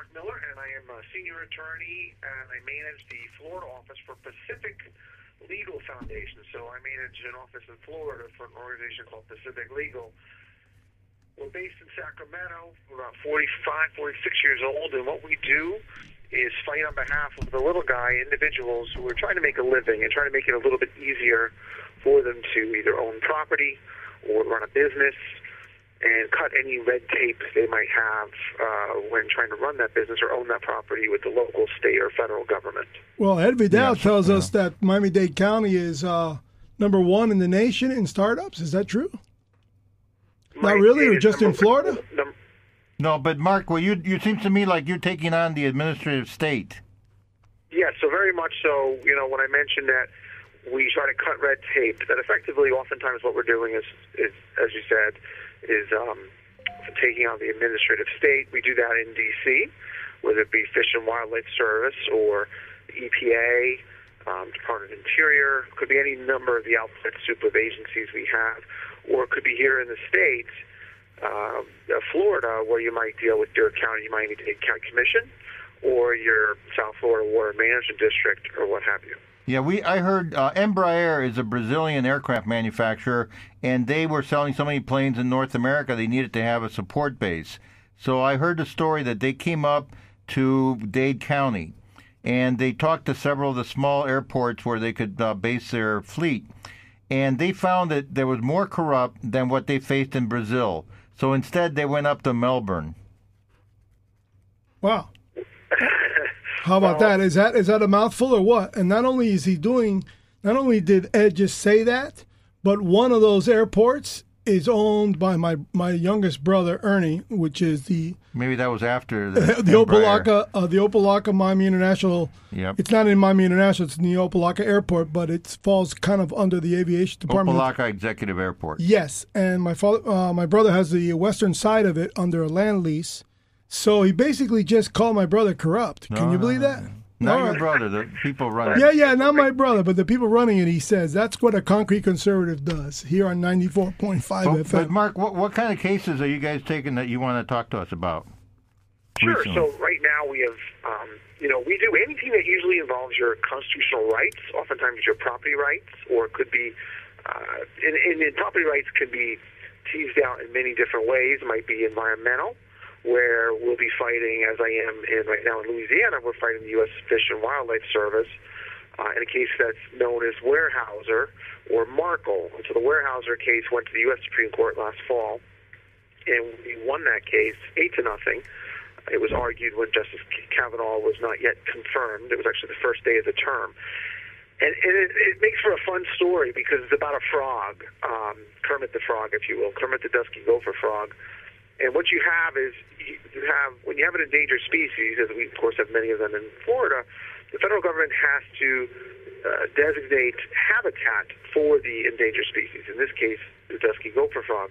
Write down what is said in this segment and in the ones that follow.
Mark Miller, and I am a senior attorney, and I manage the Florida office for Pacific Legal Foundation. So I manage an office in Florida for an organization called Pacific Legal. We're based in Sacramento. We're about 45, 46 years old, and what we do is fight on behalf of the little guy individuals who are trying to make a living and trying to make it a little bit easier for them to either own property or run a business and cut any red tape they might have uh, when trying to run that business or own that property with the local, state, or federal government. Well, Ed Vidal Yeah, tells yeah. us that Miami Dade County is uh, number one in the nation in startups. Is that true? Not really, or state just in number- Florida? num- No, but Mark, well, you you seems to me like you're taking on the administrative state. Yeah, so very much so. You know, when I mentioned that we try to cut red tape, that effectively, oftentimes, what we're doing is, is as you said, is um, taking on the administrative state. We do that in D.C., whether it be Fish and Wildlife Service or EPA, um, Department of Interior, could be any number of the outfit soup of agencies we have, or it could be here in the states. Uh, Florida, where you might deal with your county, you might need a county commission, or your South Florida Water Management District, or what have you. Yeah, we I heard uh, Embraer is a Brazilian aircraft manufacturer, and they were selling so many planes in North America they needed to have a support base. So I heard the story that they came up to Dade County, and they talked to several of the small airports where they could uh, base their fleet, and they found that there was more corrupt than what they faced in Brazil. So instead, they went up to Melbourne. Wow. How about that? Is that is that a mouthful or what? And not only is he doing, not only did Ed just say that, but one of those airports is owned by my my youngest brother Ernie, which is the Maybe that was after the, the. Opa-locka uh, the Opa-locka Miami International. Yep. It's not in Miami International. It's in the Opa-locka Airport, but it falls kind of under the aviation department. Opa-locka Executive Airport. Yes, and my father, uh, my brother has the western side of it under a land lease. So he basically just called my brother corrupt. Can you believe that? Not All your right. brother, the people running. Yeah, yeah, not my brother, but the people running it. He says that's what a concrete conservative does here on ninety four point five But, FM. but Mark, what, what kind of cases are you guys taking that you want to talk to us about? Sure. recently? So right now we have, um, you know, we do anything that usually involves your constitutional rights. Oftentimes your property rights, or it could be, uh, and, and, and property rights can be teased out in many different ways. It might be environmental, where we'll be fighting, as I am in right now in Louisiana, we're fighting the U.S. Fish and Wildlife Service uh, in a case that's known as Weyerhaeuser or Markle. And so the Weyerhaeuser case went to the U.S. Supreme Court last fall, and we won that case eight to nothing. It was argued when Justice Kavanaugh was not yet confirmed. It was actually the first day of the term. And, and it, it makes for a fun story because it's about a frog, um, Kermit the Frog, if you will, Kermit the Dusky Gopher Frog. And what you have is you have when you have an endangered species, as we of course have many of them in Florida, the federal government has to uh, designate habitat for the endangered species. In this case, the dusky gopher frog.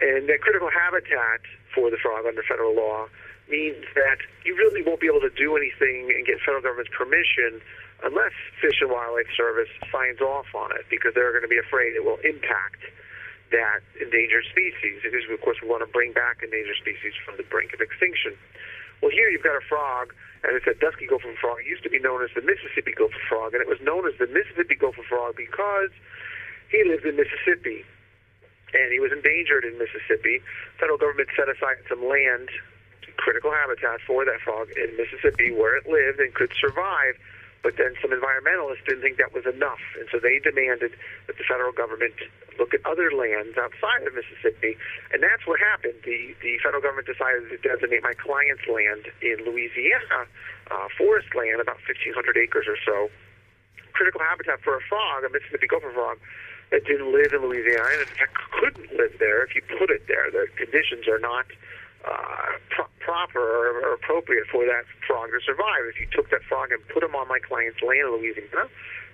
And that critical habitat for the frog under federal law means that you really won't be able to do anything and get federal government's permission unless Fish and Wildlife Service signs off on it because they're going to be afraid it will impact that endangered species. Because of course we want to bring back endangered species from the brink of extinction. Well, here you've got a frog, and it's a dusky gopher frog. It used to be known as the Mississippi gopher frog, and it was known as the Mississippi gopher frog because he lived in Mississippi and he was endangered in Mississippi. Federal government set aside some land, critical habitat for that frog in Mississippi where it lived and could survive. But then some environmentalists didn't think that was enough, and so they demanded that the federal government look at other lands outside of Mississippi, and that's what happened. The the federal government decided to designate my client's land in Louisiana, uh, forest land, about 1,500 acres or so, critical habitat for a frog, a Mississippi gopher frog, that didn't live in Louisiana, and in fact couldn't live there if you put it there. The conditions are not uh, pro- proper or, appropriate for that frog to survive. If you took that frog and put him on my client's land in Louisiana,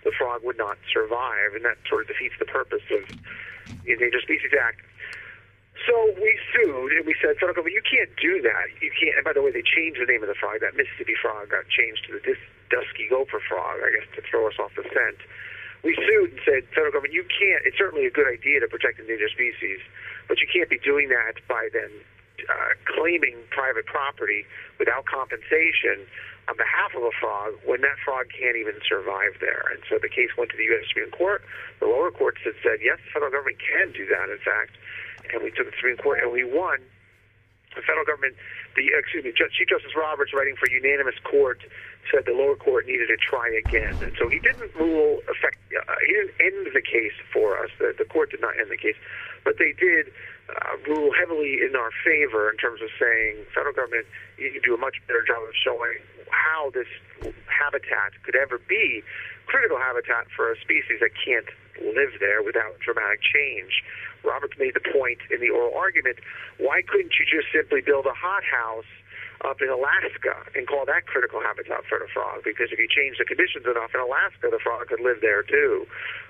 the frog would not survive, and that sort of defeats the purpose of the Endangered Species Act. So we sued and we said, federal government, you can't do that. You can't. And by the way, they changed the name of the frog. That Mississippi frog got changed to the dis- dusky gopher frog, I guess, to throw us off the scent. We sued and said, federal government, you can't. It's certainly a good idea to protect endangered species, but you can't be doing that by then uh, claiming private property without compensation on behalf of a frog when that frog can't even survive there. And so the case went to the U.S. Supreme Court. The lower courts had said, yes, the federal government can do that, in fact. And we took the Supreme Court and we won. The federal government, the excuse me, Chief Justice Roberts, writing for unanimous court, said the lower court needed to try again. And so he didn't rule effect. Uh, he didn't end the case for us. The, the court did not end the case, but they did uh, rule heavily in our favor in terms of saying federal government you can do a much better job of showing how this habitat could ever be critical habitat for a species that can't live there without dramatic change. Roberts made the point in the oral argument why couldn't you just simply build a hothouse up in Alaska and call that critical habitat for the frog? Because if you change the conditions enough in Alaska, the frog could live there too.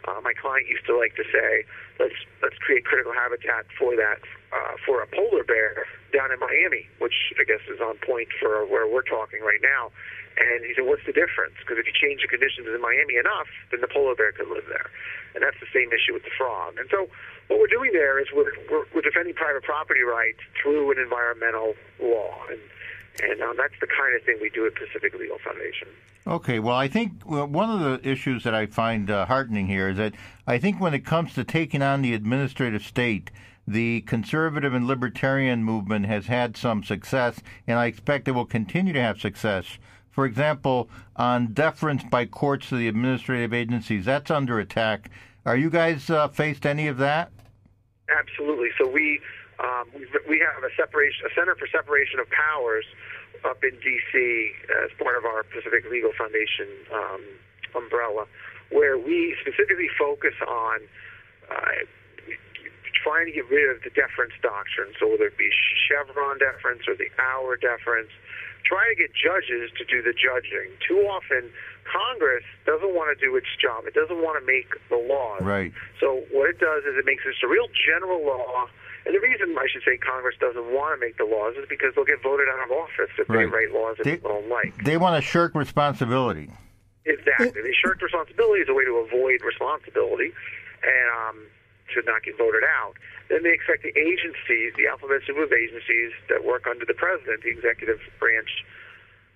Uh, my client used to like to say, let's let's create critical habitat for that uh, for a polar bear down in Miami, which I guess is on point for where we're talking right now. And he said, what's the difference? Because if you change the conditions in Miami enough, then the polar bear could live there. And that's the same issue with the frog. And so what we're doing there is we're, we're, we're defending private property rights through an environmental law. And, and um, that's the kind of thing we do at Pacific Legal Foundation. Okay, well, I think well, one of the issues that I find uh, heartening here is that I think when it comes to taking on the administrative state, the conservative and libertarian movement has had some success, and I expect it will continue to have success for example, on deference by courts to the administrative agencies, that's under attack. Are you guys uh, faced any of that? Absolutely. So we um, we have a separation, a Center for Separation of Powers up in D.C. as part of our Pacific Legal Foundation um, umbrella, where we specifically focus on uh, trying to get rid of the deference doctrine. So whether it be Chevron deference or the Auer deference, try to get judges to do the judging. Too often, Congress doesn't want to do its job. It doesn't want to make the laws. Right. So what it does is it makes this a real general law. And the reason I should say Congress doesn't want to make the laws is because they'll get voted out of office if right. they write laws that they, people don't like. They want to shirk responsibility. Exactly. they shirk responsibility as a way to avoid responsibility and um, to not get voted out. Then they expect the agencies, the alphabet soup of agencies that work under the president, the executive branch,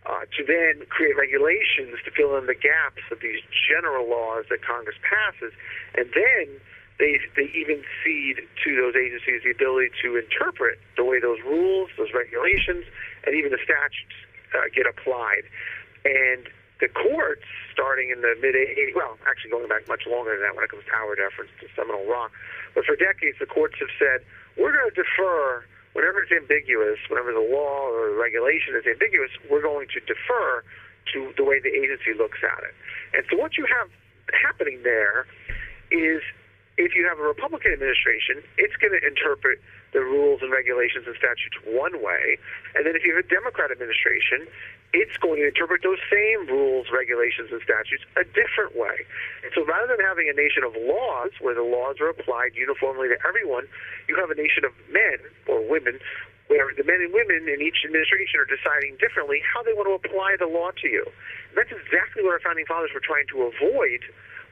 uh, to then create regulations to fill in the gaps of these general laws that Congress passes, and then they they even cede to those agencies the ability to interpret the way those rules, those regulations, and even the statutes uh, get applied. And the courts, starting in the mid 80s, well, actually going back much longer than that when it comes to Auer deference to Seminole Rock, but for decades, the courts have said, we're going to defer whenever it's ambiguous, whenever the law or regulation is ambiguous, we're going to defer to the way the agency looks at it. And so what you have happening there is if you have a Republican administration, it's going to interpret the rules and regulations and statutes one way. And then if you have a Democrat administration, it's going to interpret those same rules, regulations, and statutes a different way. And so rather than having a nation of laws where the laws are applied uniformly to everyone, you have a nation of men or women where the men and women in each administration are deciding differently how they want to apply the law to you. And that's exactly what our founding fathers were trying to avoid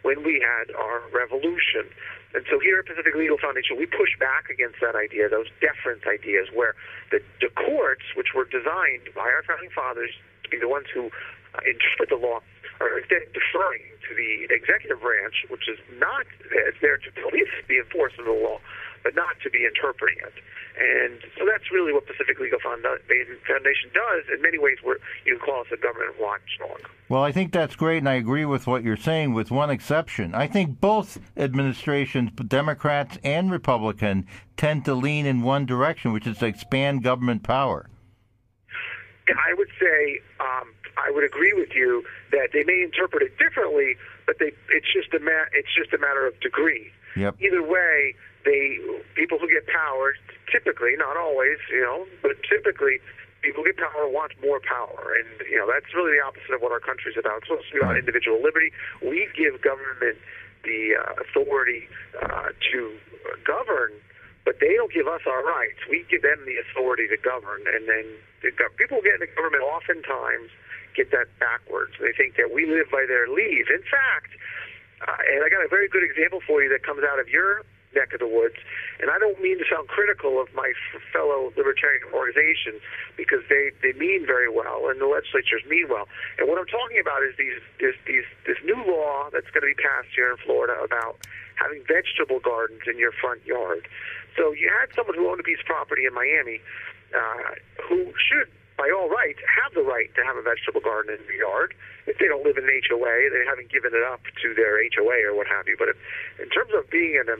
when we had our revolution. And so here at Pacific Legal Foundation, we push back against that idea, those deference ideas, where the, the courts, which were designed by our founding fathers to be the ones who uh, interpret the law, are instead deferring to the executive branch, which is not it's there to police the enforcement of the law, but not to be interpreting it. And so that's really what Pacific Legal Foundation does. In many ways, we're, you can call us a government watchdog. Well, I think that's great, and I agree with what you're saying, with one exception. I think both administrations, Democrats and Republican, tend to lean in one direction, which is to expand government power. I would say um, I would agree with you that they may interpret it differently, but they, it's just a ma- it's just a matter of degree. Yep. Either way, they people who get power typically, not always, you know, but typically people who get power want more power, and you know that's really the opposite of what our country's about. It's supposed to be about individual liberty. We give government the uh, authority uh, to govern, but they don't give us our rights. We give them the authority to govern, and then the, people get in the government oftentimes get that backwards. They think that we live by their leave. In fact, uh, and I got a very good example for you that comes out of your neck of the woods. And I don't mean to sound critical of my fellow libertarian organizations because they, they mean very well and the legislatures mean well. And what I'm talking about is these this these this new law that's going to be passed here in Florida about having vegetable gardens in your front yard. So you had someone who owned a piece of property in Miami uh, who should by all rights, have the right to have a vegetable garden in their yard. If they don't live in an HOA, they haven't given it up to their HOA or what have you. But if, in terms of being in a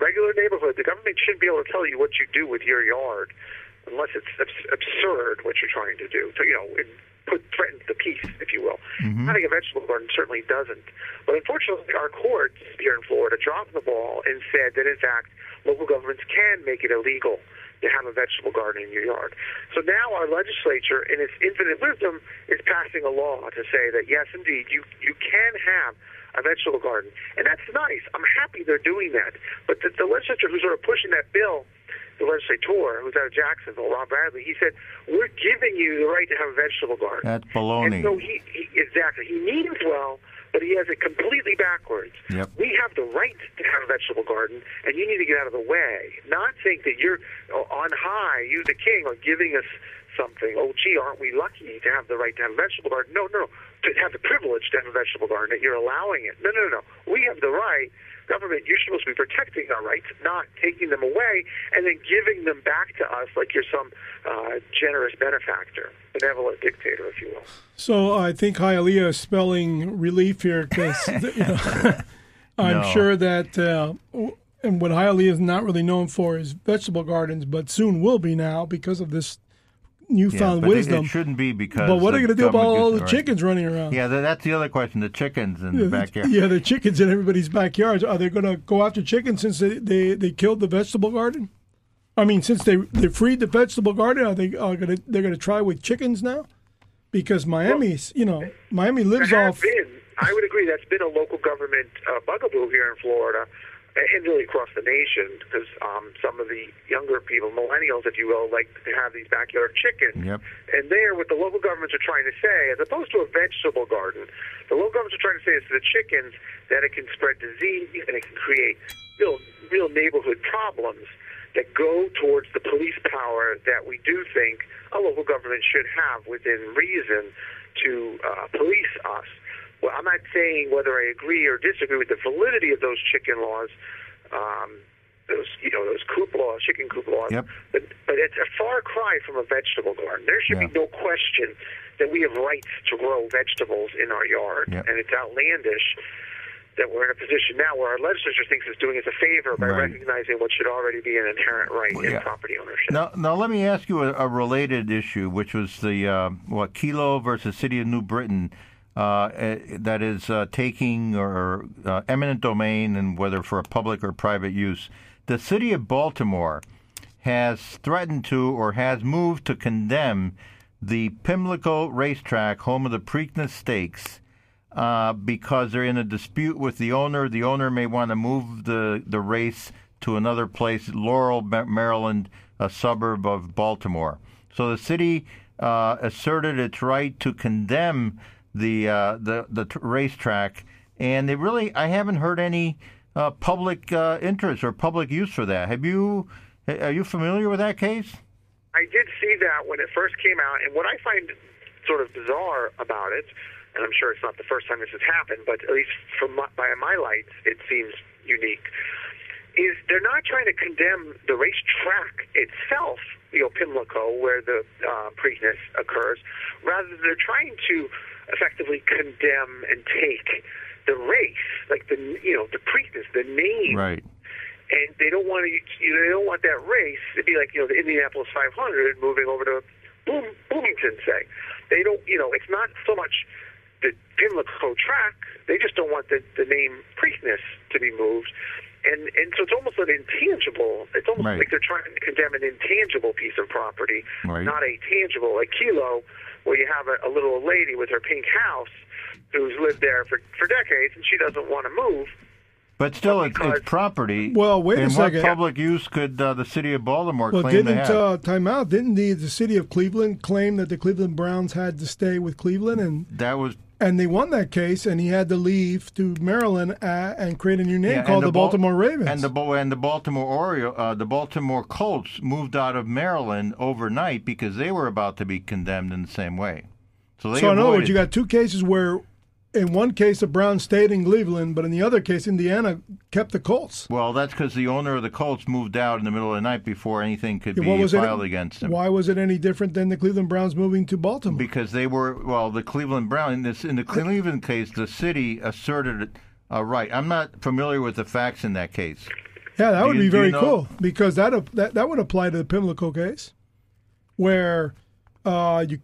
regular neighborhood, the government shouldn't be able to tell you what you do with your yard unless it's abs- absurd what you're trying to do. So, you know, it put threatens the peace, if you will. Mm-hmm. Having a vegetable garden certainly doesn't. But unfortunately, our courts here in Florida dropped the ball and said that, in fact, local governments can make it illegal to have a vegetable garden in your yard. So now our legislature, in its infinite wisdom, is passing a law to say that yes, indeed, you you can have a vegetable garden, and that's nice. I'm happy they're doing that. But the, the legislature who's sort of pushing that bill, the legislator who's out of Jacksonville, Rob Bradley, he said we're giving you the right to have a vegetable garden. That's baloney. And so he, he exactly he means well but he has it completely backwards. Yep. We have the right to have a vegetable garden, and you need to get out of the way. Not think that you're uh, on high, you the king, are giving us something. Oh, gee, aren't we lucky to have the right to have a vegetable garden? No, no, no. To have the privilege to have a vegetable garden, that you're allowing it. No, no, no. We have the right. Government, you're supposed to be protecting our rights, not taking them away and then giving them back to us like you're some uh, generous benefactor, benevolent dictator, if you will. So I think Hialeah is spelling relief here because you know, I'm No. sure that uh, and what Hialeah is not really known for is vegetable gardens, but soon will be now because of this Yeah, newfound but wisdom. It, shouldn't be because. but what are you going to do about all the it chickens running around? Yeah, that's the other question. The chickens in the backyard. Yeah, the chickens in everybody's backyards. Are they going to go after chickens since they, they, they killed the vegetable garden? I mean, since they they freed the vegetable garden, are they are going to they're going to try with chickens now? Because Miami's, you know, Miami lives off. been, I would agree, that's been a local government uh, bugaboo here in Florida and really across the nation because um, some of the younger people, millennials, if you will, like to have these backyard chickens. Yep. And there, what the local governments are trying to say, as opposed to a vegetable garden, the local governments are trying to say is to the chickens that it can spread disease and it can create real, real neighborhood problems that go towards the police power that we do think a local government should have within reason to uh, police us. Well, I'm not saying whether I agree or disagree with the validity of those chicken laws, um, those you know those coop laws, chicken coop laws. Yep. But but it's a far cry from a vegetable garden. There should be no question that we have rights to grow vegetables in our yard, Yep. and it's outlandish that we're in a position now where our legislature thinks it's doing us a favor by Right. recognizing what should already be an inherent right in yeah. property ownership. Now, now let me ask you a, a related issue, which was the uh, what Kelo versus City of New Britain, uh, eh, that is uh, taking or uh, eminent domain, and whether for a public or private use. The City of Baltimore has threatened to or has moved to condemn the Pimlico racetrack, home of the Preakness Stakes, uh, because they're in a dispute with the owner. The owner may want to move the, the race to another place, Laurel, Maryland, a suburb of Baltimore. So the city uh, asserted its right to condemn the uh, the the t- racetrack, and they really I haven't heard any uh, public uh, interest or public use for that. Have you? Are you familiar with that case? I did see that when it first came out, and what I find sort of bizarre about it, and I'm sure it's not the first time this has happened, but at least from my, by my lights, it seems unique, is they're not trying to condemn the racetrack itself, you know, Pimlico, where the uh, Preakness occurs. Rather, they're trying to effectively condemn and take the race, like the you know the Preakness, the name Right. and they don't want to. You know, they don't want that race to be like you know the Indianapolis 500 moving over to Bloom, Bloomington. Say they don't. You know, it's not so much the Pimlico track. They just don't want the the name Preakness to be moved. And and so it's almost an intangible. It's almost Right. like they're trying to condemn an intangible piece of property, Right. not a tangible, like Kelo, where you have a, a little lady with her pink house who's lived there for for decades and she doesn't want to move. But still, it's, because- it's property. Well, wait a and second. what public use could uh, the city of Baltimore Well, claim to didn't have? uh, time out? Didn't the the city of Cleveland claim that the Cleveland Browns had to stay with Cleveland, and that was and they won that case, and he had to leave to Maryland uh, and create a new name yeah, called the, Bal- Baltimore Ravens. And the and the Baltimore Oriole, uh, the Baltimore Colts moved out of Maryland overnight because they were about to be condemned in the same way. So they so in other words, you got two cases where, in one case, the Browns stayed in Cleveland, but in the other case, Indiana kept the Colts. Well, that's because the owner of the Colts moved out in the middle of the night before anything could Yeah, be was it- filed against him. Why was it any different than the Cleveland Browns moving to Baltimore? Because they were well, the Cleveland Brown in this in the Cleveland case, the city asserted a right. I'm not familiar with the facts in that case. Yeah, that Do would you- be do you very know- cool because that that that would apply to the Pimlico case, where uh, you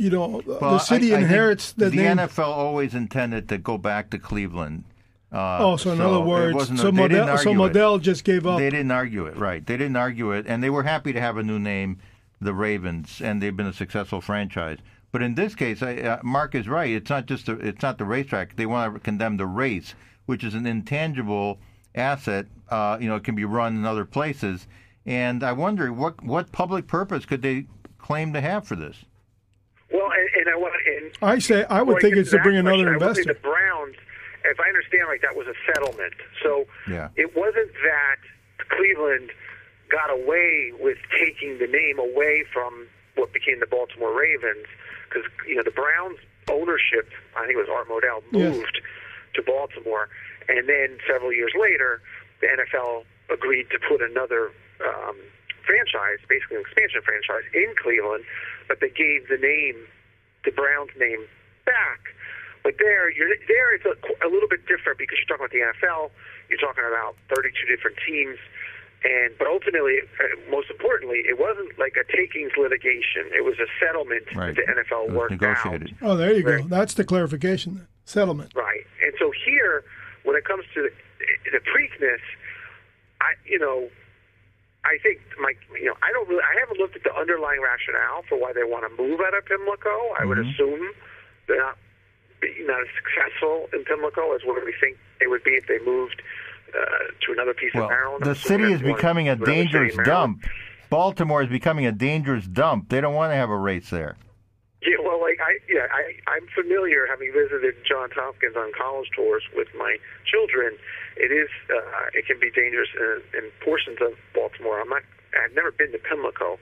you know Well, the city I- I inherits the, the name. NFL always intended to go back to Cleveland. Uh, oh, so in other words, a- so Modell, so. Modell just gave up. They didn't argue it, right? They didn't argue it, and they were happy to have a new name, the Ravens, and they've been a successful franchise. But in this case, I, uh, Mark is right. It's not just the, it's not the racetrack. They want to condemn the race, which is an intangible asset. Uh, you know, it can be run in other places. And I wonder what what public purpose could they claim to have for this? Well, and, and I want and I say I would think it's to bring question, another I would say investor. the Browns, if I understand right, that was a settlement. So Yeah. it wasn't that Cleveland got away with taking the name away from what became the Baltimore Ravens, because you know the Browns ownership, I think it was Art Modell, Yes. moved to Baltimore, and then several years later, the NFL agreed to put another um, franchise, basically an expansion franchise, in Cleveland, but they gave the name, the Browns name, back. But there, you're there. It's a, a little bit different because you're talking about the NFL. You're talking about 32 different teams, and but ultimately, uh, most importantly, it wasn't like a takings litigation. It was a settlement Right. that the NFL It worked negotiated. oh, there you go. That's the clarification. Settlement. Right. And so here, when it comes to the, the Preakness, I you know, I think my you know I don't really I haven't looked at the underlying rationale for why they want to move out of Pimlico. I would Mm-hmm. assume they're not not as successful in Pimlico as what we think they would be if they moved uh, to another piece Well, of Maryland. the city is becoming a another city in dangerous dump. Baltimore is becoming a dangerous dump. They don't want to have a race there. Yeah, well, like I, yeah, I, I'm familiar having visited Johns Hopkins on college tours with my children. It is, uh, it can be dangerous in, in portions of Baltimore. I'm not, I've never been to Pimlico,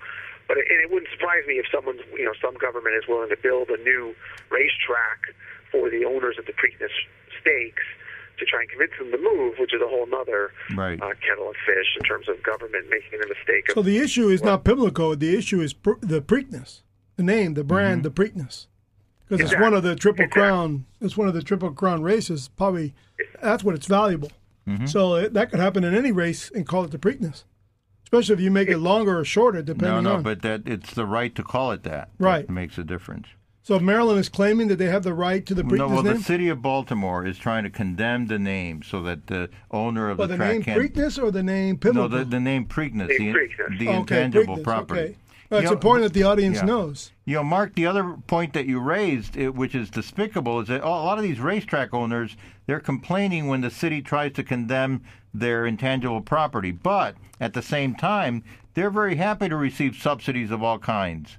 but it, and it wouldn't surprise me if someone's, you know, some government is willing to build a new racetrack for the owners of the Preakness stakes to try and convince them to move, which is a whole other Right. uh, kettle of fish in terms of government making a mistake. So Of, the issue is not Pimlico. The issue is pr- the Preakness, the name, the brand, mm-hmm. the Preakness, because it's one of the triple Exactly. crown. It's one of the triple crown races. Probably that's what it's valuable. Mm-hmm. So it, that could happen in any race and call it the Preakness, especially if you make it longer or shorter, No, depending no, on. but that it's the right to call it that. Right. That makes a difference. so Maryland is claiming that they have the right to the Preakness No, well, name. the city of Baltimore is trying to condemn the name so that the owner of Well, the, the track name can't. Preakness or the name Pimlico? no, the, the name Preakness, Name the, Preakness. the okay, intangible Preakness, property. Okay. Well, it's You know, important that the audience yeah. knows. You know, Mark, the other point that you raised, which is despicable, is that a lot of these racetrack owners they're complaining when the city tries to condemn their intangible property, but at the same time, they're very happy to receive subsidies of all kinds.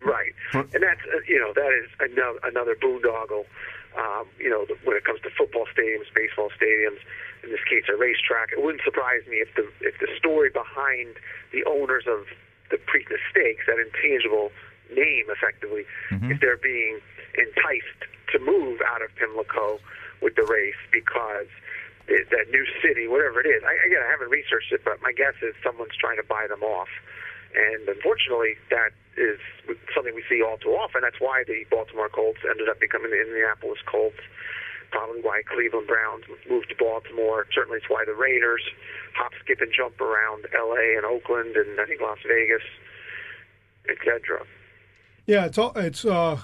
Right, For- and that's uh, you know that is another another boondoggle. Um, you know, when it comes to football stadiums, baseball stadiums, in this case a racetrack, it wouldn't surprise me if the if the story behind the owners of the Preakness Stakes, that intangible name, effectively, mm-hmm. if they're being enticed to move out of Pimlico with the race because it, that new city, whatever it is. I, again, I haven't researched it, but my guess is someone's trying to buy them off. And unfortunately, that is something we see all too often. That's why the Baltimore Colts ended up becoming the Indianapolis Colts. Probably why Cleveland Browns moved to Baltimore. Certainly, it's why the Raiders hop, skip, and jump around L.A. and Oakland and I think Las Vegas, etc. Yeah, it's all it's uh,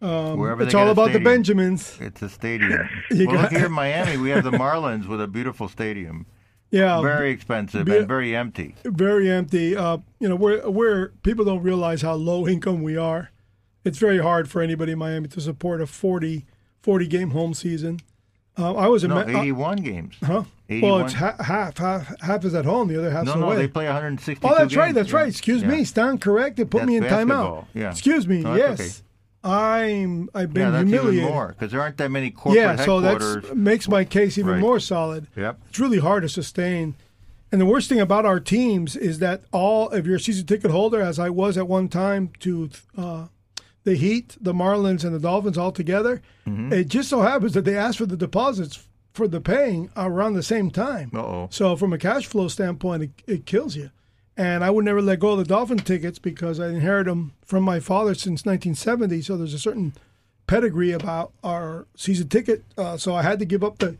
um, it's all got a about the. Benjamins. It's a stadium. You well, got- look here in Miami, we have the Marlins with a beautiful stadium, Yeah, very expensive be- and very empty. very empty. Uh, you know, we're, we're people don't realize how low income we are. It's very hard for anybody in Miami to support a 40, 40 game home season. Uh, I was a No, Ma- uh, 81 games. huh? 81. Well, it's ha- half, half, half is at home. The other half's no, no, away. they play 162 Oh, that's right. That's Yeah. right. Excuse Yeah. me. Stand corrected. Put That's me in timeout. Yeah. Excuse me. No, yes. I'm. I've been Yeah, that's humiliated. even more because there aren't that many corporate yeah, so that makes my case even Right. more solid. Yep. It's really hard to sustain. And the worst thing about our teams is that all if you're a season ticket holder, as I was at one time, to uh, the Heat, the Marlins, and the Dolphins all together, Mm-hmm. it just so happens that they ask for the deposits for the paying around the same time. Uh-oh. So from a cash flow standpoint, it, it kills you. And I would never let go of the Dolphin tickets because I inherited them from my father since 1970. So there's a certain pedigree about our season ticket. Uh, so I had to give up the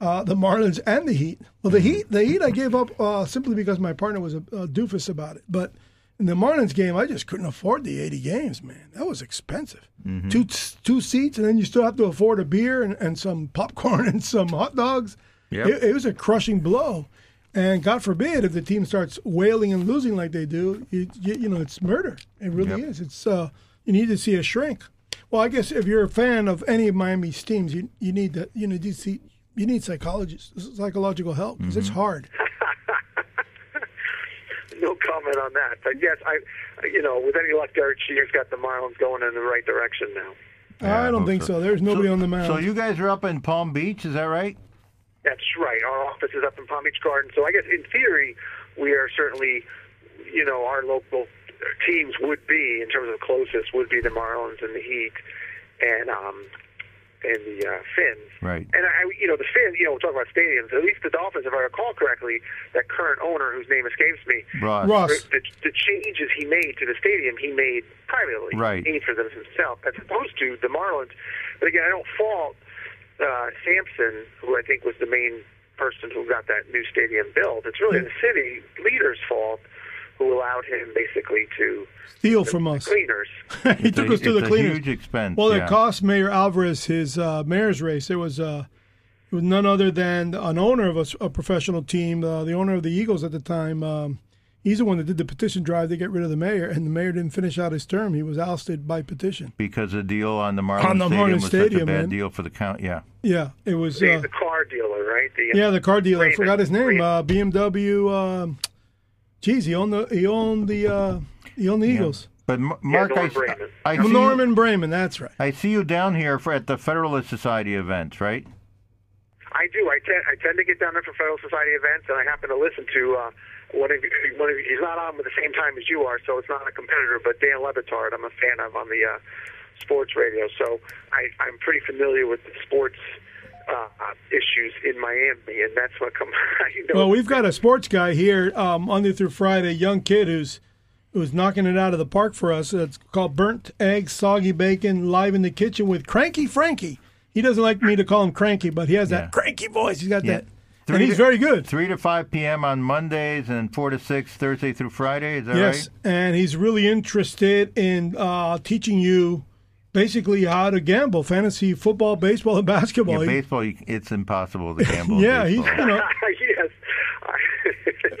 uh, the Marlins and the Heat. Well, the Heat, the Heat, I gave up uh, simply because my partner was a, a doofus about it. But in the Marlins game, I just couldn't afford the 80 games, man. That was expensive. Two two seats, and then you still have to afford a beer and, and some popcorn and some hot dogs. Yep. It, it was a crushing blow. And God forbid if the team starts wailing and losing like they do, you, you, you know, it's murder. It really Yep. is. It's uh, you need to see a shrink. Well, I guess if you're a fan of any of Miami's teams, you you need to you need to see you need psychologists, psychological help because it's hard. No comment on that. But yes, I, you know, with any luck, Derek Jeter's got the Marlins going in the right direction now. Yeah, I I don't think so. so. There's nobody on the mound. So you guys are up in Palm Beach, is that right? That's right. Our office is up in Palm Beach Garden. So I guess in theory, we are certainly, you know, our local teams would be in terms of closest would be the Marlins and the Heat, and um, and the uh, Finns. Right. And I, you know, the Finns. You know, we're talking about stadiums. At least the Dolphins, if I recall correctly, that current owner whose name escapes me. Ross. Ross. The, the changes he made to the stadium, he made privately. Right. He made for them himself, as opposed to the Marlins. But again, I don't fault uh, Samson, who I think was the main person who got that new stadium built. It's really the city leader's fault who allowed him basically to Steal from us. cleaners. he It's took a, us to it's the a cleaners. huge expense. Well, yeah. it cost Mayor Alvarez his uh, mayor's race. There was uh, it was none other than an owner of a professional team, uh, the owner of the Eagles at the time. Um, he's the one that did the petition drive to get rid of the mayor, and the mayor didn't finish out his term. He was ousted by petition. because the deal on the Marlins On the Stadium Marlins was such a bad man. deal for the count. Yeah. Yeah, it was. The, Uh, the car dealer, right? The, yeah, the car dealer. I forgot his name. Uh, BMW. Geez, he owned the he owned the uh, he owned the Eagles. But M- Mark, Norm I, Braman. I, see you, Norman Braman. That's right. I see you down here for at the Federalist Society events, right? I do. I tend I tend to get down there for Federalist Society events, and I happen to listen to uh, one of you- one of he's not on with the same time as you are, so it's not a competitor. But Dan Le Batard, I'm a fan of on the uh, sports radio, so I, I'm pretty familiar with the sports uh, uh, issues in Miami, and that's what come. you know, Well, we've got a sports guy here um, Monday through Friday, young kid who's who's knocking it out of the park for us. It's called Burnt Eggs, Soggy Bacon, live in the kitchen with Cranky Frankie. He doesn't like me to call him Cranky, but he has Yeah. that cranky voice. He's got Yeah. that, and he's to- very good. Three to five p.m. on Mondays and four to six Thursday through Friday. Is that Yes, right? and he's really interested in uh, teaching you basically how to gamble, fantasy football, baseball, and basketball. Yeah, baseball, it's impossible to gamble. yeah, he's baseball. you know. yes.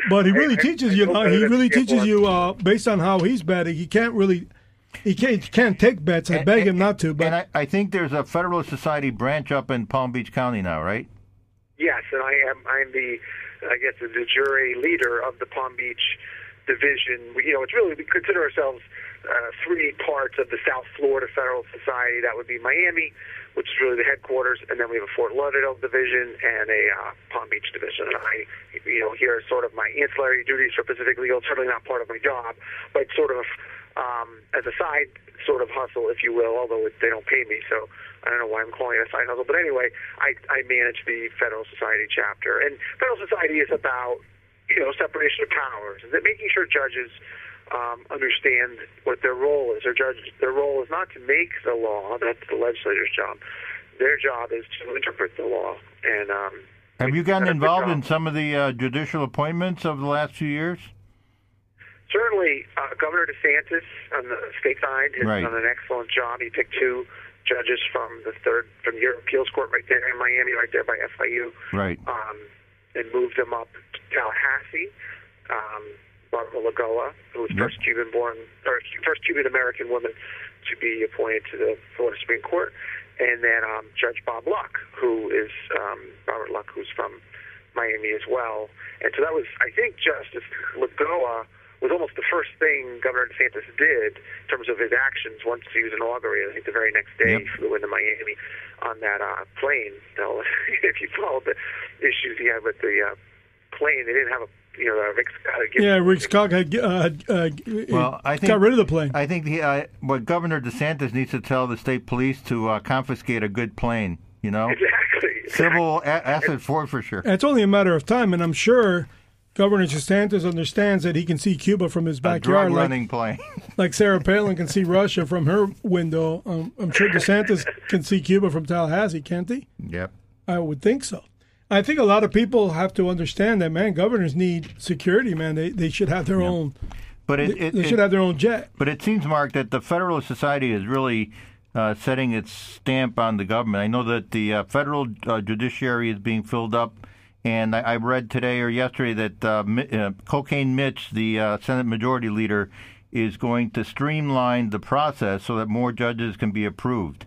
But he really I- I- teaches I you. hope How, he really teaches you uh, based on how he's betting. He can't really, he can't, can't take bets. I beg him not to. But and I, I think there's a Federalist Society branch up in Palm Beach County now, right? Yes, and I am. I'm the, I guess, the de jure leader of the Palm Beach division. We, you know, it's really we consider ourselves uh, three parts of the South Florida Federal Society. That would be Miami, which is really the headquarters, and then we have a Fort Lauderdale division and a uh, Palm Beach division. And I, you know, here are sort of my ancillary duties for Pacific Legal. Certainly not part of my job, but sort of um, as a side sort of hustle, if you will. Although it, they don't pay me, so I don't know why I'm calling it a side hustle. But anyway, I, I manage the Federal Society chapter, and Federal Society is about you know separation of powers, and that making sure judges um, understand what their role is. Their judge, their role is not to make the law; that's the legislator's job. Their job is to interpret the law. And um, Have you gotten done a good involved in some of the uh, judicial appointments of the last few years? Certainly, uh, Governor DeSantis on the state side has Right. done an excellent job. He picked two judges from the third from your appeals court right there in Miami, right there by FIU, Right. um, and moved them up to Tallahassee. Um, Barbara Lagoa, who was first Cuban-born or first Cuban-American woman to be appointed to the Florida Supreme Court, and then um, Judge Bob Luck, who is um, Robert Luck, who's from Miami as well. And so that was, I think, Justice Lagoa was almost the first thing Governor DeSantis did in terms of his actions once he was inaugurated. I think the very next day Yep. he flew into Miami on that uh, plane. You know, if you followed the issues he had with the uh, plane, they didn't have a you know Rick Scott. had given- Yeah, Rick Scott had, uh, uh, Well, I think got rid of the plane. I think the, uh, what Governor DeSantis needs to tell the state police to uh, confiscate a good plane. You know, Exactly. civil a- asset forfeiture. it's only a matter of time, and I'm sure Governor DeSantis understands that he can see Cuba from his A backyard, like, plane. like Sarah Palin can see Russia from her window. Um, I'm sure DeSantis can see Cuba from Tallahassee, can't he? yep. I would think so. I think a lot of people have to understand that, man. Governors need security, man. They they should have their own. But it, They, it, they it- should have their own jet. But it seems, Mark, that the Federalist Society is really uh, setting its stamp on the government. I know that the uh, federal uh, judiciary is being filled up, and I, I read today or yesterday that uh, uh, Cocaine Mitch, the uh, Senate Majority Leader, is going to streamline the process so that more judges can be approved.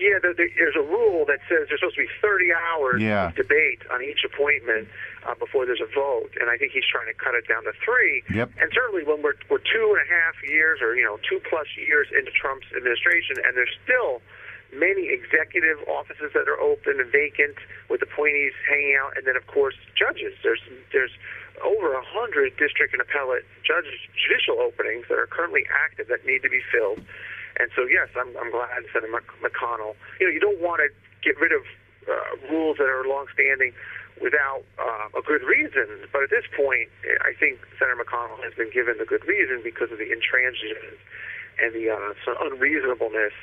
Yeah, there, there- there's a rule that says there's supposed to be 30 hours Yeah. of debate on each appointment uh, before there's a vote, and I think he's trying to cut it down to three. Yep. And certainly, when we're we're two and a half years, or you know, two plus years into Trump's administration, and there's still many executive offices that are open and vacant with appointees hanging out, and then of course judges. There's there's over a hundred district and appellate judge judicial openings that are currently active that need to be filled. And so, yes, I'm, I'm glad Senator McConnell. You know, you don't want to get rid of uh, rules that are longstanding without uh, a good reason. But at this point, I think Senator McConnell has been given the good reason because of the intransigence and the uh, sort of unreasonableness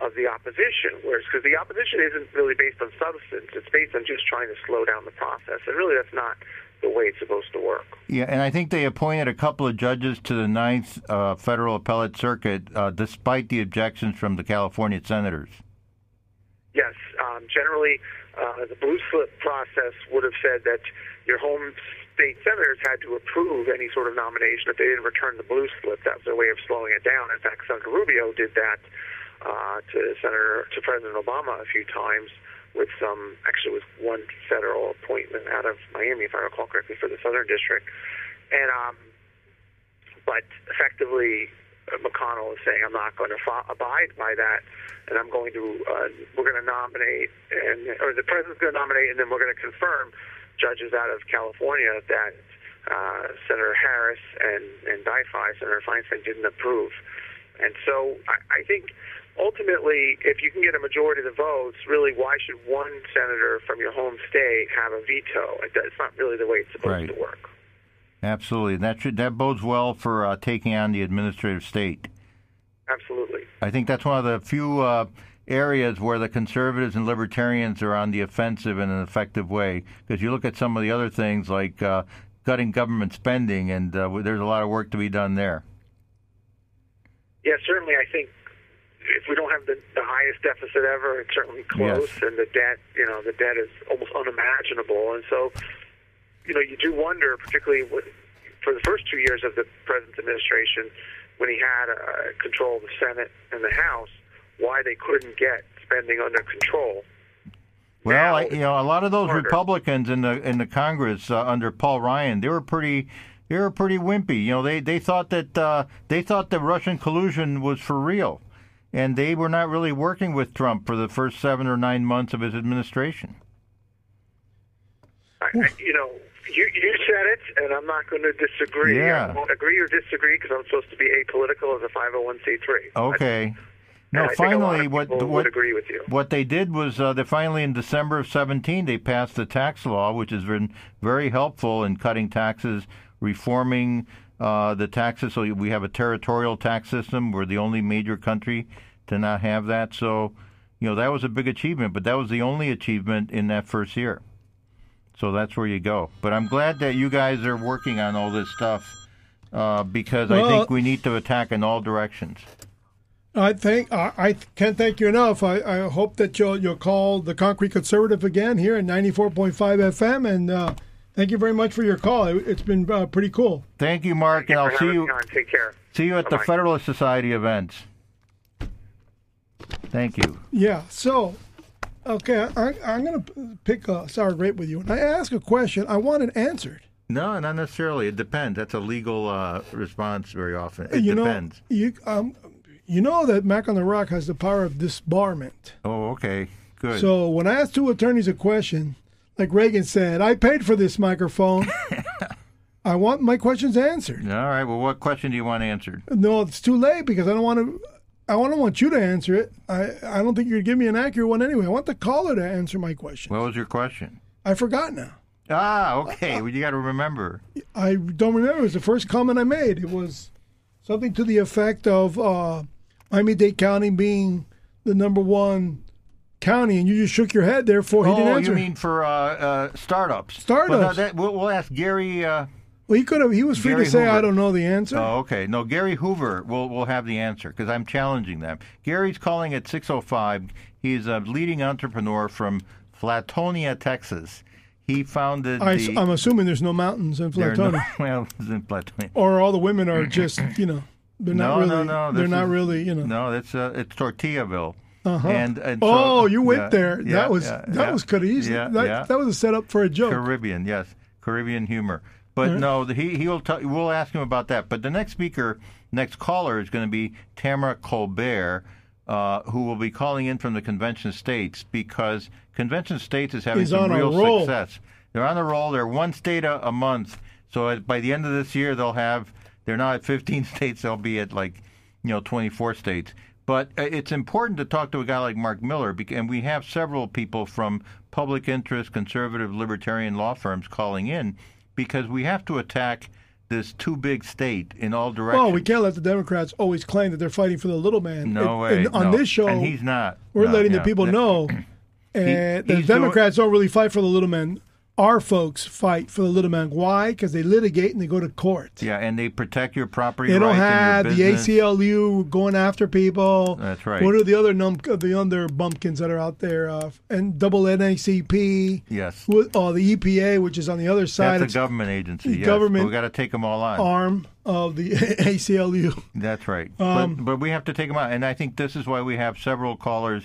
of the opposition. Whereas, because the opposition isn't really based on substance, it's based on just trying to slow down the process. And really, that's not the way it's supposed to work. Yeah, and I think they appointed a couple of judges to the Ninth uh, Federal Appellate Circuit, uh, despite the objections from the California senators. Yes, um, generally, uh, the blue slip process would have said that your home state senators had to approve any sort of nomination if they didn't return the blue slip. That was their way of slowing it down. In fact, Senator Rubio did that uh, to Senator to President Obama a few times with some actually with one federal appointment out of Miami, if I recall correctly, for the Southern District, and um, but effectively. uh, McConnell is saying, "I'm not going to fo- abide by that, and I'm going to uh, we're going to nominate, and or the president's going to nominate, and then we're going to confirm judges out of California that uh, Senator Harris and and Dyfai, Senator Feinstein didn't approve, and so I, I think ultimately, if you can get a majority of the votes, really, why should one senator from your home state have a veto? It- It's not really the way it's supposed Right. to work. Absolutely, that should that bodes well for uh, taking on the administrative state. Absolutely. I think that's one of the few uh, areas where the conservatives and libertarians are on the offensive in an effective way. Because you look at some of the other things like uh, cutting government spending, and uh, there's a lot of work to be done there. Yeah, certainly. I think if we don't have the, the highest deficit ever, it's certainly close, Yes. and the debt, you know, the debt is almost unimaginable. And so, you know, you do wonder, particularly with, for the first two years of the president's administration, when he had uh, control of the Senate and the House, why they couldn't get spending under control. Well, I, you know, a lot of those harder. Republicans in the in the Congress uh, under Paul Ryan, they were pretty, they were pretty wimpy. You know, they they thought that uh, they thought that Russian collusion was for real, and they were not really working with Trump for the first seven or nine months of his administration. I, you know, you you said it, and I'm not going to disagree. Yeah. I won't agree or disagree because I'm supposed to be apolitical as a 501c3. Okay. No, I think a lot finally, what what would agree with you. what they did was uh, they finally in December of 17 they passed the tax law, which has been very helpful in cutting taxes, reforming uh, the taxes. So we have a territorial tax system. We're the only major country to not have that. So you know that was a big achievement, but that was the only achievement in that first year. So that's where you go. But I'm glad that you guys are working on all this stuff uh, because I think we need to attack in all directions. I think I, I can't thank you enough. I, I hope that you'll you'll call the Concrete Conservative again here at ninety four point five FM, and uh, thank you very much for your call. It, it's been uh, pretty cool. Thank you, Mark, and I'll see you. Take care. See you at the Bye-bye. Federalist Society events. Thank you. Yeah. So, okay, I, I'm going to pick a sour grape with you. When I ask a question, I want it answered. No, not necessarily. It depends. That's a legal uh, response very often. It you depends. know, you um, you know that Mac on the Rock has the power of disbarment. Oh, okay. Good. So when I ask two attorneys a question, like Reagan said, I paid for this microphone. I want my questions answered. All right. Well, what question do you want answered? No, it's too late because I don't want to. I don't want you to answer it. I, I don't think you'd give me an accurate one anyway. I want the caller to answer my question. What was your question? I forgot now. Ah, okay. well, you got to remember. I don't remember. It was the first comment I made. It was something to the effect of uh, Miami Dade County being the number one county, and you just shook your head. Therefore, he oh, didn't answer. you mean for uh, uh, startups? Startups. Well, no, that, we'll, we'll ask Gary. Uh, well, he could have. He was free Gary to say, Hoover. "I don't know the answer." Oh, okay. No, Gary Hoover will will have the answer because I'm challenging them. Gary's calling at 6:05. He's a leading entrepreneur from Flatonia, Texas. He founded I, the. am assuming there's no mountains in are no- Flatonia, well, in Flatonia. or all the women are just, you know, they're not really. no, no, They're this not is- really, you know. No, it's uh, it's Tortillaville. Uh-huh. And, and so- oh, you went yeah, there. yeah, that was yeah, that was could easy. Yeah, that, yeah. that was a setup for a joke. Caribbean, yes, Caribbean humor. But no, the- he he'll tell, we'll ask him about that. But the next speaker, next caller is going to be Tamara Colbert, uh, who will be calling in from the Convention States because Convention States is having He's some real success. They're on a roll. They're one state a, a month. So at, by the end of this year, they'll have. They're now at 15 states. They'll be at like, you know, 24 states. But uh, it's important to talk to a guy like Mark Miller, and we have several people from public interest, conservative, libertarian law firms calling in because we have to attack this too big state in all directions. Well, we can't let the Democrats always claim that they're fighting for the little man. No And- way. on no. this show, and he's not. we're No, letting yeah. the people know. And the he's doing- Democrats don't really fight for the little man. Our folks fight for the little man. Why? Because they litigate and they go to court. Yeah, and they protect your property They don't have the. ACLU going after people. That's right. What are the other num- the other bumpkins that are out there? Uh, and double NACP. Yes. With, oh, the EPA, which is on the other side. That's a government agency. Yes. government we got to take them all on. arm of the ACLU. That's right. Um, but, but we have to take them out, and I think this is why we have several callers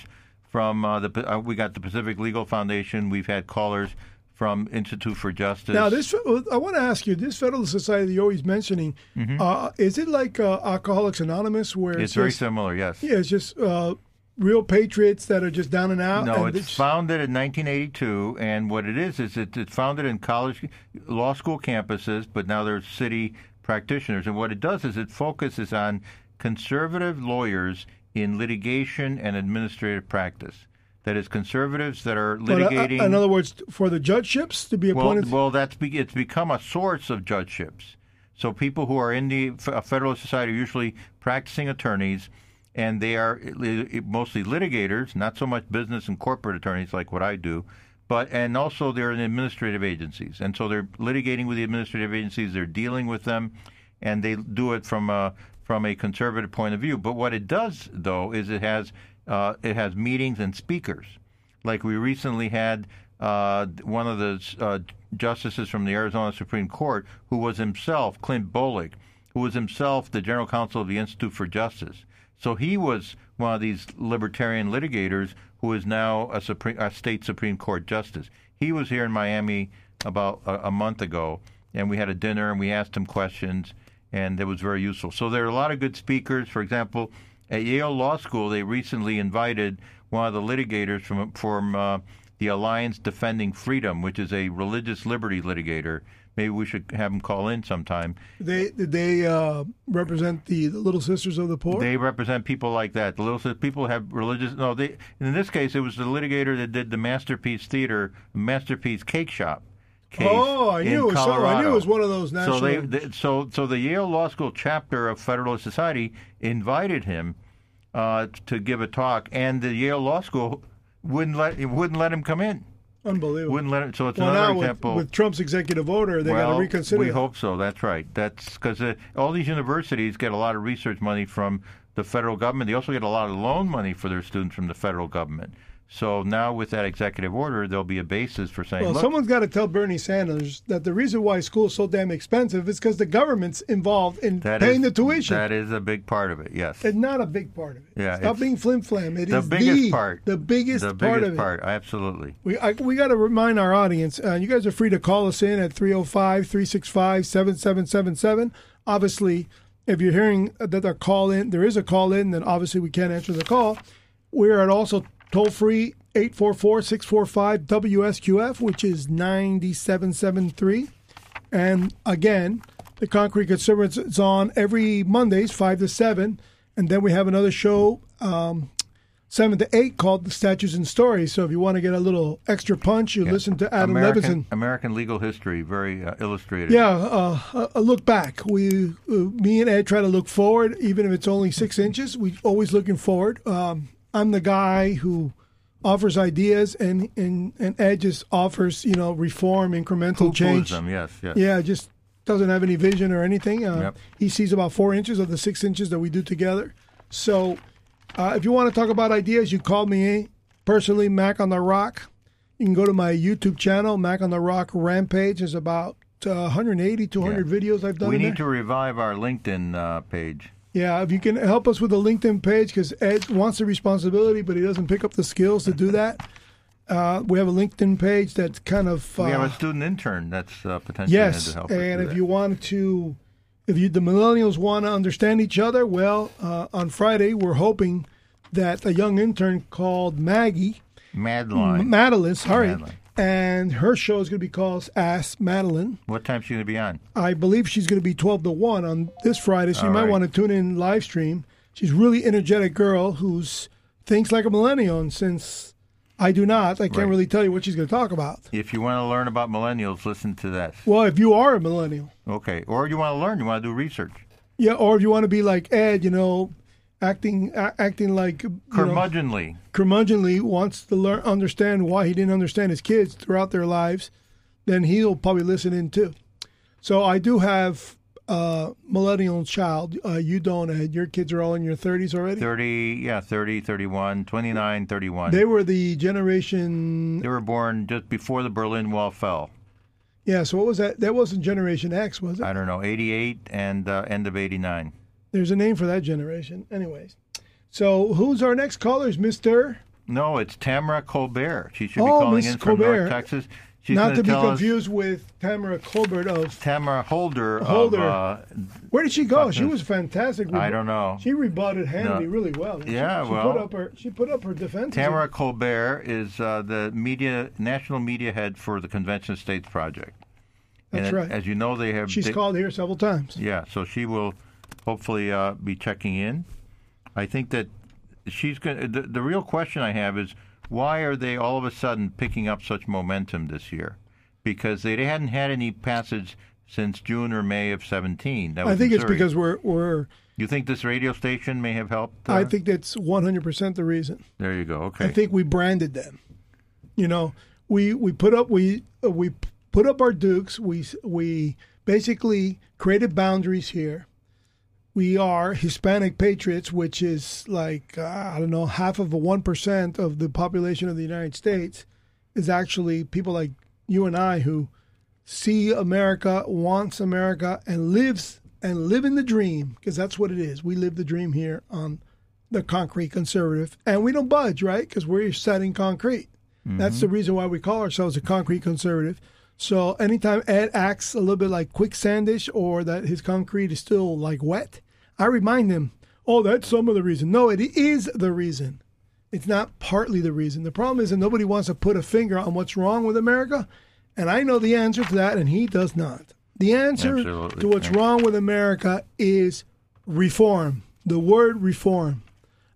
from uh, the. Uh, we got the Pacific Legal Foundation. We've had callers from Institute for Justice. Now, this I want to ask you: this Federalist Society you're always mentioning, uh, is it like uh, Alcoholics Anonymous, where Mm-hmm. it's it's, very just, similar. Yes. yeah, it's just uh, real patriots that are just down and out? No, and it's founded in 1982, and what it is is it, it's founded in college, law school campuses, but now they're city practitioners. And what it does is it focuses on conservative lawyers in litigation and administrative practice. That is, conservatives that are but, uh, litigating. in other words, for the judgeships to be appointed. well, that's be, it's become a source of judgeships. So people who are in the uh, Federalist Society are usually practicing attorneys, and they are mostly litigators, not so much business and corporate attorneys like what I do, but and also they're in administrative agencies, and so they're litigating with the administrative agencies. They're dealing with them, and they do it from a from a conservative point of view. But what it does, though, is it has uh, it has meetings and speakers. Like we recently had uh, one of the uh, justices from the Arizona Supreme Court, who was himself Clint Bolick, who was himself the general counsel of the Institute for Justice. So he was one of these libertarian litigators who is now a, Supreme, a state Supreme Court justice. He was here in Miami about a, a month ago, and we had a dinner and we asked him questions, and it was very useful. So there are a lot of good speakers. For example, at Yale Law School, they recently invited one of the litigators from from uh, the Alliance Defending Freedom, which is a religious liberty litigator. Maybe we should have him call in sometime. they they uh, represent the, the Little Sisters of the Poor? They represent people like that. The little people have religious. No, they. In this case, it was the litigator that did the Masterpiece Theater, Masterpiece Cake Shop. Case oh, I knew it was so, I knew it was one of those national. So they, they, so so the Yale Law School chapter of Federalist Society invited him uh, to give a talk, and the Yale Law School wouldn't let wouldn't let him come in. unbelievable. Wouldn't let him. So it's well, another now with, example. with Trump's executive order, they got well, to reconsider. we hope so. That's right. That's because uh, all these universities get a lot of research money from the federal government. They also get a lot of loan money for their students from the federal government. So now with that executive order, there'll be a basis for saying, Well, look, someone's got to tell Bernie Sanders that the reason why school is so damn expensive is because the government's involved in that paying is- the tuition. That is a big part of it. Yes. it's not a big part of it. Yeah, Stop being flim flam. It is the biggest the, part. The biggest the part biggest of it. part. Absolutely. We I, we got to remind our audience. Uh, you guys are free to call us in at 305-365-7777. Obviously, if you're hearing that the call in, there is a call in, then obviously we can't answer the call. We're at also toll free 844-645-WSQF, which is 9773. And again, the Concrete Conservatives is on every Mondays, 5 to 7. And then we have another show um, seven to eight called the statues and stories. So if you want to get a little extra punch, you listen to Adam American, Levinson. American legal history, very uh, illustrated. Yeah, uh, a- a look back. We, uh, me and Ed try to look forward, even if it's only six inches. We always looking forward. Um, I'm the guy who offers ideas, and and and Ed just offers you know reform, incremental Poo-poos change. them. Yes. Yes. Yeah, just doesn't have any vision or anything. Uh, Yep. He sees about four inches of the six inches that we do together. So, uh, if you want to talk about ideas, you call me personally, Mac on the Rock. You can go to my YouTube channel, Mac on the Rock Rampage. There's about uh, 180, 200 videos I've done. We need there. to revive our LinkedIn uh, page. Yeah, if you can help us with the LinkedIn page, because Ed wants the responsibility, but he doesn't pick up the skills to do that. Uh, we have a LinkedIn page that's kind of. Uh, We have a student intern that's uh, potentially Yes, to and if that. you want to, if you the millennials want to understand each other, well, uh, on Friday we're hoping that a young intern called Maggie Madeline. Madeline, sorry, Madeline. And her show is going to be called Ask Madeline. what time's she going to be on? I believe she's going to be twelve to one on this Friday, so you might right. want to tune in live stream. She's a really energetic girl who's thinks like a millennial, and since I do not, I can't Right. really tell you what she's going to talk about. If you want to learn about millennials, listen to that. Well, if you are a millennial. Okay. Or you want to learn, you want to do research. Yeah, or if you want to be like Ed, you know, acting a- acting like you know, Curmudgeonly. curmudgeonly wants to learn understand why he didn't understand his kids throughout their lives, then he'll probably listen in too. So I do have a millennial child. Uh, you don't, Ed. Your kids are all in your thirties already. 30, yeah, 30, 31, 29, 31. They were the generation. They were born just before the Berlin Wall fell. Yeah. So what was that? That wasn't Generation X, was it? I don't know, 88 and uh, end of 89. There's a name for that generation. Anyways. So who's our next caller? Is Mister? No, it's Tamara Colbert. She should be Oh, calling in from Colbert. North Texas. She's Not to be confused with Tamara Colbert of Tamara Holder, Holder. of uh, Where did she go? She was fantastic. I don't know. She rebutted Hannity No. really well. She- Yeah, she, well- put up her she put up her defense. Tamara Colbert is uh, the media national media head for the Convention of States Project. That's and right. As you know, they have. She's they- called here several times. Yeah, so she will hopefully uh, be checking in. I think that she's going. The, the real question I have is why are they all of a sudden picking up such momentum this year? Because they hadn't had any passage since June or May of 17. That was I think it's because we're we're. you think this radio station may have helped. Uh, I think that's one hundred percent the reason. there you go. Okay. I think we branded them. You know, we we put up we uh, we put up our dukes. We we basically created boundaries here. We are Hispanic patriots, which is like uh, I don't know half of a one percent of the population of the United States is actually people like you and I who see America, wants America, and lives and live in the dream because that's what it is. We live the dream here on the concrete conservative, and we don't budge, right? Because we're setting concrete. That's the reason why we call ourselves a concrete conservative. So anytime Ed acts a little bit like quicksandish or that his concrete is still like wet, I remind him, oh, that's some of the reason. No, it is the reason. It's not partly the reason. The problem is that nobody wants to put a finger on what's wrong with America, and I know the answer to that, and he does not. The answer Absolutely. to what's wrong with America is reform. The word reform.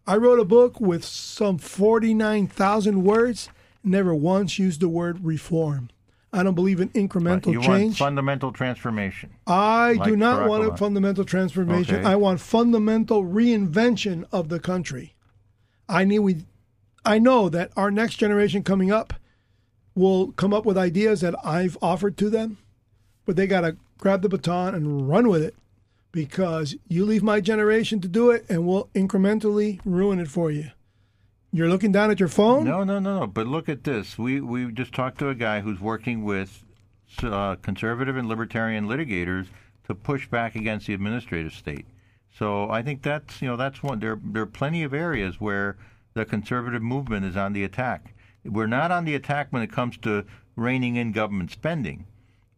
I wrote a book with some 49,000 words, never once used the word reform. I don't believe in incremental you want change. fundamental transformation. I do not Barack want a fundamental transformation. Okay. I want fundamental reinvention of the country. I need we I know that our next generation coming up will come up with ideas that I've offered to them, but they got to grab the baton and run with it because you leave my generation to do it and we'll incrementally ruin it for you. You're looking down at your phone. No, no, no, no. But look at this. We we just talked to a guy who's working with uh, conservative and libertarian litigators to push back against the administrative state. So I think that's you know that's one. There there are plenty of areas where the conservative movement is on the attack. We're not on the attack when it comes to reining in government spending.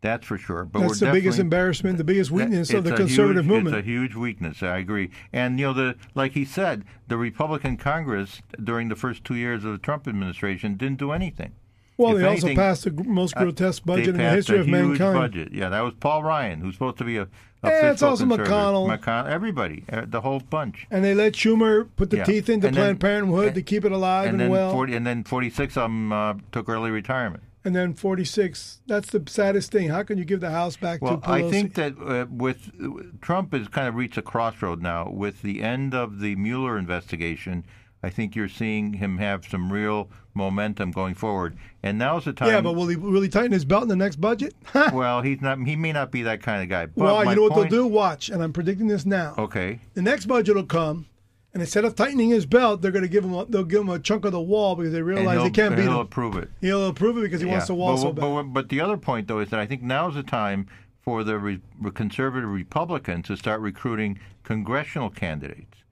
That's for sure. But That's the biggest embarrassment, the biggest weakness of the conservative huge, movement. It's a huge weakness. I agree. And you know, the like he said, the Republican Congress during the first two years of the Trump administration didn't do anything. Well, if they anything, also passed the most uh, grotesque budget in the history of mankind. Budget. Yeah, that was Paul Ryan, who's supposed to be a. a yeah, it's also McConnell. McConnell, everybody, uh, the whole bunch. And they let Schumer put the yeah. teeth into and Planned then, Parenthood and, to keep it alive and, and well. 40, and then 46 of them uh, took early retirement and then 46. That's the saddest thing. How can you give the House back well, to Pelosi? I think that uh, with Trump has kind of reached a crossroad now. With the end of the Mueller investigation, I think you're seeing him have some real momentum going forward. And now's the time. Yeah, but will he really tighten his belt in the next budget? well, he's not. He may not be that kind of guy. But well, you know what they'll do? Watch, and I'm predicting this now. Okay. The next budget will come and instead of tightening his belt, they're going to give him a, they'll give him a chunk of the wall because they realize they can't beat he'll him. He'll approve it. He'll approve it because he yeah. wants the wall but, so bad. But, but the other point though is that I think now's the time for the re- conservative Republicans to start recruiting congressional candidates,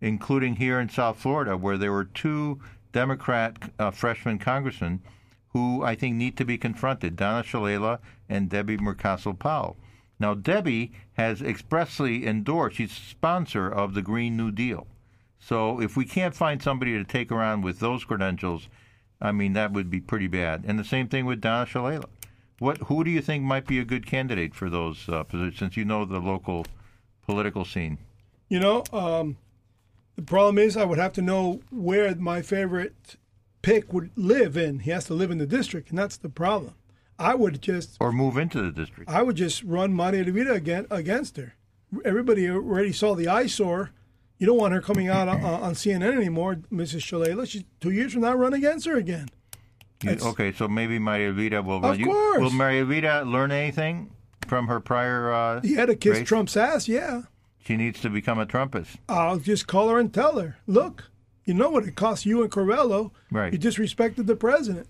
including here in South Florida, where there were two Democrat uh, freshman congressmen who I think need to be confronted: Donna Shalala and Debbie Mucarsel-Powell. Now, Debbie has expressly endorsed; she's sponsor of the Green New Deal. So if we can't find somebody to take around with those credentials, I mean that would be pretty bad. And the same thing with Donna Shalala. What who do you think might be a good candidate for those uh, positions? Since you know the local political scene. You know, um, the problem is I would have to know where my favorite pick would live in. He has to live in the district, and that's the problem. I would just or move into the district. I would just run Maria Elvira again against her. Everybody already saw the eyesore you don't want her coming out on, on CNN anymore, Mrs. Shalala. She's two years from now, run against her again. You, okay, so maybe Maria Elvira will. Of you, course. Will Maria Elvira learn anything from her prior? Uh, he had to kiss race? Trump's ass. Yeah. She needs to become a Trumpist. I'll just call her and tell her, look, you know what it costs you and Curbelo. Right. You disrespected the president.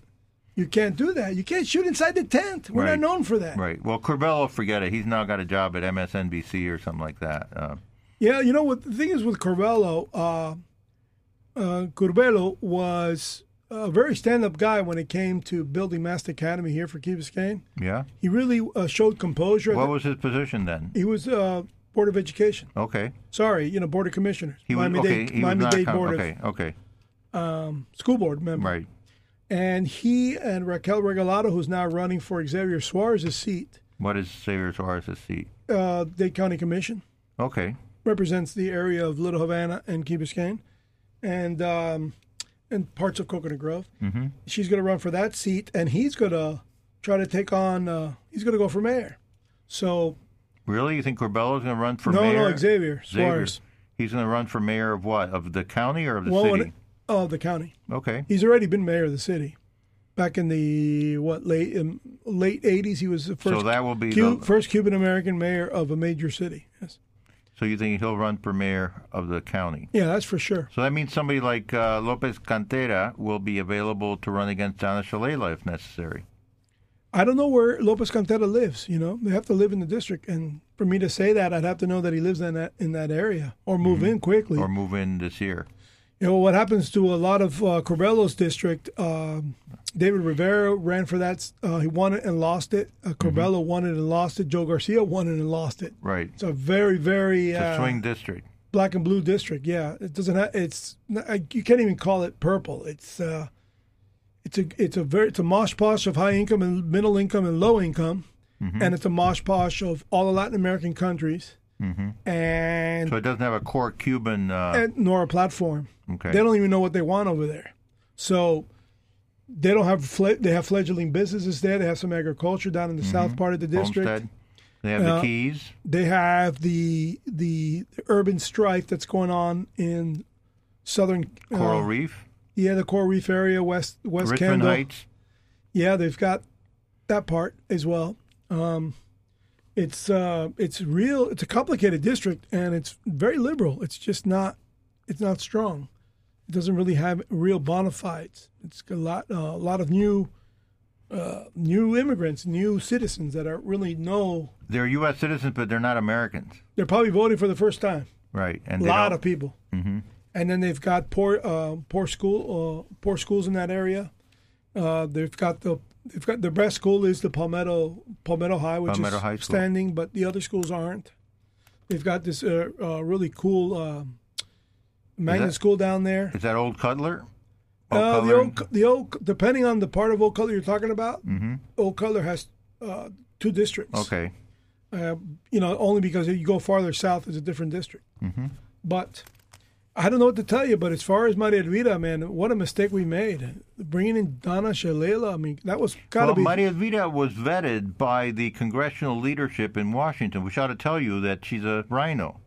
You can't do that. You can't shoot inside the tent. We're right. not known for that. Right. Well, Curbelo, forget it. He's now got a job at MSNBC or something like that. Uh, yeah, you know what the thing is with Curbelo, uh, uh, Curbelo was a very stand-up guy when it came to building MAST Academy here for Key Biscayne. Yeah, he really uh, showed composure. What was his position then? He was uh, Board of Education. Okay. Sorry, you know, Board of Commissioners. He was Miami okay. Dade, Miami Dade Board okay, of okay. Um, school board member. Right. And he and Raquel Regalado, who's now running for Xavier Suarez's seat. What is Xavier Suarez's seat? Uh, Dade County Commission. Okay represents the area of Little Havana and Key Biscayne, and um, and parts of Coconut Grove. Mm-hmm. She's going to run for that seat, and he's going to try to take on. Uh, he's going to go for mayor. So, really, you think Curbelo's going to run for no, mayor? No, no, Xavier Suarez. He's going to run for mayor of what? Of the county or of the well, city? Oh, the county. Okay. He's already been mayor of the city. Back in the what late um, late eighties, he was the first. So that will be Cu- the... first Cuban American mayor of a major city. Yes. So you think he'll run for mayor of the county? Yeah, that's for sure. So that means somebody like uh, Lopez Cantera will be available to run against Donna Shalala if necessary. I don't know where Lopez Cantera lives. You know, they have to live in the district, and for me to say that, I'd have to know that he lives in that in that area or move mm-hmm. in quickly or move in this year. You know what happens to a lot of uh, Curbelo's district. Uh, David Rivera ran for that. Uh, he won it and lost it. Uh, Curbelo mm-hmm. won it and lost it. Joe Garcia won it and lost it. Right. It's a very, very it's a uh, swing district. Black and blue district. Yeah, it doesn't. Have, it's you can't even call it purple. It's uh, it's a it's a very it's a mosh posh of high income and middle income and low income, mm-hmm. and it's a mosh posh of all the Latin American countries. Mm-hmm. And so it doesn't have a core Cuban uh... nor a platform. Okay. They don't even know what they want over there. So they don't have fle- they have fledgling businesses there. They have some agriculture down in the mm-hmm. south part of the district. Homestead. They have uh, the keys. They have the, the urban strife that's going on in southern Coral uh, Reef. Yeah, the Coral Reef area, west West Richmond Kendall. Heights. Yeah, they've got that part as well. Um, it's uh, it's real. It's a complicated district, and it's very liberal. It's just not it's not strong It doesn't really have real bona fides. It's a lot, uh, a lot of new, uh, new immigrants, new citizens that are really know. They're U.S. citizens, but they're not Americans. They're probably voting for the first time. Right. And a lot don't- of people. Mhm. And then they've got poor, uh, poor school, uh, poor schools in that area. Uh, they've got the, they've got the best school is the Palmetto, Palmetto High, which Palmetto is High standing, but the other schools aren't. They've got this uh, uh, really cool um magnet that- school down there. Is that Old Cutler? Old Uh, the old, the old, depending on the part of Old Cutler you're talking about, Mm-hmm. Old Cutler has uh, two districts. Okay. Uh, you know, only because you go farther south, it's a different district. Mm-hmm. But I don't know what to tell you. But as far as Maria Elvira, man, what a mistake we made bringing in Donna Shalala. I mean, that was got to Well, be. Maria Elvira was vetted by the congressional leadership in Washington, which ought to tell you that she's a rhino.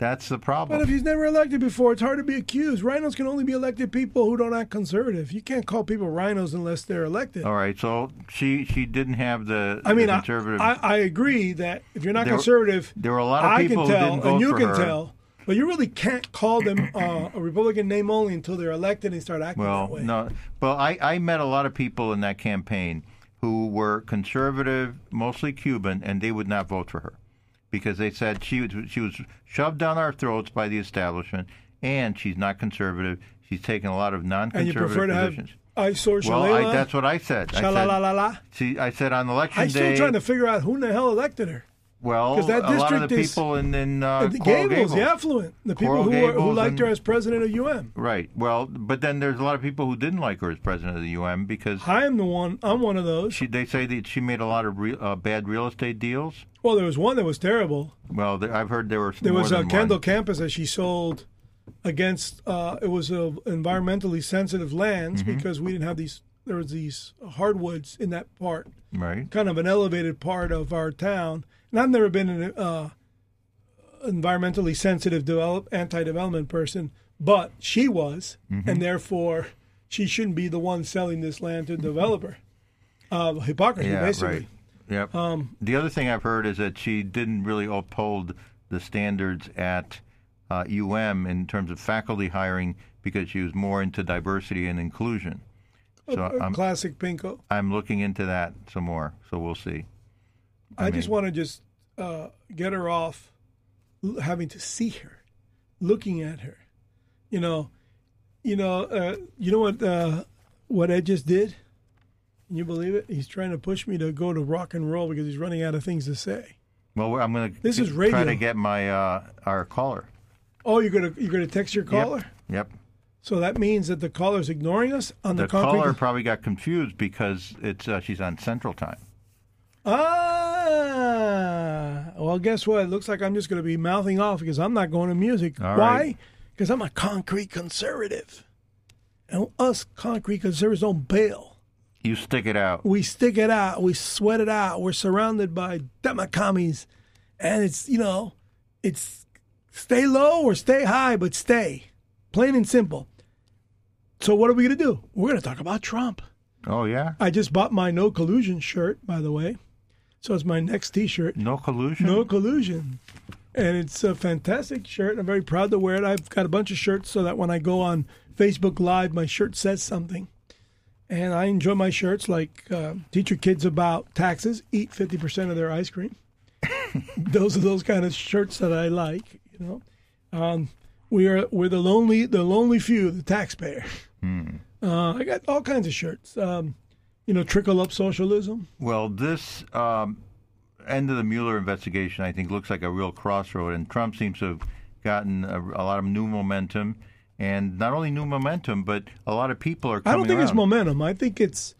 That's the problem. but if he's never elected before, it's hard to be accused. Rhinos can only be elected people who don't act conservative. You can't call people rhinos unless they're elected. All right, so she she didn't have the, I mean, the I, conservative. I, I agree that if you're not There- conservative, there were a lot of I people can who tell, didn't vote and you for can her. tell, but you really can't call them uh, a Republican name only until they're elected and start acting well, that way. no. Well, I, I met a lot of people in that campaign who were conservative, mostly Cuban, and they would not vote for her because they said she was she was shoved down our throats by the establishment, and she's not conservative. She's taken a lot of and you non-conservative to have positions. eyesore well, Shalala? I, that's what I said. I said, see, I said on election I'm day. still trying to figure out who in the hell elected her. Well, 'Cause that a lot of the district is- people in, in uh, the Coral Gables, the affluent, the people who, were, who Gables liked her as president of UM. Right. Well, but then there's a lot of people who didn't like her as president of the UM because I am the one. I'm one of those. she, they say that she made a lot of re, uh, bad real estate deals. Well, there was one that was terrible. Well, there, I've heard there were There was a Kendall one. campus that she sold against. Uh, it was uh, environmentally sensitive lands Mm-hmm. because we didn't have these. There was these hardwoods in that part, Right. kind of an elevated part of our town. And I've never been an uh, environmentally sensitive develop, anti-development person, but she was, Mm-hmm. and therefore she shouldn't be the one selling this land to the developer. Uh, hypocrisy, Yeah. basically. Right. Yep. Um, the other thing I've heard is that she didn't really uphold the standards at uh, UM in terms of faculty hiring because she was more into diversity and inclusion. So a I'm classic Pinko. I'm looking into that some more. So we'll see. I, just mean- want to just uh, get her off having to see her, looking at her. You know, you know, uh, you know what uh, what Ed just did. Can you believe it? He's trying to push me to go to rock and roll because he's running out of things to say. Well, I'm going to This is try to get my uh, our caller. Oh, you're gonna you're gonna text your caller. Yep. yep. So that means that the caller's ignoring us on the, The caller probably got confused because it's uh, she's on Central Time. Ah, well, guess what? It looks like I'm just going to be mouthing off because I'm not going to music. All Why? right. Because I'm a concrete conservative. And us concrete conservatives don't bail. You stick it out. We stick it out. We sweat it out. We're surrounded by democommies. And it's, you know, it's stay low or stay high, but stay. Plain and simple. So what are we going to do? We're going to talk about Trump. Oh yeah. I just bought my no collusion shirt, by the way. So it's my next T-shirt. No collusion. No collusion. And it's a fantastic shirt. I'm very proud to wear it. I've got a bunch of shirts so that when I go on Facebook Live, my shirt says something. And I enjoy my shirts like uh, teach your kids about taxes, eat 50% of their ice cream. those are those kind of shirts that I like, you know. Um, we are we're the lonely the lonely few, the taxpayer. Uh, I got all kinds of shirts. Um, you know, trickle up socialism. Well, this um, end of the Mueller investigation, I think, looks like a real crossroad, and Trump seems to have gotten a, a lot of new momentum, and not only new momentum, but a lot of people are I don't think it's momentum. I think it's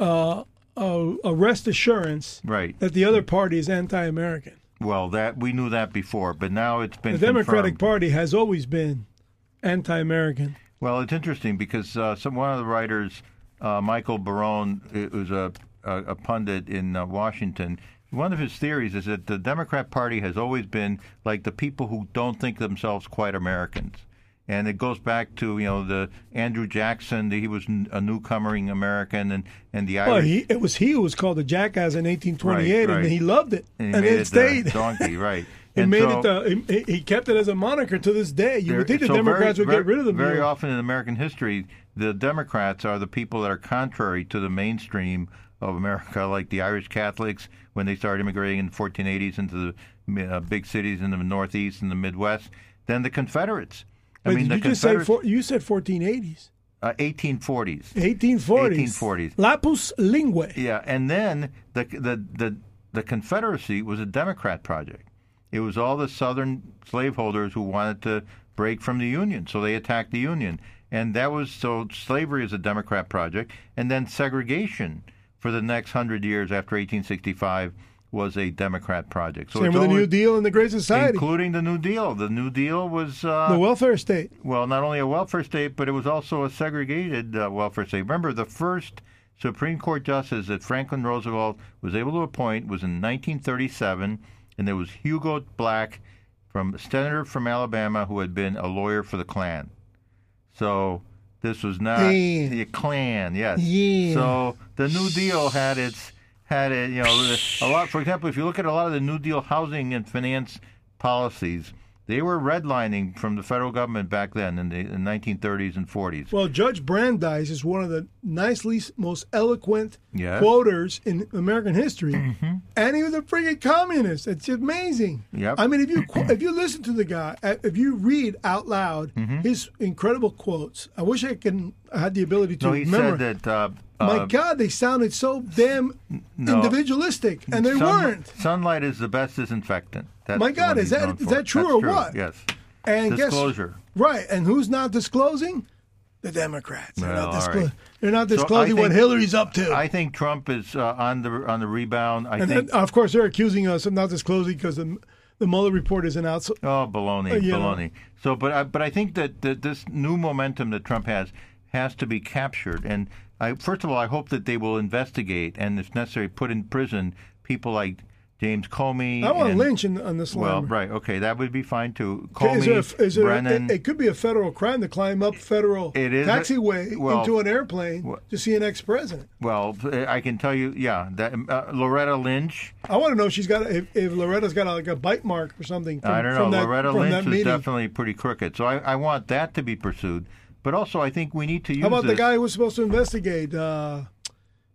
uh, a, a rest assurance Right. that the other party is anti-American. Well, that we knew that before, but now it's been The Democratic confirmed. Party has always been anti-American. Well, it's interesting because uh, some one of the writers, uh, Michael Barone, was a, a, a pundit in uh, Washington. One of his theories is that the Democrat Party has always been like the people who don't think themselves quite Americans, and it goes back to you know the Andrew Jackson. He was a newcomering American, and and the Irish. Well, he, it was he who was called the jackass in 1828, Right, right. and he loved it, and and, it it stayed. the donkey, right? He And made so- it. The, he, he kept it as a moniker to this day. You There- would think the so Democrats very, would get rid of the Very often in American history, the Democrats are the people that are contrary to the mainstream of America, like the Irish Catholics when they started immigrating in the 1480s into the uh, big cities in the Northeast and the Midwest. Then the Confederates. I mean, the you just say you said 1480s, uh, 1840s. 1840s, 1840s. Lapsus linguae. Yeah, and then the the the the Confederacy was a Democrat project. It was all the Southern slaveholders who wanted to break from the Union, so they attacked the Union, and that was so slavery is a Democrat project, and then segregation for the next hundred years after 1865 was a Democrat project. So Same with the New Deal and the Great Society, including the New Deal. The New Deal was uh, the welfare state. well, not only a welfare state, but it was also a segregated uh, welfare state. Remember, the first Supreme Court justice that Franklin Roosevelt was able to appoint was in 1937, and there was Hugo Black, from senator from Alabama, who had been a lawyer for the Klan. So this was not Damn. the Klan, yes. Yeah. So the New Deal had its had it, you know, a lot. For example, if you look at a lot of the New Deal housing and finance policies, they were redlining from the federal government back then in the in 1930s and 40s. Well, Judge Brandeis is one of the nicely most eloquent Yes. quoters in American history, and he was a freaking communist. It's amazing. Yep. I mean, if you if you listen to the guy, uh, if you read out loud his incredible quotes, I wish I can I had the ability to no, he remember. said that. Uh, My uh, God, they sounded so damn no. individualistic, and they sun- weren't. Sunlight is the best disinfectant. That's My God, is that- is that true That's or what? Yes. And guess- Disclosure. Right, and who's not disclosing? The Democrats. They're Well, not, all disclo- right. they're not So disclosing what think- Hillary's up to. I think Trump is uh, on the on the rebound. I and think. then, of course, they're accusing us of not disclosing because the, the Mueller report isn't out. So, Oh, baloney, Uh, you know. baloney. So, but I, but I think that, that this new momentum that Trump has has to be captured. And I, first of all, I hope that they will investigate and, if necessary, put in prison people like James Comey. I want and, Lynch in, on this Well, line. right, okay, that would be fine too. Comey, is there a, is there a- Brennan. it, it could be a federal crime to climb up federal It is a- taxiway well, into an airplane wha- to see an ex-president. well, I can tell you, yeah, that uh, Loretta Lynch. I want to know if she's got if, if Loretta's got a, like a bite mark or something. From, I don't know. That, Loretta Lynch is definitely pretty crooked. So I, I want that to be pursued. But also, I think we need to use How about the guy who was supposed to investigate? Uh,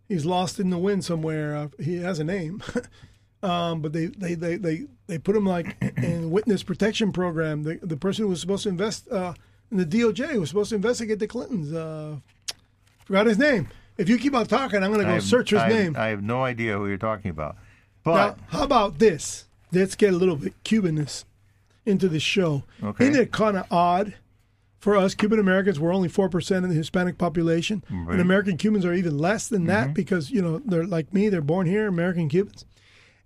he's lost in the wind somewhere. Uh, he has a name, um, but they, they, they, they, they put him like in witness protection program. The the person who was supposed to invest uh, in the DOJ who was supposed to investigate the Clintons. Uh, forgot his name. If you keep on talking, I'm going to go have- search his I, name. I have no idea who you're talking about. But now, how about this? Let's get a little bit Cubanness into the show. Okay. Isn't it kind of odd for us Cuban Americans? We're only four percent of the Hispanic population, Right. and American Cubans are even less than Mm-hmm. that because you know they're like me; they're born here, American Cubans.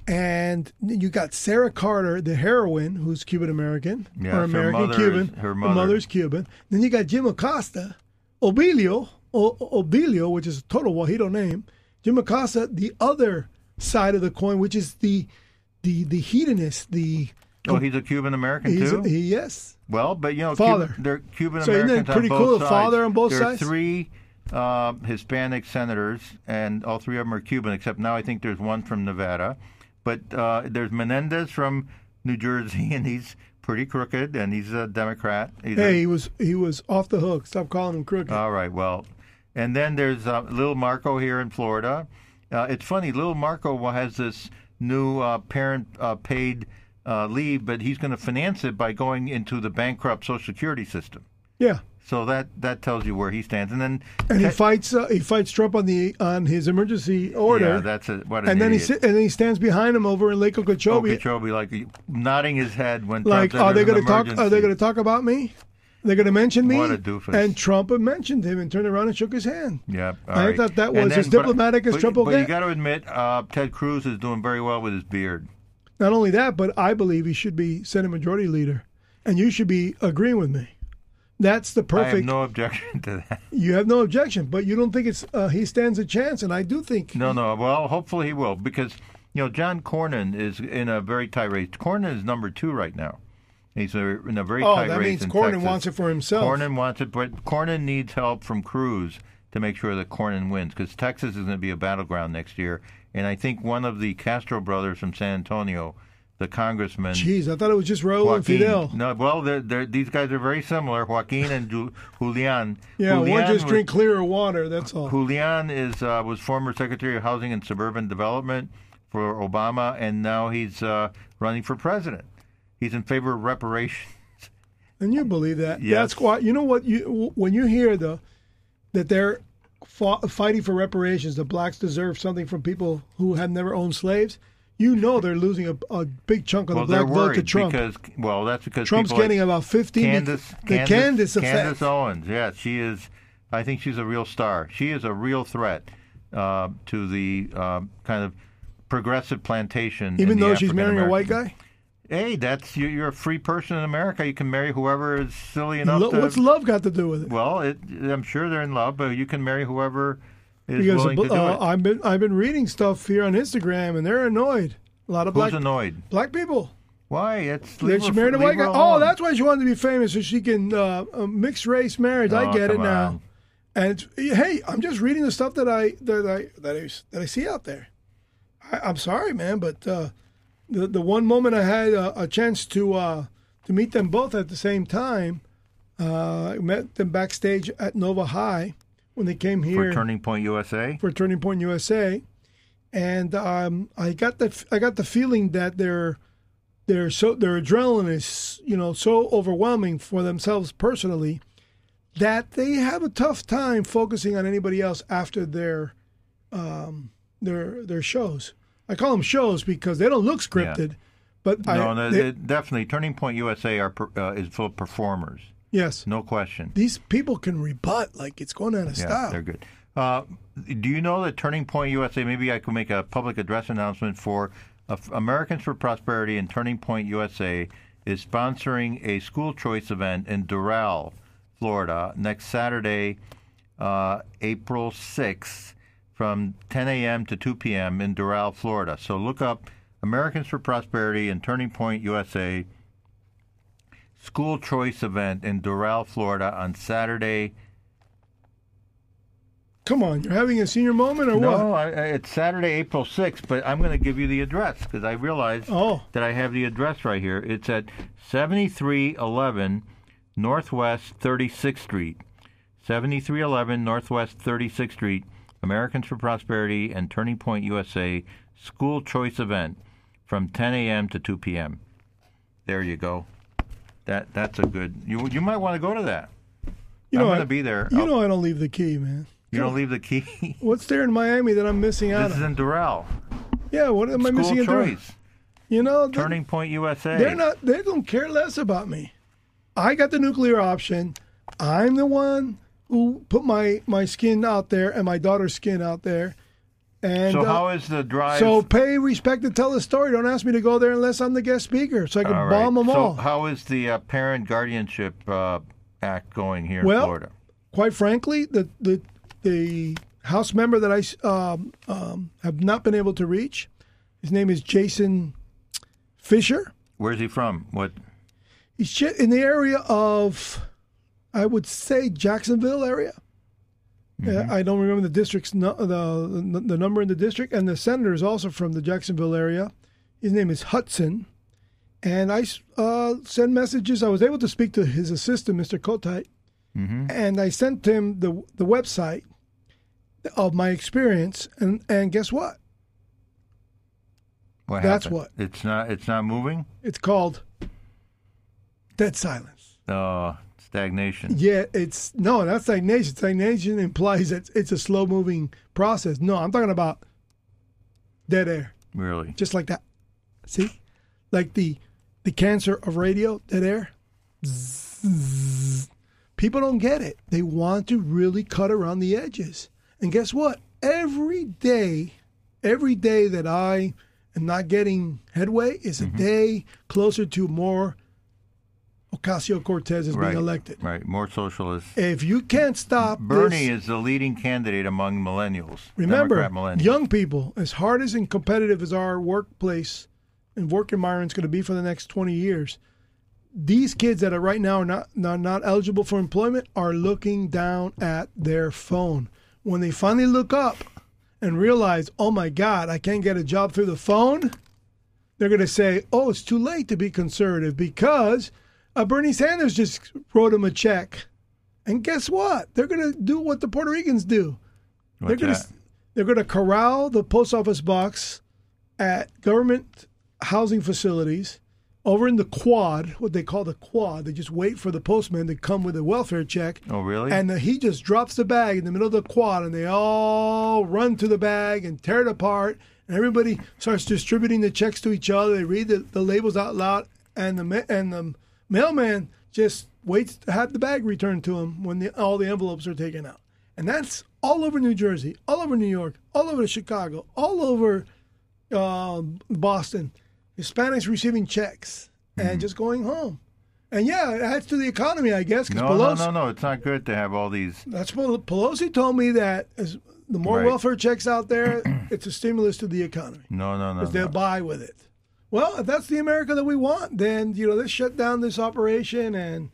And you got Sarah Carter, the heroine, who's Cuban American Yes, or her American Cuban. is- her The mother. mother's Cuban. Then you got Jim Acosta, Obilio, o- Obilio, which is a total Wajito name. Jim Acosta, the other side of the coin, which is the the the hedonist, the oh, he's a Cuban American too. he, yes. well, but you know, Father. Cuban, they're Cuban American. So on pretty both cool, sides. father on both there sides? are three uh, Hispanic senators, and all three of them are Cuban. Except now, I think there's one from Nevada. But uh, there's Menendez from New Jersey, and he's pretty crooked, and he's a Democrat. He's a- Hey, he was he was off the hook. Stop calling him crooked. All right. Well, and then there's uh, Little Marco here in Florida. Uh, it's funny. Little Marco has this new uh, parent uh, paid uh, leave, but he's going to finance it by going into the bankrupt Social Security system. yeah, So that that tells you where he stands. And then and he fights uh, he fights Trump on the on his emergency order. Yeah, that's a, what an and then he idiot. sit, and then he stands behind him over in Lake Okeechobee. Okeechobee, like nodding his head when like, Trump are they going to talk? Are they going to talk about me? They're going to mention me. What a doofus. And Trump mentioned him and turned around and shook his hand. Yeah, I right. thought that was as but- diplomatic as but, Trump will But you get. got to admit, uh, Ted Cruz is doing very well with his beard. Not only that, but I believe he should be Senate Majority Leader, and you should be agreeing with me. That's the perfect. I have no objection to that. you have no objection, but you don't think it's uh, he stands a chance, and I do think. No, no. Well, hopefully he will because you know John Cornyn is in a very tight race. Cornyn is number two right now. He's a, in a very Oh, tight race. Oh, that means Cornyn Texas. wants it for himself. Cornyn wants it, but Cornyn needs help from Cruz to make sure that Cornyn wins because Texas is going to be a battleground next year. And I think one of the Castro brothers from San Antonio, the congressman. Jeez, I thought it was just Raul and Fidel. No, well, they're, they're, these guys are very similar, Joaquin and Ju- Julian. Yeah, Julian one just was- drink clearer water. That's all. Julian is uh, was former Secretary of Housing and Suburban Development for Obama, and now he's uh, running for president. He's in favor of reparations. And you believe that? Yes. That's why. You know what? You when you hear the that they're fought, fighting for reparations, the blacks deserve something from people who have never owned slaves. You know they're losing a, a big chunk of Well, the black vote to Trump. because well, that's because Trump's people like getting about fifteen. Candace, the Candace, Candace effect. Candace Owens. Yeah, she is. I think she's a real star. She is a real threat uh, to the uh, kind of progressive plantation. Even though she's marrying a white guy. Hey, that's you, you're a free person in America. You can marry whoever is silly enough Lo- to. what's love got to do with it? Well, it, I'm sure they're in love, but you can marry whoever is because willing to do uh, it. I've been I've been reading stuff here on Instagram, and they're annoyed. A lot of Who's black annoyed? black people. Why? It's That leave she her- married a leave white her guy. Oh, alone. that's why she wanted to be famous, so she can uh, uh, mixed race marriage. I Oh, get it come now. on. And it's, hey, I'm just reading the stuff that I that I that I that I see out there. I, I'm sorry, man, but uh, the the one moment I had a, a chance to uh, to meet them both at the same time, uh, I met them backstage at Nova High when they came here for Turning Point USA. for Turning Point USA, and um, I got the I got the feeling that their their so their adrenaline is you know so overwhelming for themselves personally that they have a tough time focusing on anybody else after their um, their their shows. I call them shows because they don't look scripted, but No, I, they- definitely. Turning Point USA are uh, is full of performers, yes, no question. these people can rebut like it's going out of Yeah, style. they're good. Uh, do you know that Turning Point USA? Maybe I could make a public address announcement for uh, Americans for Prosperity and Turning Point USA is sponsoring a school choice event in Doral, Florida, next Saturday, uh, April sixth, from 10 a.m. to 2 p.m. in Doral, Florida. So look up Americans for Prosperity and Turning Point USA school choice event in Doral, Florida, on Saturday. Come on, you're having a senior moment or what? No, I, I- it's Saturday, April 6th, but I'm going to give you the address because I realized Oh. that I have the address right here. It's at 7311 Northwest 36th Street. 7311 Northwest 36th Street, Americans for Prosperity and Turning Point USA school choice event from 10 a.m. to 2 p.m. There you go. That that's a good. You you might want to go to that. You I'm know, going I- to be there. You I'll- know I don't leave the key, man. you don't leave the key. What's there in Miami that I'm missing out this is in Doral. Yeah, what am I School missing in choice. You know, Turning Point USA. they're not. They don't care less about me. I got the nuclear option. I'm the one who put my my skin out there and my daughter's skin out there. And So uh, how is the drive? so pay respect and tell the story. Don't ask me to go there unless I'm the guest speaker, so I can all right. bomb them so all. how is the uh, Parent Guardianship uh, Act going here Well, in Florida? quite frankly, the the the House member that I um, um, have not been able to reach, his name is Jason Fischer. Where's he from? What? He's in the area of, I would say Jacksonville area. Uh, I don't remember the district's the, the the number in the district, and the senator is also from the Jacksonville area. His name is Hudson, and I uh, sent messages. I was able to speak to his assistant, Mr. Kotite, and I sent him the the website of my experience, and and guess what? What That's happened? what. It's not. It's not moving. It's called Dead Silence. Uh, stagnation. Yeah, it's no, that's stagnation. Stagnation implies that it's a slow moving process. No, I'm talking about dead air, Really? just like that. See, like the the cancer of radio, dead air. Zzz. People don't get it. They want to really cut around the edges. And guess what? Every day, every day that I am not getting headway is a mm-hmm. day closer to more Ocasio Cortez is Right. being elected. Right. More socialists. If you can't stop Bernie this, is the leading candidate among millennials. remember, millennials. young people, as hard as and competitive as our workplace and work environment is going to be for the next 20 years, these kids that are right now are not, not, not eligible for employment are looking down at their phone. When they finally look up and realize, oh my God, I can't get a job through the phone, they're going to say, "Oh, it's too late to be conservative because uh, Bernie Sanders just wrote him a check." And guess what? They're going to do what the Puerto Ricans do. What's they're going to they're going to corral the post office box at government housing facilities over in the quad, what they call the quad. They just wait for the postman to come with a welfare check. Oh, really? And uh, he just drops the bag in the middle of the quad, and they all run to the bag and tear it apart. And everybody starts distributing the checks to each other. They read the, the labels out loud, and the and the mailman just waits to have the bag returned to him when the, all the envelopes are taken out. And that's all over New Jersey, all over New York, all over Chicago, all over uh, Boston. Hispanics receiving checks Mm-hmm. and just going home. And yeah, it adds to the economy, I guess. no, Pelosi, no, no, no. It's not good to have all these. That's what Pelosi told me that as the more Right. welfare checks out there, it's a stimulus to the economy No, no, no. because they'll no. buy with it. Well, if that's the America that we want, then you know let's shut down this operation and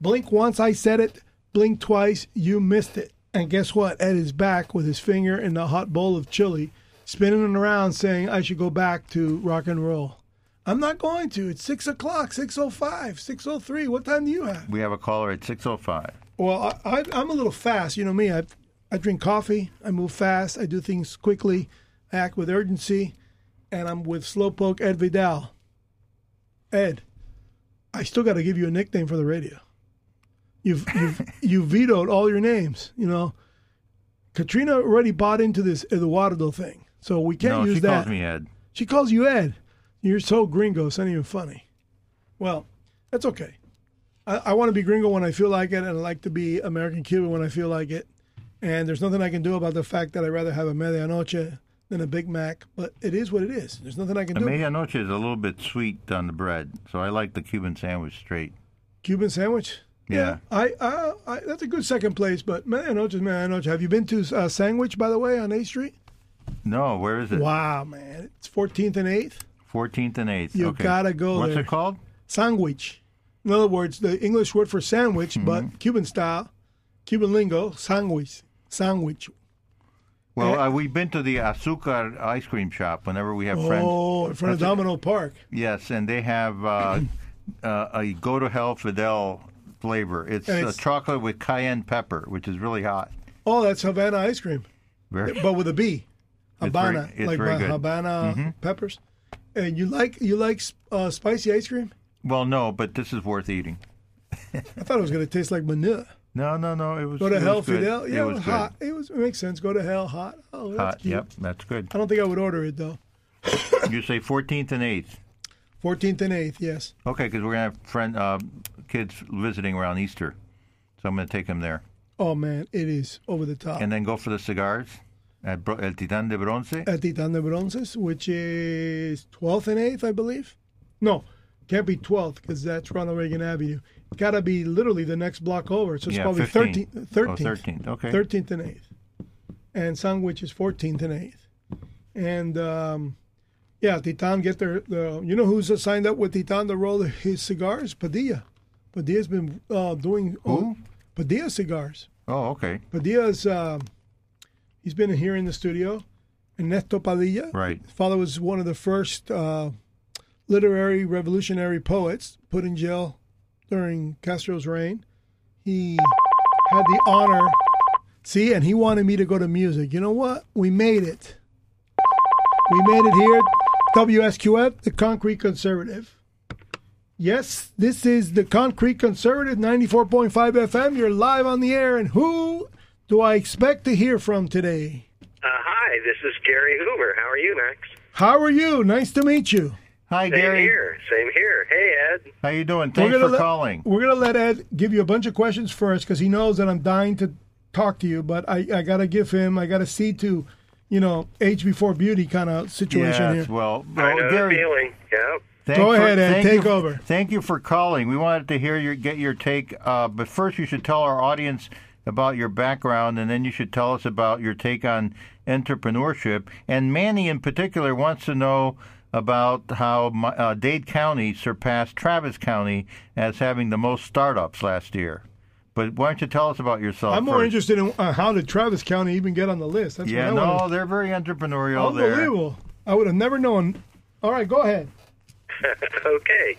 blink once. I said it, blink twice. You missed it. And guess what? Ed is back with his finger in the hot bowl of chili, spinning it around, saying I should go back to rock and roll. I'm not going to. It's six o'clock, six o five, six o three. What time do you have? We have a caller at 605. Well, I, I'm a little fast. You know me. I, I drink coffee. I move fast. I do things quickly. I act with urgency. And I'm with Slowpoke Ed Vidal. Ed, I still got to give you a nickname for the radio. You've you've you vetoed all your names. You know, Katrina already bought into this Eduardo thing, so we can't no, use she that. calls me Ed. She calls you Ed. You're so gringo, it's not even funny. Well, that's okay. I, I want to be gringo when I feel like it, and I like to be American Cuban when I feel like it. And there's nothing I can do about the fact that I'd rather have a medianoche than a Big Mac, but it is what it is. There's nothing I can The do. medianoche is a little bit sweet on the bread, so I like the Cuban sandwich straight. Cuban sandwich? Yeah. I, I, I, that's a good second place, but medianoche is medianoche. Have you been to uh, Sandwich, by the way, on 8th Street? No, where is it? Wow, man. It's 14th and 8th. 14th and 8th. You okay. gotta go What's there. it called? sandwich. In other words, the English word for sandwich, Mm-hmm. but Cuban style, Cuban lingo, sandwich, sandwich. Well, Eh? uh, we've been to the Azúcar ice cream shop whenever we have friends. Oh, in front of Domino Park. Yes, and they have uh, uh, a Go to Hell Fidel flavor. It's, uh, it's- chocolate with cayenne pepper, which is really hot. Oh, that's Havana ice cream, Very. but with a B. It's Habana, very- it's like very uh. Mm-hmm. Habana peppers. And you like you like uh, spicy ice cream? Well, no, but this is worth eating. I thought it was going to taste like manure. No, no, no. It was Go to it hell, was. Fidel. Yeah, it was, hot. It was. It makes sense. Go to hell, hot. Oh, that's Hot. cute. Yep, that's good. I don't think I would order it though. You say 14th and 8th. 14th and 8th, yes. Okay, because we're gonna have friend uh, kids visiting around Easter, so I'm gonna take them there, Oh man, it is over the top. and then go for the cigars at Bro- El Titan de Bronce. at Titan de Bronces, which is 12th and 8th, I believe. No, can't be 12th because that's Ronald Reagan Avenue. Got to be literally the next block over. So it's Yeah, probably 15th. 13th. Oh, 13th. 13th. Okay. 13th and 8th. And Sandwich is 14th and 8th. And um, yeah, Titan get their, the, you know who's signed up with Titan to roll his cigars? Padilla. Padilla's been uh, doing Who? Padilla cigars. Oh, okay. Padilla's, um, he's been here in the studio. Ernesto Padilla. Right. His father was one of the first uh, literary revolutionary poets put in jail during Castro's reign. He had the honor. See, and he wanted me to go to music. You know what? We made it. We made it here. WSQF, the Concrete Conservative. Yes, this is the Concrete Conservative, 94.5 FM. You're live on the air. And who do I expect to hear from today? Uh, hi, this is Gary Hoover. How are you, Max? How are you? Nice to meet you. Hi, Same Gary. here. Same here. Hey, Ed. How you doing? Thanks for let- calling. We're gonna let Ed give you a bunch of questions first because he knows that I'm dying to talk to you, but I, I gotta give him I gotta see to, you know, age before beauty kind of situation Yes, here. well, I well know Gary, the feeling. Yep. thank Go for- ahead, Ed. Take you- over. Thank you for calling. We wanted to hear your get your take, uh, but first you should tell our audience about your background, and then you should tell us about your take on entrepreneurship. And Manny, in particular, wants to know about how my, uh, Dade County surpassed Travis County as having the most startups last year. But why don't you tell us about yourself? I'm more first? interested in uh, how did Travis County even get on the list? That's Yeah, no, want. they're very entrepreneurial there. Unbelievable. I would have never known. All right, go ahead. okay.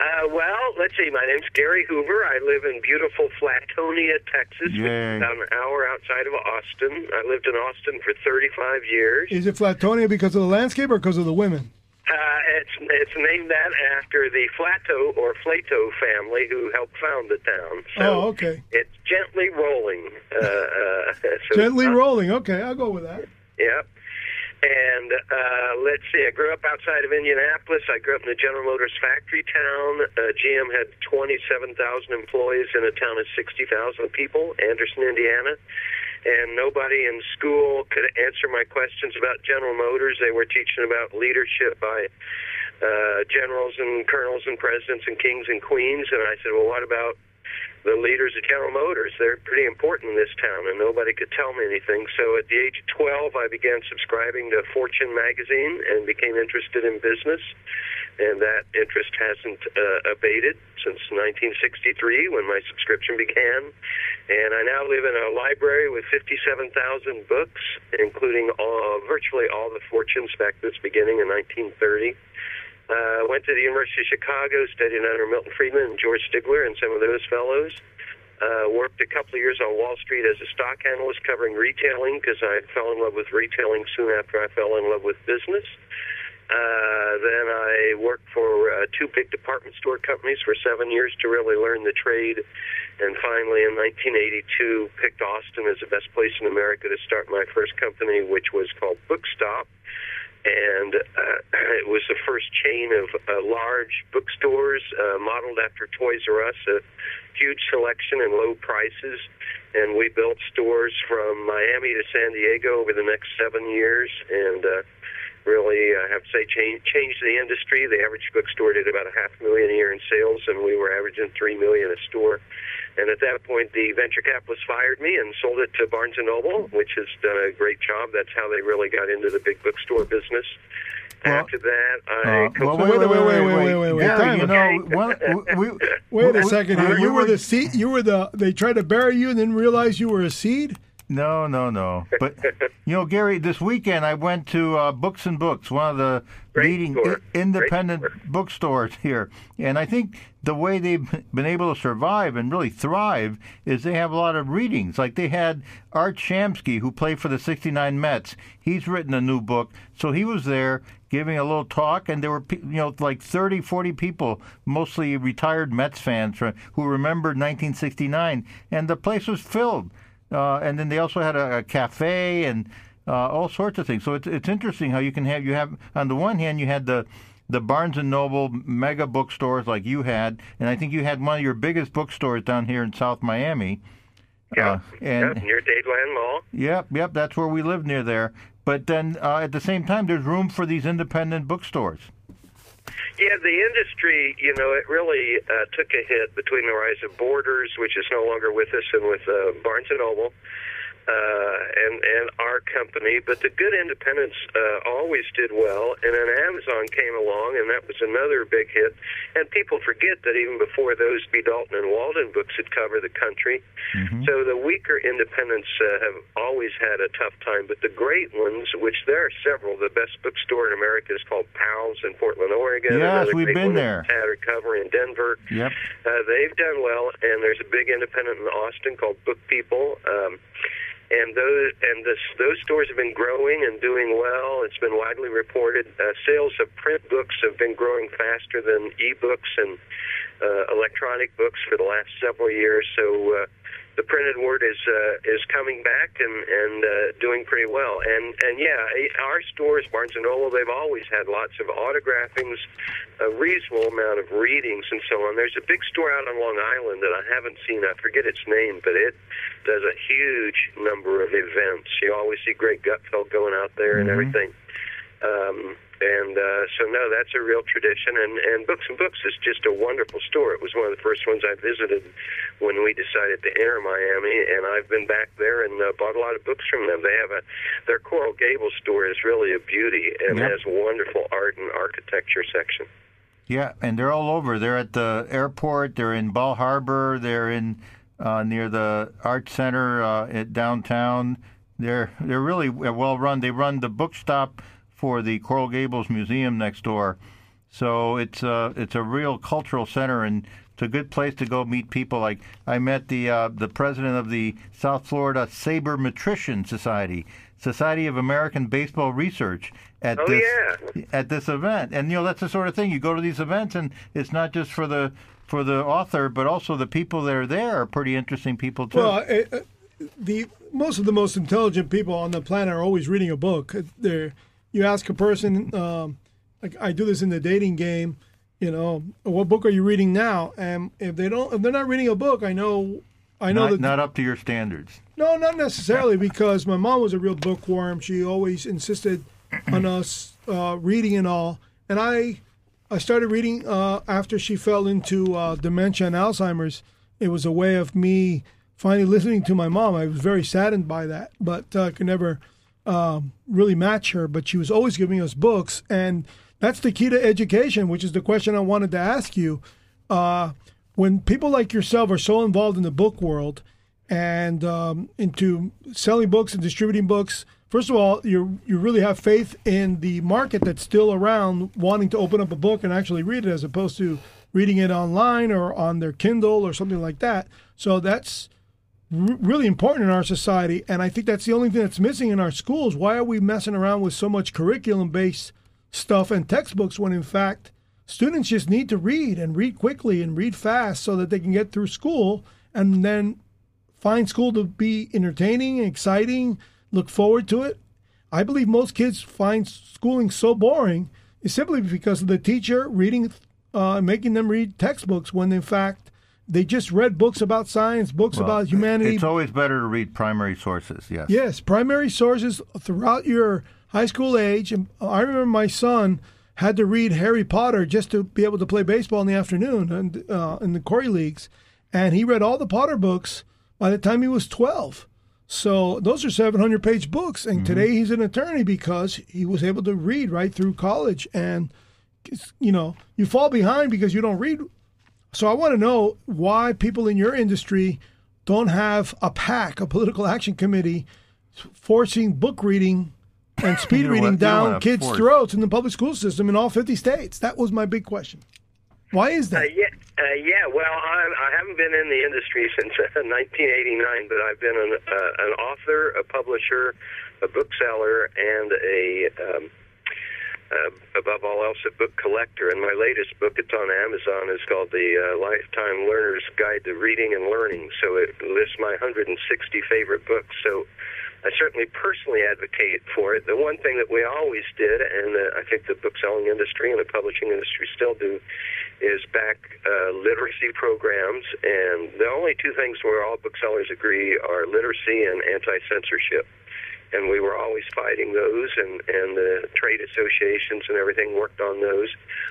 Uh, well, let's see. My name's Gary Hoover. I live in beautiful Flatonia, Texas, which is about an hour outside of Austin. I lived in Austin for 35 years. Is it Flatonia because of the landscape or because of the women? Uh, it's it's named that after the Flato or Flato family who helped found the town. So oh, okay. It's gently rolling. Uh, uh, so Gently rolling. Okay, I'll go with that. Yep. And uh, let's see, I grew up outside of Indianapolis. I grew up in the General Motors factory town. Uh, GM had 27,000 employees in a town of 60,000 people, Anderson, Indiana. And nobody in school could answer my questions about General Motors. They were teaching about leadership by uh, generals and colonels and presidents and kings and queens. And I said, well, what about the leaders of General Motors. They're pretty important in this town, and nobody could tell me anything. So at the age of 12, I began subscribing to Fortune magazine and became interested in business. And that interest hasn't uh, abated since 1963 when my subscription began. And I now live in a library with 57,000 books, including all, virtually all the Fortune spectacles beginning in 1930. Uh, went to the University of Chicago, studied under Milton Friedman and George Stigler and some of those fellows. Uh, worked a couple of years on Wall Street as a stock analyst covering retailing because I fell in love with retailing soon after I fell in love with business. Then I worked for uh, two big department store companies for seven years to really learn the trade. And finally, in 1982, picked Austin as the best place in America to start my first company, which was called Bookstop and uh, it was the first chain of uh, large bookstores uh, modeled after Toys R Us, a huge selection and low prices. And we built stores from Miami to San Diego over the next seven years, and uh, really, I have to say, change, changed the industry. The average bookstore did about a half million a year in sales, and we were averaging three million a store. And at that point, the venture capitalists fired me and sold it to Barnes and Noble, which has done a great job. That's how they really got into the big bookstore business. Well, After that, I Uh, well, wait, wait, wait, wait, wait, wait, wait. Time you know, one, we, Wait a second here. You were the seed. You were the. They tried to bury you and then realized you were a seed. No, no, no. But you know, Gary, this weekend I went to uh, Books and Books, one of the Great leading i- independent store. bookstores here, and I think the way they've been able to survive and really thrive is they have a lot of readings. Like they had Art Shamsky, who played for the '69 Mets. He's written a new book, so he was there giving a little talk, and there were you know like 30, 40 people, mostly retired Mets fans who remembered 1969, and the place was filled. Uh, and then they also had a, a cafe and uh, all sorts of things. So it's it's interesting how you can have you have on the one hand you had the the Barnes and Noble mega bookstores like you had, and I think you had one of your biggest bookstores down here in South Miami. yeah, Uh, and yeah, near Dadeland Mall. yep, yep, that's where we live near there. But then uh, at the same time, there's room for these independent bookstores. Yeah, the industry, you know, it really uh, took a hit between the rise of Borders, which is no longer with us, and with uh, Barnes and Noble, uh, and and our company. But the good independents uh, always did well, and then Amazon came along, and that was another big hit. And people forget that even before those, B. Dalton and Waldenbooks had covered the country. So the weaker independents uh, have always had a tough time, but the great ones, which there are several, the best bookstore in America is called Powell's in Portland, Oregon. Yes, we've been there. Tattered Cover in Denver. Yep. Uh, they've done well, and there's a big independent in Austin called Book People. Um, and those and this, those stores have been growing and doing well. It's been widely reported. Uh, sales of print books have been growing faster than e-books and uh, electronic books for the last several years. So uh, the printed word is uh, is coming back and and uh, doing pretty well. And and yeah, eh, our stores, Barnes and Noble, they've always had lots of autographings, a reasonable amount of readings, and so on. There's a big store out on Long Island that I haven't seen. I forget its name, but it does a huge number of events. You always see Greg Gutfeld going out there and everything. Um, and uh, so, no, that's a real tradition. And, and Books and Books is just a wonderful store. It was one of the first ones I visited when we decided to enter Miami, and I've been back there and uh, bought a lot of books from them. They have a their Coral Gables store is really a beauty and Yep. has wonderful art and architecture section. Yeah, and they're all over. They're at the airport. They're in Bal Harbour. They're in uh, near the Art Center uh, at downtown. They're they're really well run. They run the bookstop for the Coral Gables Museum next door. So it's a it's a real cultural center, and it's a good place to go meet people. Like I met the uh, the president of the South Florida Sabermetrician Society, Society of American Baseball Research, at Oh, this yeah. at this event. And you know that's the sort of thing you go to these events, and it's not just for the for the author, but also the people that are there are pretty interesting people too. Well, uh, uh, the most of the most intelligent people on the planet are always reading a book. They're, you ask a person, um, like I do this in the dating game, you know, what book are you reading now? And if they don't, if they're not reading a book, I know, I know not, that not up to your standards. no, not necessarily, because my mom was a real bookworm. She always insisted on us uh, reading and all. And I, I started reading uh, after she fell into uh, dementia and Alzheimer's. It was a way of me finally listening to my mom. I was very saddened by that, but uh, I could never um, really match her. But she was always giving us books, and that's the key to education, which is the question I wanted to ask you. Uh, when people like yourself are so involved in the book world and um, into selling books and distributing books, first of all, you you really have faith in the market that's still around, wanting to open up a book and actually read it, as opposed to reading it online or on their Kindle or something like that. So that's really important in our society, and I think that's the only thing that's missing in our schools. Why are we messing around with so much curriculum-based stuff and textbooks when, in fact, students just need to read and read quickly and read fast so that they can get through school and then find school to be entertaining, and exciting, look forward to it. I believe most kids find schooling so boring is simply because of the teacher reading, uh, making them read textbooks when in fact they just read books about science, books Well, about humanity. It's always better to read primary sources. Yes. Yes, primary sources throughout your high school age. And I remember my son had to read Harry Potter just to be able to play baseball in the afternoon and uh, in the Corey leagues, and he read all the Potter books by the time he was twelve. So those are 700 page books, and today he's an attorney because he was able to read right through college. And you know, you fall behind because you don't read. So I want to know why people in your industry don't have a PAC, a political action committee, forcing book reading and speed You don't reading want- down kids' force- throats in the public school system in all 50 states. That was my big question. Why is Uh, that? yeah, uh, yeah. Well, I, I haven't been in the industry since uh, 1989, but I've been an, uh, an author, a publisher, a bookseller, and a um, uh, above all else, a book collector. And my latest book, it's on Amazon, is called The uh, Lifetime Learner's Guide to Reading and Learning. So it lists my 160 favorite books. So I certainly personally advocate for it. The one thing that we always did, and uh, I think the bookselling industry and the publishing industry still do, is back uh, literacy programs. And the only two things where all booksellers agree are literacy and anti censorship and we were always fighting those, and and the trade associations and everything worked on those.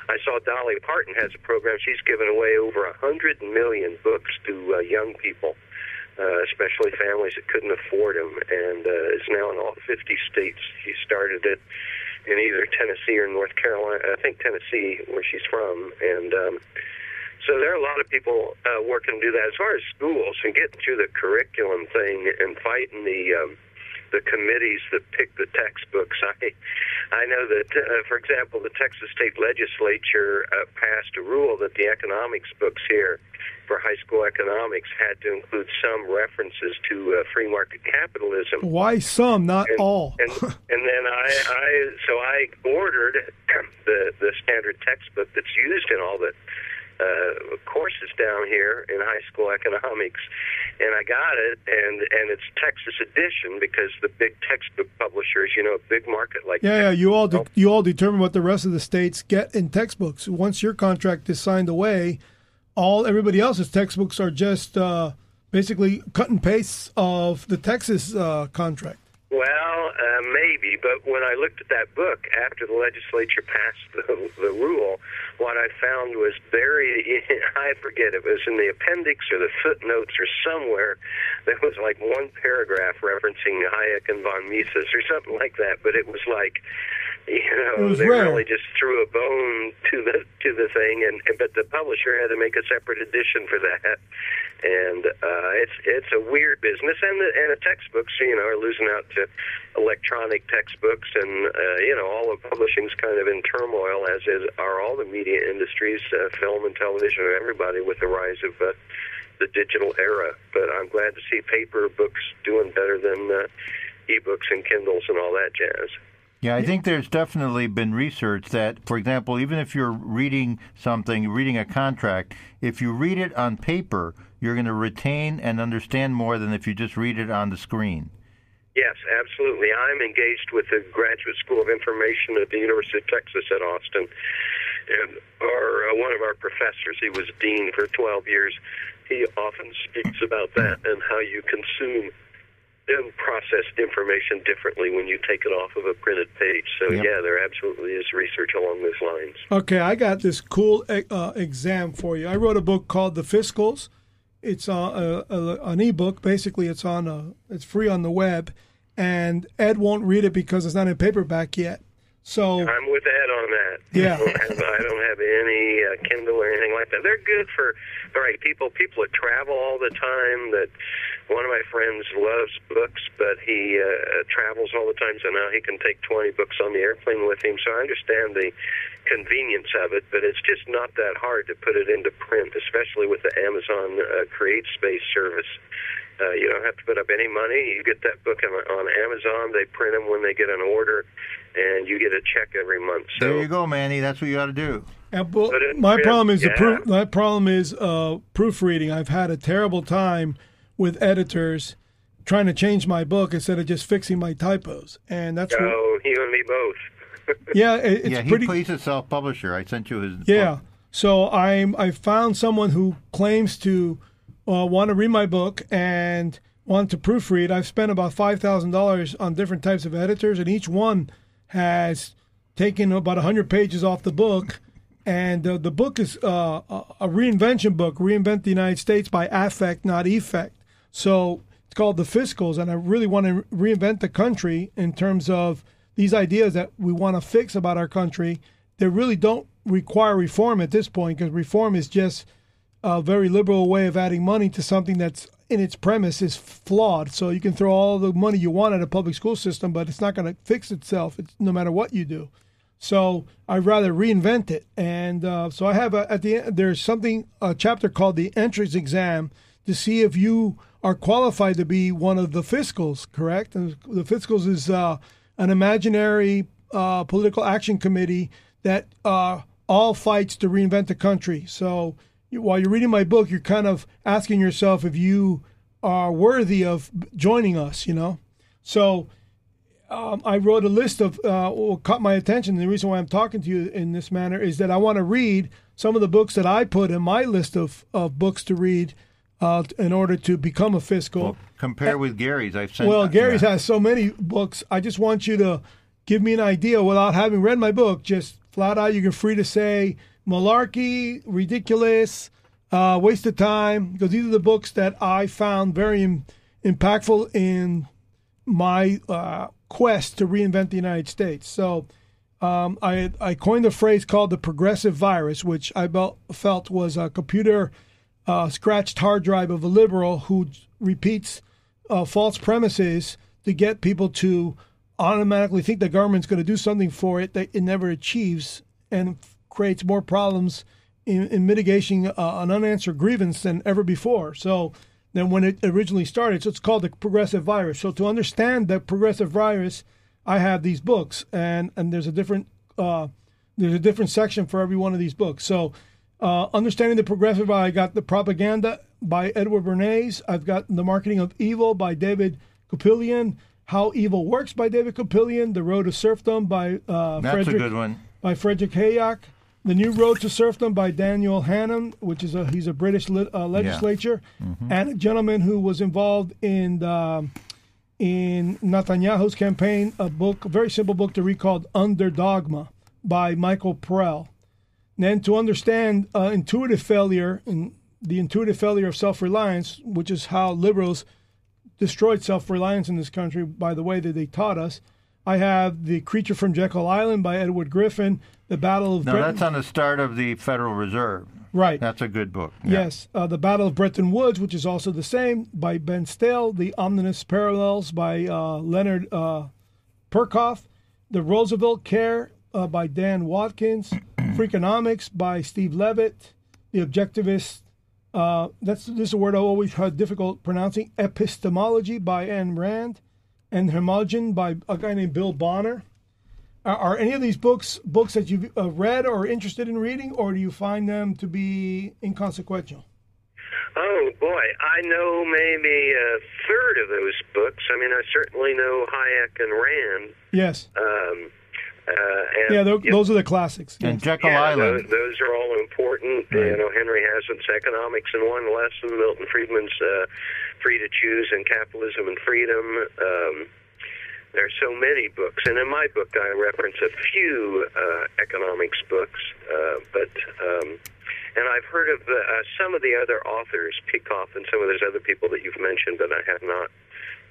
I saw Dolly Parton has a program. She's given away over a hundred million books to uh, young people, uh, especially families that couldn't afford them, and uh, is now in all 50 states. She started it in either Tennessee or North Carolina. I think Tennessee, where she's from, and. Um, so there are a lot of people uh, working to do that. As far as schools and getting through the curriculum thing and fighting the um, the committees that pick the textbooks. I I know that, uh, for example, the Texas State Legislature uh, passed a rule that the economics books here for high school economics had to include some references to uh, free market capitalism. Why some, not And, all? and and then I, I so I ordered the the standard textbook that's used in all the uh, courses down here in high school economics, and I got it, and and it's Texas edition because the big textbook publishers, you know, a big market like Yeah, yeah. You all de- you all determine what the rest of the states get in textbooks. Once your contract is signed away, all everybody else's textbooks are just uh, basically cut and pastes of the Texas uh, contract. Well, uh, maybe, but when I looked at that book after the legislature passed the, the rule, what I found was buried. In, I forget, it was in the appendix or the footnotes or somewhere. There was like one paragraph referencing Hayek and von Mises or something like that, but it was like You know, they rare. really just threw a bone to the to the thing, and and- but the publisher had to make a separate edition for that. And uh, it's it's a weird business, and the and the textbooks, you know, are losing out to electronic textbooks, and uh, you know, all of publishing's kind of in turmoil, as is are all the media industries, uh, film and television, and everybody with the rise of uh, the digital era. But I'm glad to see paper books doing better than uh, e-books and Kindles and all that jazz. Yeah, I think there's definitely been research that, for example, even if you're reading something, reading a contract, if you read it on paper, you're going to retain and understand more than if you just read it on the screen. Yes, absolutely. I'm engaged with the Graduate School of Information at the University of Texas at Austin, and our uh, one of our professors, he was dean for 12 years. He often speaks about that and how you consume process information differently when you take it off of a printed page. So Yep. yeah, there absolutely is research along those lines. Okay, I got this cool uh, exam for you. I wrote a book called The Fiscals. It's uh, a, a, an ebook. Basically, it's on a, it's free on the web, and Ed won't read it because it's not in paperback yet. So I'm with Ed on that. Yeah. I don't have, I don't have any uh, Kindle or anything like that. They're good for all right people. People that travel all the time. That one of my friends loves books, but he uh, travels all the time, so now he can take 20 books on the airplane with him. So I understand the convenience of it, but it's just not that hard to put it into print, especially with the Amazon uh, Create Space service. Uh, you don't have to put up any money. You get that book on, on Amazon. They print them when they get an order, and you get a check every month. So There you go, Manny. That's what you got to do. And, but But it- my yeah, problem is the proof. My problem is uh, proofreading. I've had a terrible time with editors trying to change my book instead of just fixing my typos, and that's what, Oh, you and me both. yeah, it, it's yeah, he, pretty. he's a self-publisher. I sent you his. Yeah. book. So I'm I found someone who claims to uh, want to read my book and want to proofread. I've spent about five thousand dollars on different types of editors, and each one has taken about hundred pages off the book. And uh, the book is uh, a a reinvention book, Reinvent the United States by Affect, not Effect. So it's called The Fiscals, and I really want to reinvent the country in terms of these ideas that we want to fix about our country. They really don't require reform at this point because reform is just a very liberal way of adding money to something that's in its premise is flawed. So you can throw all the money you want at a public school system, but it's not going to fix itself. It's no matter what you do. So I'd rather reinvent it. And uh, so I have a, at the end, there's something a chapter called the entrance exam to see if you are qualified to be one of the fiscals. Correct? And the fiscals is uh, an imaginary uh, political action committee that uh, all fights to reinvent the country. So you, while you're reading my book, you're kind of asking yourself if you are worthy of joining us. You know, so um, I wrote a list of uh, what caught my attention. The reason why I'm talking to you in this manner is that I want to read some of the books that I put in my list of, of books to read uh, in order to become a fiscal. Well, compare with Gary's. I've sent. Well, Gary's yeah. has so many books. I just want you to give me an idea without having read my book. Just flat out, you can free to say malarkey, ridiculous, uh, waste of time, because these are the books that I found very im- impactful in my uh, quest to reinvent the United States. So. Um, I, I coined a phrase called the progressive virus, which I bel- felt was a computer uh, scratched hard drive of a liberal who repeats uh, false premises to get people to automatically think the government's going to do something for it that it never achieves and creates more problems in, in mitigating uh, an unanswered grievance than ever before. So, than when it originally started. So it's called the progressive virus. So to understand the progressive virus, I have these books, and and there's a different uh, there's a different section for every one of these books. So uh, understanding the progressive, I got the propaganda by Edward Bernays. I've got the marketing of evil by David Kupelian. How evil works by David Kupelian. The road to serfdom by uh, That's Frederick a good one. by Frederick Hayek. The New Road to Serfdom by Daniel Hannan, which is a he's a British lit, uh, legislature, and a gentleman who was involved in the, in Netanyahu's campaign. A book, a very simple book to read called Under Dogma by Michael Prell. Then to understand uh, intuitive failure and the intuitive failure of self-reliance, which is how liberals destroyed self-reliance in this country by the way that they taught us. I have The Creature from Jekyll Island by Edward Griffin, The Battle of No, that's on the start of the Federal Reserve. right. That's a good book. Yeah. Yes, uh, The Battle of Bretton Woods, which is also the same, by Ben Steil. The Ominous Parallels by uh, Leonard uh, Peikoff. The Roosevelt Care uh, by Dan Watkins. Freakonomics by Steve Levitt. The Objectivist. Uh, that's this is a word I always had difficult pronouncing. Epistemology by Ayn Rand, and Hermogen by a guy named Bill Bonner. Are, are any of these books books that you've uh, read or interested in reading, or do you find them to be inconsequential? Oh boy, I know maybe a third of those books. I mean, I certainly know Hayek and Rand. Yes. Um, and, Yeah, tho- you those are the classics. And Yes. Jekyll yeah, Island. Those, those are all important. Right. You know, Henry Hazlitt's Economics in One Lesson, Milton Friedman's uh, Free to Choose and Capitalism and Freedom. Um, there are so many books, and in my book, I reference a few uh, economics books, uh, but. Um, and I've heard of the, uh, some of the other authors, Peikoff and some of those other people that you've mentioned, but I have not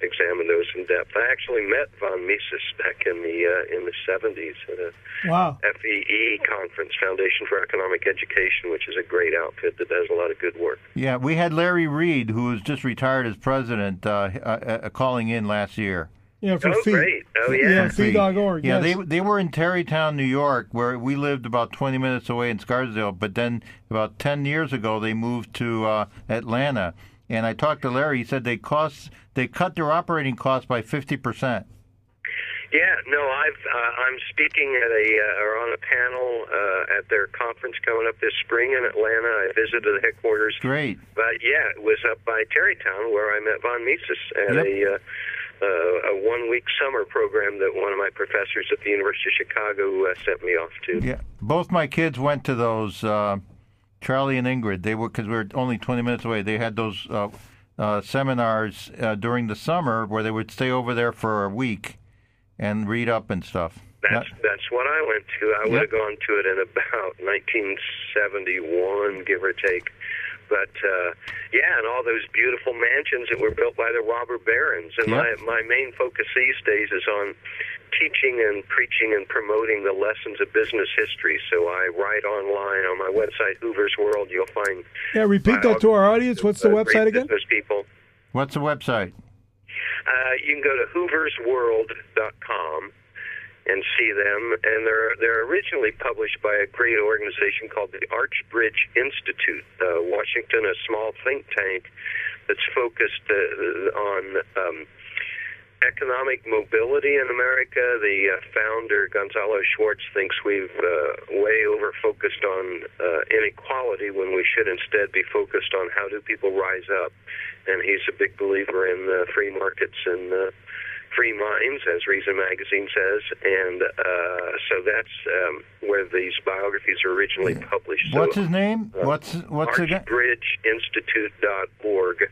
examined those in depth. I actually met von Mises back in the uh, in the 70s at a Wow. FEE conference, Foundation for Economic Education, which is a great outfit that does a lot of good work. Yeah, we had Larry Reed, who was just retired as president, uh, uh, uh, calling in last year. Yeah, for Oh, fee. great. Oh, yeah. Yeah, fee.org. Yeah, yes. they they were in Tarrytown, New York, where we lived about 20 minutes away in Scarsdale. But then about 10 years ago, they moved to uh, Atlanta. And I talked to Larry. He said they cost they cut their operating costs by 50 percent. Yeah, no, I've uh, I'm speaking at a uh, or on a panel uh, at their conference coming up this spring in Atlanta. I visited the headquarters, Great. but yeah, it was up by Tarrytown where I met von Mises at Yep. a. Uh, uh, a one-week summer program that one of my professors at the University of Chicago uh, sent me off to. Yeah, both my kids went to those. Uh, Charlie and Ingrid. They were because we were only 20 minutes away. They had those uh, uh, seminars uh, during the summer where they would stay over there for a week and read up and stuff. That's that's what I went to. I would have gone to it in about 1971, give or take. But uh, yeah, and all those beautiful mansions that were built by the robber barons. And Yep. my my main focus these days is on teaching and preaching and promoting the lessons of business history. So I write online on my website, Hoover's World. You'll find yeah, repeat that to our audience. What's the uh, website great again? Business people. What's the website? Uh, you can go to hooversworld.com and see them. And they're they're originally published by a great organization called the Archbridge Institute, uh, Washington, a small think tank that's focused uh, on. Um, Economic mobility in America. The uh, founder, Gonzalo Schwarz, thinks we've uh, way over focused on uh, inequality when we should instead be focused on how do people rise up and he's a big believer in uh, free markets and uh, free minds, as Reason Magazine says, and uh, so that's um, where these biographies are originally published. What's so, his name? uh, What's what's the guy? ArchbridgeInstitute.org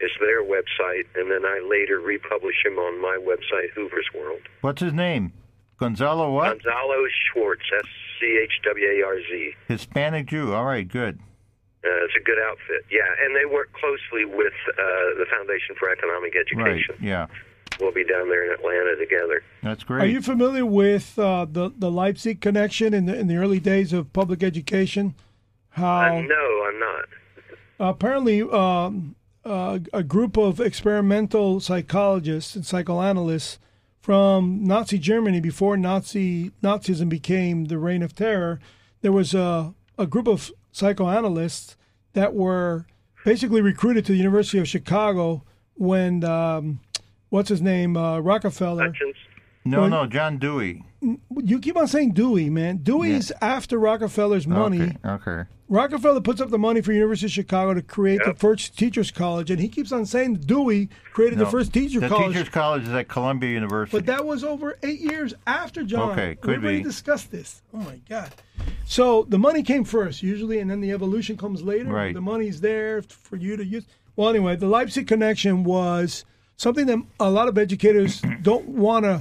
is their website, and then I later republish him on my website, Hoover's World. What's his name? Gonzalo what? Gonzalo Schwarz, S C H W A R Z. Hispanic Jew. All right, good. Uh, it's a good outfit, yeah, and they work closely with uh, the Foundation for Economic Education. Right. Education. Yeah. We'll be down there in Atlanta together. That's great. Are you familiar with uh, the the Leipzig connection in the in the early days of public education? How Uh, no, I'm not. apparently um, uh, a group of experimental psychologists and psychoanalysts from Nazi Germany before Nazi Nazism became the reign of terror. There was a a group of psychoanalysts that were basically recruited to the University of Chicago when um, what's his name uh, Rockefeller. Hutchins? no, Well- no, John Dewey. You keep on saying Dewey, man. Dewey's after Rockefeller's money. Okay. Okay. Rockefeller puts up the money for University of Chicago to create the first teachers college, and he keeps on saying Dewey created the No. first teacher The college. Teachers College is at Columbia University. But that was over eight years after John. Okay, could we already be. discussed this. Oh my God! So the money came first, usually, and then the evolution comes later. Right. The money's there for you to use. Well, anyway, the Leipzig connection was something that a lot of educators don't want to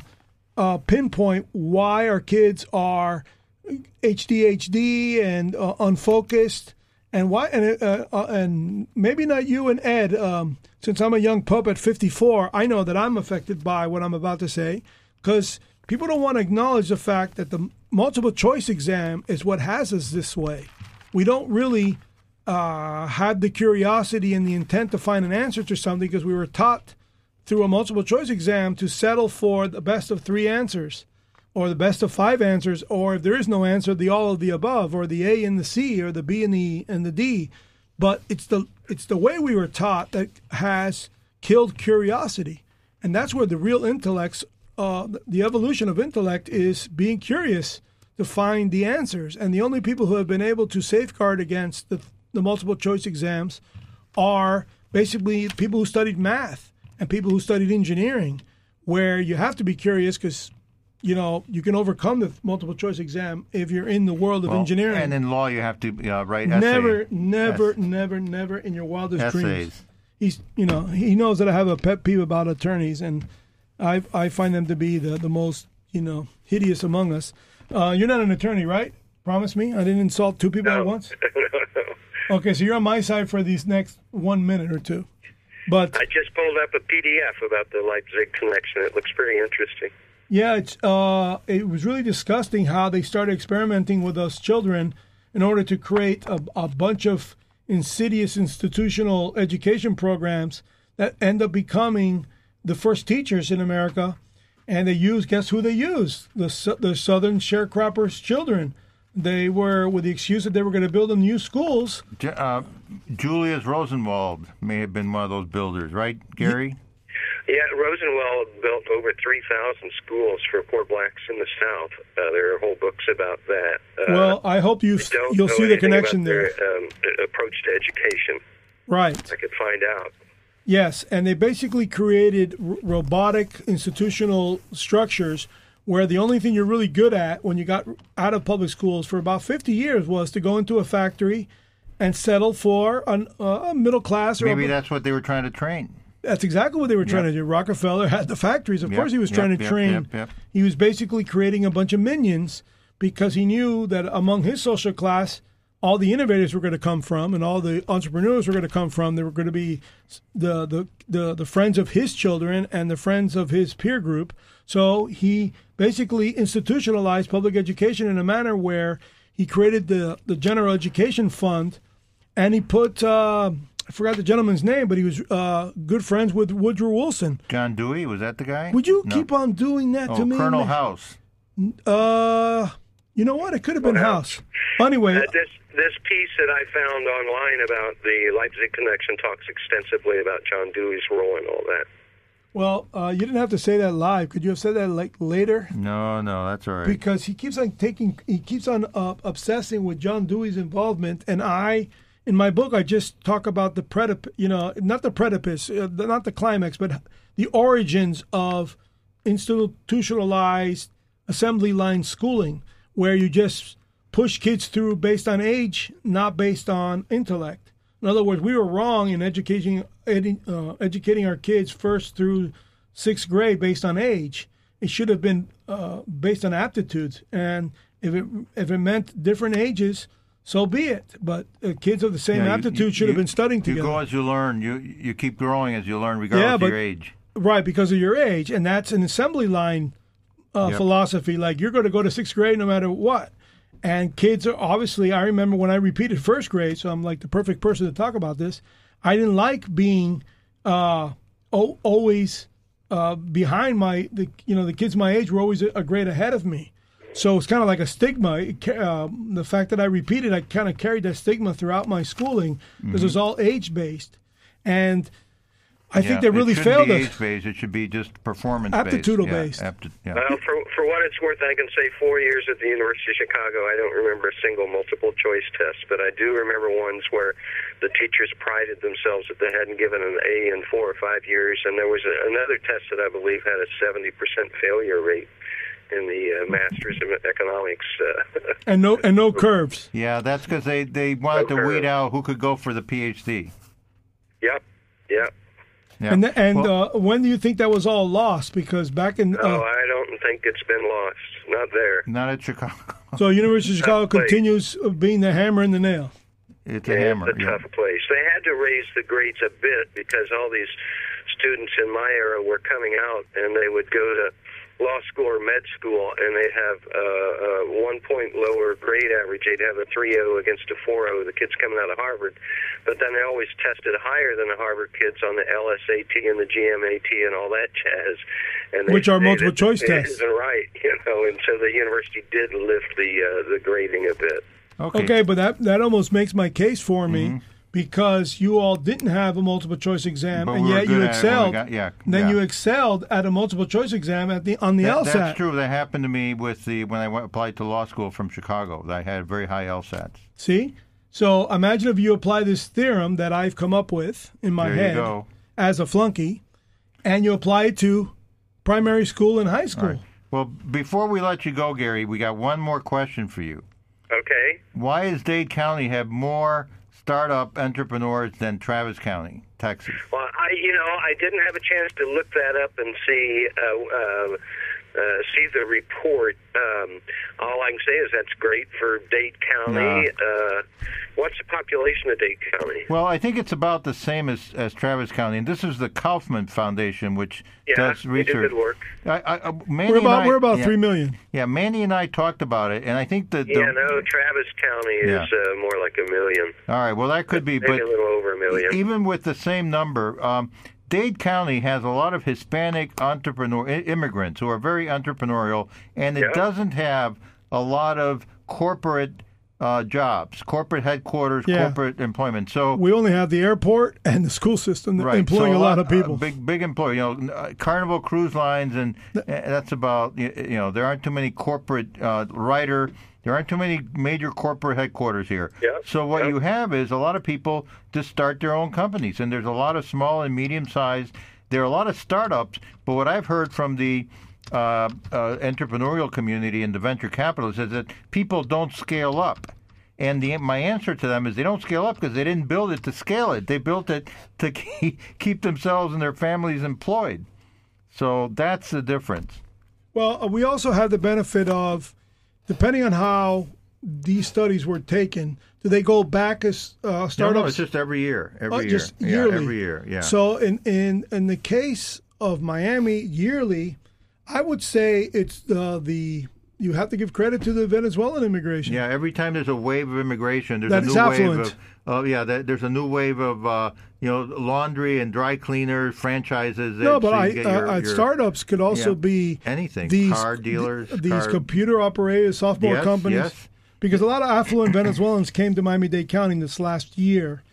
uh, pinpoint why our kids are ADHD and uh, unfocused, and why and uh, uh, and maybe not you and Ed. Um, since I'm a young pup at 54, I know that I'm affected by what I'm about to say because people don't want to acknowledge the fact that the multiple choice exam is what has us this way. We don't really uh, have the curiosity and the intent to find an answer to something because we were taught through a multiple choice exam to settle for the best of three answers or the best of five answers or if there is no answer the all of the above or the A and the C or the B and the and the D. But it's the it's the way we were taught that has killed curiosity. And that's where the real intellects uh, the evolution of intellect is being curious to find the answers. And the only people who have been able to safeguard against the, the multiple choice exams are basically people who studied math and people who studied engineering, where you have to be curious because you know you can overcome the multiple choice exam if you're in the world of Well, engineering. And in law, you have to uh, write never, essay. never, Yes. never, never in your wildest dreams. He's, you know, he knows that I have a pet peeve about attorneys, and I, I find them to be the, the most, you know, hideous among us. Uh, you're not an attorney, right? Promise me, I didn't insult two people at once. Okay, so you're on my side for these next one minute or two. But I just pulled up a PDF about the Leipzig connection. It looks very interesting. Yeah, it's uh, it was really disgusting how they started experimenting with us children in order to create a, a bunch of insidious institutional education programs that end up becoming the first teachers in America. And they use, guess who they use? The the Southern sharecroppers' children. They were with the excuse that they were going to build them new schools. Ju- Uh, Julius Rosenwald may have been one of those builders, right, Gary? Yeah, Rosenwald built over 3,000 schools for poor blacks in the South. Uh, there are whole books about that. Uh, Well, I hope you I don't you'll see the connection about there. Their, um, approach to education. Right. I could find out. Yes, and they basically created r- robotic institutional structures where the only thing you're really good at when you got out of public schools for about 50 years was to go into a factory and settle for an, uh, a middle class or Maybe a, that's what they were trying to train. that's exactly what they were trying Yep. to do. Rockefeller had the factories. Of Yep, course, he was yep, trying to train. He was basically creating a bunch of minions because he knew that among his social class, all the innovators were going to come from, and all the entrepreneurs were going to come from. They were going to be the the the, the friends of his children and the friends of his peer group. So he basically institutionalized public education in a manner where he created the the general education fund and he put uh, I forgot the gentleman's name, but he was uh, good friends with Woodrow Wilson. John Dewey was that the guy? Would you No. keep on doing that Oh, to me? Colonel? House. Uh, you know what? It could have been House. Anyway, Uh, this this piece that I found online about the Leipzig connection talks extensively about John Dewey's role and all that. well, uh, you didn't have to say that live. Could you have said that like later? No, no, that's all right. Because he keeps on taking, he keeps on uh, obsessing with John Dewey's involvement, and I, in my book, I just talk about the predip, you know, not the precipice, uh, not the climax, but the origins of institutionalized assembly line schooling, where you just push kids through based on age, not based on intellect. In other words, we were wrong in educating edu, uh, educating our kids first through sixth grade based on age. It should have been uh, based on aptitudes, and if it if it meant different ages, so be it. But uh, kids of the same Yeah, you- aptitude you- should have been studying You together. go as you learn. You you keep growing as you learn, regardless Yeah, but- of your age. Right, because of your age, and that's an assembly line uh, Yep. philosophy. Like you're going to go to sixth grade no matter what. And kids are obviously. I remember when I repeated first grade, so I'm like the perfect person to talk about this. I didn't like being uh, o- always uh, behind my the you know the kids my age were always a, a grade ahead of me. So it's kind of like a stigma. It Uh, the fact that I repeated, I kind of carried that stigma throughout my schooling because it was all age based, and I think they Mm-hmm. Yeah, really it shouldn't failed be us. age based. It should be just performance Aptitudinal based. based. Yeah, apti- yeah. Well, for for what it's worth, I can say four years at the University of Chicago, I don't remember a single multiple choice test, but I do remember ones where the teachers prided themselves that they hadn't given an A in four or five years, and there was a, another test that I believe had a seventy percent failure rate in the uh, Masters of Economics. Uh, and no and no curves. Yeah, that's because they, they wanted to Okay. weed out who could go for the PhD. yep, yep. Yeah. And th- and Well, uh, when do you think that was all lost? Because back in No, uh, I don't think it's been lost. Not there. not at Chicago. so University of Chicago continues being the hammer and the nail. It's a Yeah, hammer. It's a yeah. tough place. They had to raise the grades a bit because all these students in my era were coming out and they would go to law school or med school, and they have uh, a one point lower grade average. They'd have a 3.0 against a 4.0. The kids coming out of Harvard, but then they always tested higher than the Harvard kids on the LSAT and the GMAT and all that jazz. And they Which are multiple that choice it tests. Isn't right, you know. And so the university did lift the uh, the grading a bit. Okay. Okay, but that that almost makes my case for me Mm-hmm. Because you all didn't have a multiple choice exam, But and we yet you at it when we excelled. got- yeah, Then yeah. you excelled at a multiple choice exam at the on the That- LSAT. that's true. That happened to me with the when I went, applied to law school from Chicago. I had very high LSATs. See, so imagine if you apply this theorem that I've come up with in my There head as a flunky, and you apply it to primary school and high school. Well, before we let you go, Gary, we got one more question for you. Okay. Why does Dade County have more startup entrepreneurs than Travis County, Texas? Well, I you know I didn't have a chance to look that up and see uh, uh, uh, see the report. Um, all I can say is that's great for Dade County. Uh, what's the population of Dade County? Well, I think it's about the same as, as Travis County, and this is the Kauffman Foundation, which Yeah, does they do research. good work. I, I, uh, Mandy We're and about I- we're about yeah, three million. Yeah, Mandy and I talked about it, and I think that. Yeah, the, no, Travis County is uh, more like a million, All right, well that could be, maybe but a little over a million. even with the same number, um, Dade County has a lot of Hispanic entrepreneur immigrants who are very entrepreneurial, and it Yeah. doesn't have a lot of corporate uh, jobs, corporate headquarters, Yeah. corporate employment. So We only have the airport and the school system right, employing so a lot of uh, people. big big employer, you know, uh, Carnival Cruise Lines, and uh, that's about y- you know there aren't too many corporate uh, writer. There aren't too many major corporate headquarters here. Yeah, So what yeah. you have is a lot of people just start their own companies, and there's a lot of small and medium sized. There are a lot of startups, but what I've heard from the uh, uh, entrepreneurial community and the venture capitalists is that people don't scale up. And the, my answer to them is they don't scale up because they didn't build it to scale it. They built it to keep, keep themselves and their families employed. So that's the difference. Well, uh, we also have the benefit of, depending on how these studies were taken, do they go back as uh, startups? no, it's just every year. Every Oh, year. just Yeah, every year. Yeah. So in in in the case of Miami, yearly, I would say it's the the you have to give credit to the Venezuelan immigration. Yeah, every time there's a wave of immigration, there's That a new affluent. wave of. Oh yeah, there's a new wave of uh, you know laundry and dry cleaners franchises. No, but so I, uh, your- uh, your- startups could also Yeah. be Anything. These Car dealers, th- these car- computer operators, software Yes, companies. yes. Because a lot of affluent Venezuelans came to Miami-Dade County this last year.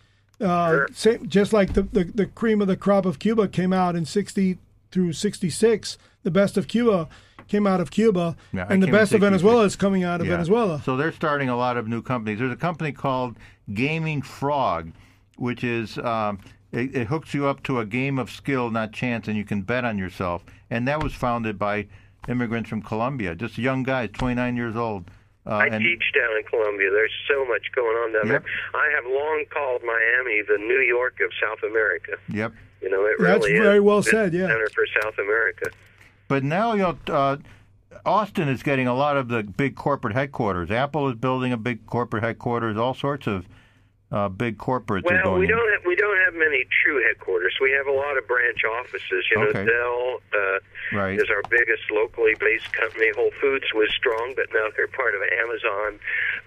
Uh, same, just like the, the, the cream of the crop of Cuba came out in 60 through 66, the best of Cuba came out of Cuba, Yeah, and the best of 66. Venezuela is coming out of Yeah. Venezuela. So they're starting a lot of new companies. There's a company called Gaming Frog, which is um, it, it hooks you up to a game of skill, not chance, and you can bet on yourself. And that was founded by immigrants from Colombia, just young guys, 29 years old. Uh, I and teach down in Colombia. There's so much going on down Yep. there. I have long called Miami the New York of South America. yep. You know, it That's really is very well the said, yeah. Center for South America. But now, you know, uh, Austin is getting a lot of the big corporate headquarters. Apple is building a big corporate headquarters. All sorts of uh, big corporates are Well, going we don't have we don't have many true headquarters. We have a lot of branch offices. You know, Okay. Dell uh, Right. is our biggest locally based company. Whole Foods was strong, but now they're part of Amazon.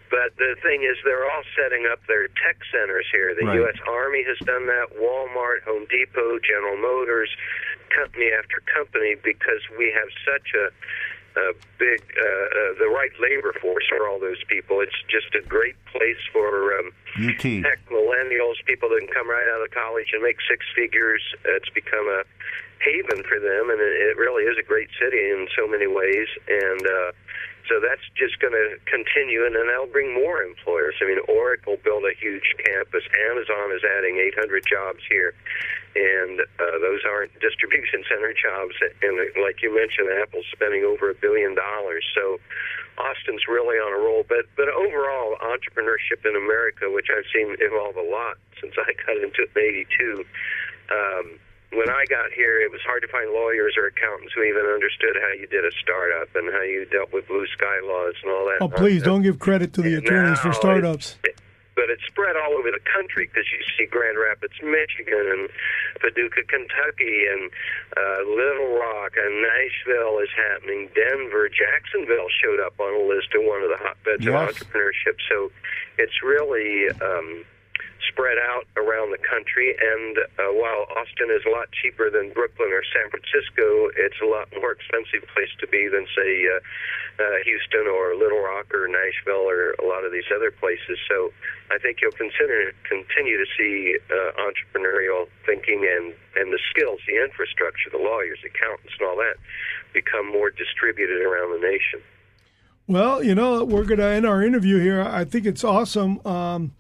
But the thing is, they're all setting up their tech centers here. The Right. U.S. Army has done that. Walmart, Home Depot, General Motors, company after company, because we have such a a big, uh, uh, the right labor force for all those people. It's just a great place for um, UT. tech millennials, people that can come right out of college and make six figures. It's become a haven for them, and it, it really is a great city in so many ways. And uh, so that's just going to continue, and then that'll bring more employers. I mean, Oracle built a huge campus. Amazon is adding 800 jobs here, and uh, those aren't distribution center jobs. And like you mentioned, Apple's spending over a billion dollars. So Austin's really on a roll. But but overall, entrepreneurship in America, which I've seen evolve a lot since I got into it in '82. Um, when I got here, it was hard to find lawyers or accountants who even understood how you did a startup and how you dealt with blue sky laws and all that. Oh, please don't give credit to the attorneys for startups. it's- but it's spread all over the country because you see Grand Rapids, Michigan, and Paducah, Kentucky, and uh, Little Rock, and Nashville is happening. Denver, Jacksonville showed up on a list of one of the hotbeds Yes. of entrepreneurship. So it's really um, spread out around the country. And uh, while Austin is a lot cheaper than Brooklyn or San Francisco, it's a lot more expensive place to be than, say, uh, uh, Houston or Little Rock or Nashville or a lot of these other places. So I think you'll consider, continue to see uh, entrepreneurial thinking and, and the skills, the infrastructure, the lawyers, accountants, and all that become more distributed around the nation. Well, you know, we're going to end our interview here. I think it's awesome um,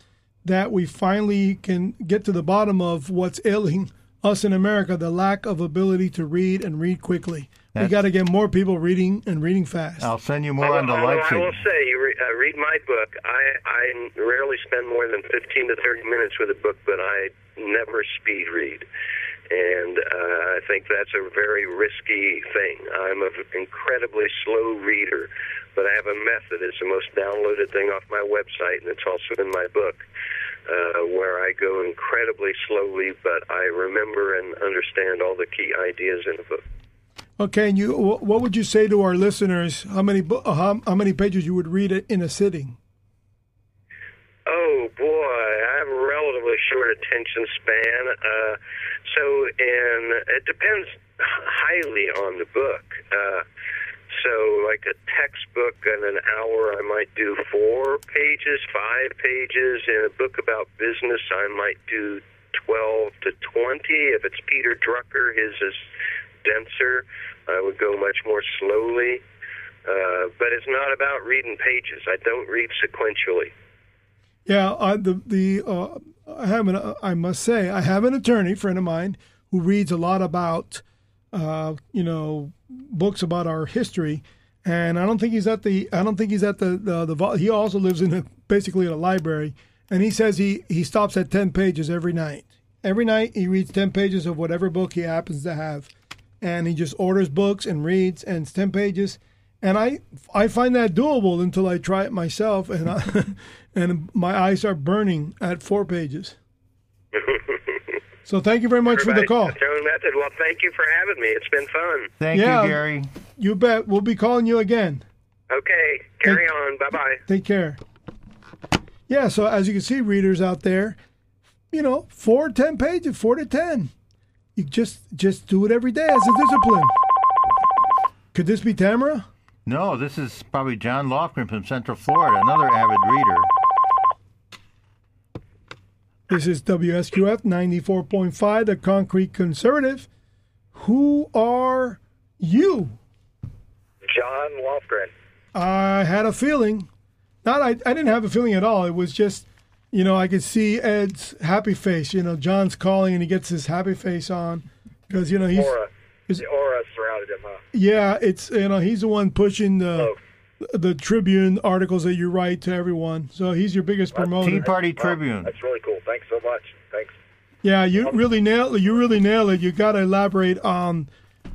that we finally can get to the bottom of what's ailing us in America the lack of ability to read and read quickly. we That's- got to get more people reading and reading fast. I'll send you more Although- on the although life I will say, you re- uh, read my book. I, I rarely spend more than 15 to 30 minutes with a book, but I never speed read. And uh, I think that's a very risky thing. I'm an incredibly slow reader, but I have a method. It's the most downloaded thing off my website, and it's also in my book, uh, where I go incredibly slowly, but I remember and understand all the key ideas in the book. Okay, and you, what would you say to our listeners? How many uh, how, how many pages you would read in a sitting? Oh boy, I have a relatively short attention span. Uh, so, and it depends highly on the book. Uh, so, like a textbook in an hour, I might do four pages, five pages. In a book about business, I might do 12 to 20. If it's Peter Drucker, his is denser. I would go much more slowly. Uh, but it's not about reading pages. I don't read sequentially. Yeah, uh, the the uh, I have an uh, I must say I have an attorney friend of mine who reads a lot about uh, you know books about our history, and I don't think he's at the I don't think he's at the the, the he also lives in a, basically in a library, and he says he he stops at ten pages every night. Every night he reads ten pages of whatever book he happens to have, and he just orders books and reads, and it's ten pages. And I I find that doable until I try it myself, and I, and my eyes are burning at four pages. So thank you very much for the call. got method. Well, thank you for having me. It's been fun. Thank Yeah. you, Gary. You bet. We'll be calling you again. Okay, carry on. Bye bye. Take care. Yeah. So as you can see, readers out there, you know, four to ten pages, four to ten. You just just do it every day as a discipline. Could this be Tamara? No, this is probably John Lofgren from Central Florida, another avid reader. This is WSQF 94.5, the Concrete Conservative. Who are you? John Lofgren. I had a feeling. Not I, I didn't have a feeling at all. It was just, you know, I could see Ed's happy face. You know, John's calling and he gets his happy face on because you know he's Aura. is- The aura surrounded him, huh? yeah, it's you know he's the one pushing the Oh. The Tribune articles that you write to everyone. So he's your biggest promoter. Tea Party Wow, Tribune. That's really cool. Thanks so much. Thanks. Yeah, you really nail you really nail it. You got to elaborate on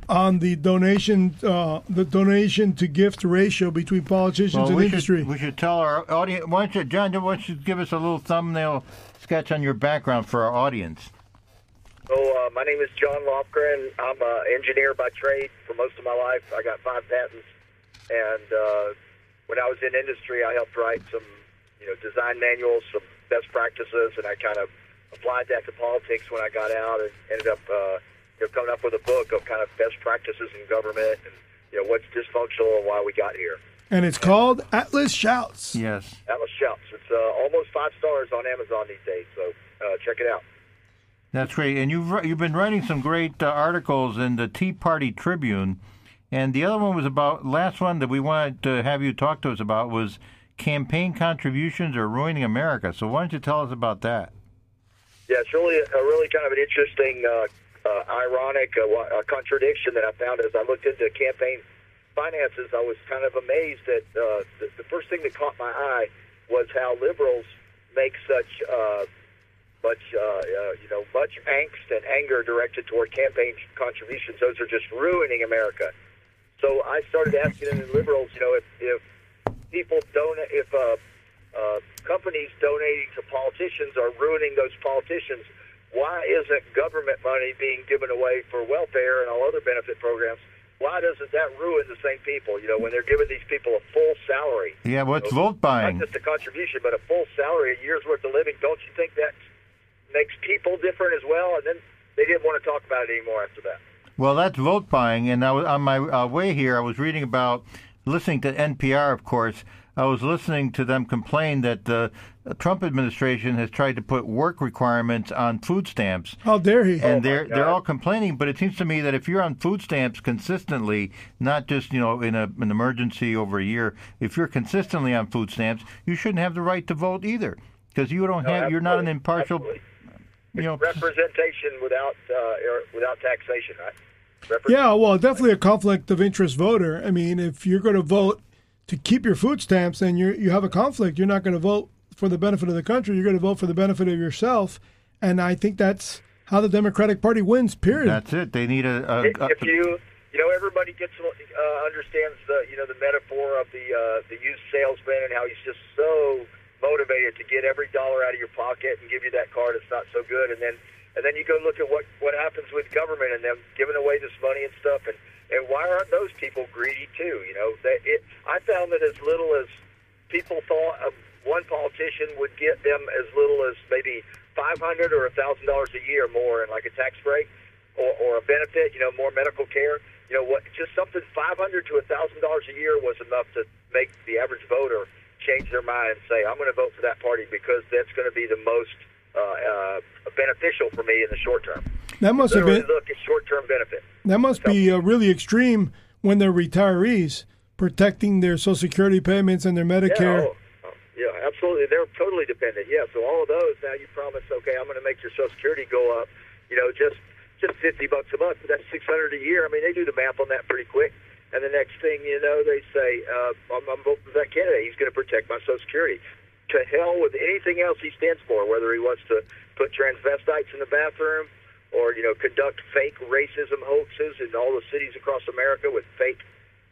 on the donation uh, the donation to gift ratio between politicians Well, and we industry. should, we should tell our audience. Why don't you, John, why don't you give us a little thumbnail sketch on your background for our audience? So, uh, my name is John Lofgren. I'm an engineer by trade for most of my life. I got five patents. And uh, when I was in industry, I helped write some, you know, design manuals, some best practices, and I kind of applied that to politics when I got out and ended up, uh, you know, coming up with a book of kind of best practices in government and, you know, what's dysfunctional and why we got here. and it's called Atlas Shouts. Yes. Atlas Shouts. It's uh, almost five stars on Amazon these days, so uh, check it out. That's great, and you've you've been writing some great uh, articles in the Tea Party Tribune, and the other one was about last one that we wanted to have you talk to us about was campaign contributions are ruining America. So why don't you tell us about that? Yeah, it's really a really kind of an interesting, uh, uh, ironic uh, contradiction that I found as I looked into campaign finances. I was kind of amazed that uh, the, the first thing that caught my eye was how liberals make such uh, much, uh, you know, much angst and anger directed toward campaign contributions. Those are just ruining America. So I started asking the liberals, you know, if, if people don't, if uh, uh, companies donating to politicians are ruining those politicians. Why isn't government money being given away for welfare and all other benefit programs? Why doesn't that ruin the same people? You know, when they're giving these people a full salary. Yeah, what's So, vote buying? Not just a contribution, but a full salary, a year's worth of living. Don't you think that makes people different as well? And then they didn't want to talk about it anymore after that. Well, that's vote buying. And I was, on my uh, way here, I was reading about listening to NPR, of course. I was listening to them complain that the Trump administration has tried to put work requirements on food stamps. How dare he? and my they're they're all complaining. But it seems to me that if you're on food stamps consistently, not just you know in a, an emergency over a year, if you're consistently on food stamps, you shouldn't have the right to vote either because you don't No, have you're not an impartial. Absolutely. You know, representation without uh, without taxation, right? Repre- Yeah, well, definitely a conflict of interest voter. I mean, if you're going to vote to keep your food stamps and you you have a conflict, you're not going to vote for the benefit of the country. You're going to vote for the benefit of yourself. And I think that's how the Democratic Party wins. Period. that's it. They need a, a, if, a if you you know everybody gets uh, understands the you know the metaphor of the uh, the used salesman and how he's just so motivated to get every dollar out of your pocket and give you that car that's not so good and then and then you go look at what what happens with government and them giving away this money and stuff and and why aren't those people greedy too you know that it I found that as little as people thought of one politician would get them as little as maybe five hundred or a thousand dollars a year more in like a tax break or, or a benefit, you know, more medical care. You know what? Just something five hundred to a thousand dollars a year was enough to make the average voter change their mind and say, "I'm going to vote for that party because that's going to be the most beneficial for me in the short term." that must have been look at short-term benefit. that must be uh, really extreme when they're retirees protecting their Social Security payments and their Medicare. Yeah, oh, oh, yeah, absolutely. They're totally dependent. Yeah. So all of those now you promise, okay, I'm going to make your Social Security go up. You know, just just fifty bucks a month. But that's six hundred a year. I mean, they do the math on that pretty quick. And the next thing you know, they say, uh, I'm, I'm voting for that candidate. He's going to protect my Social Security. To hell with anything else he stands for, whether he wants to put transvestites in the bathroom or, you know, conduct fake racism hoaxes in all the cities across America with fake,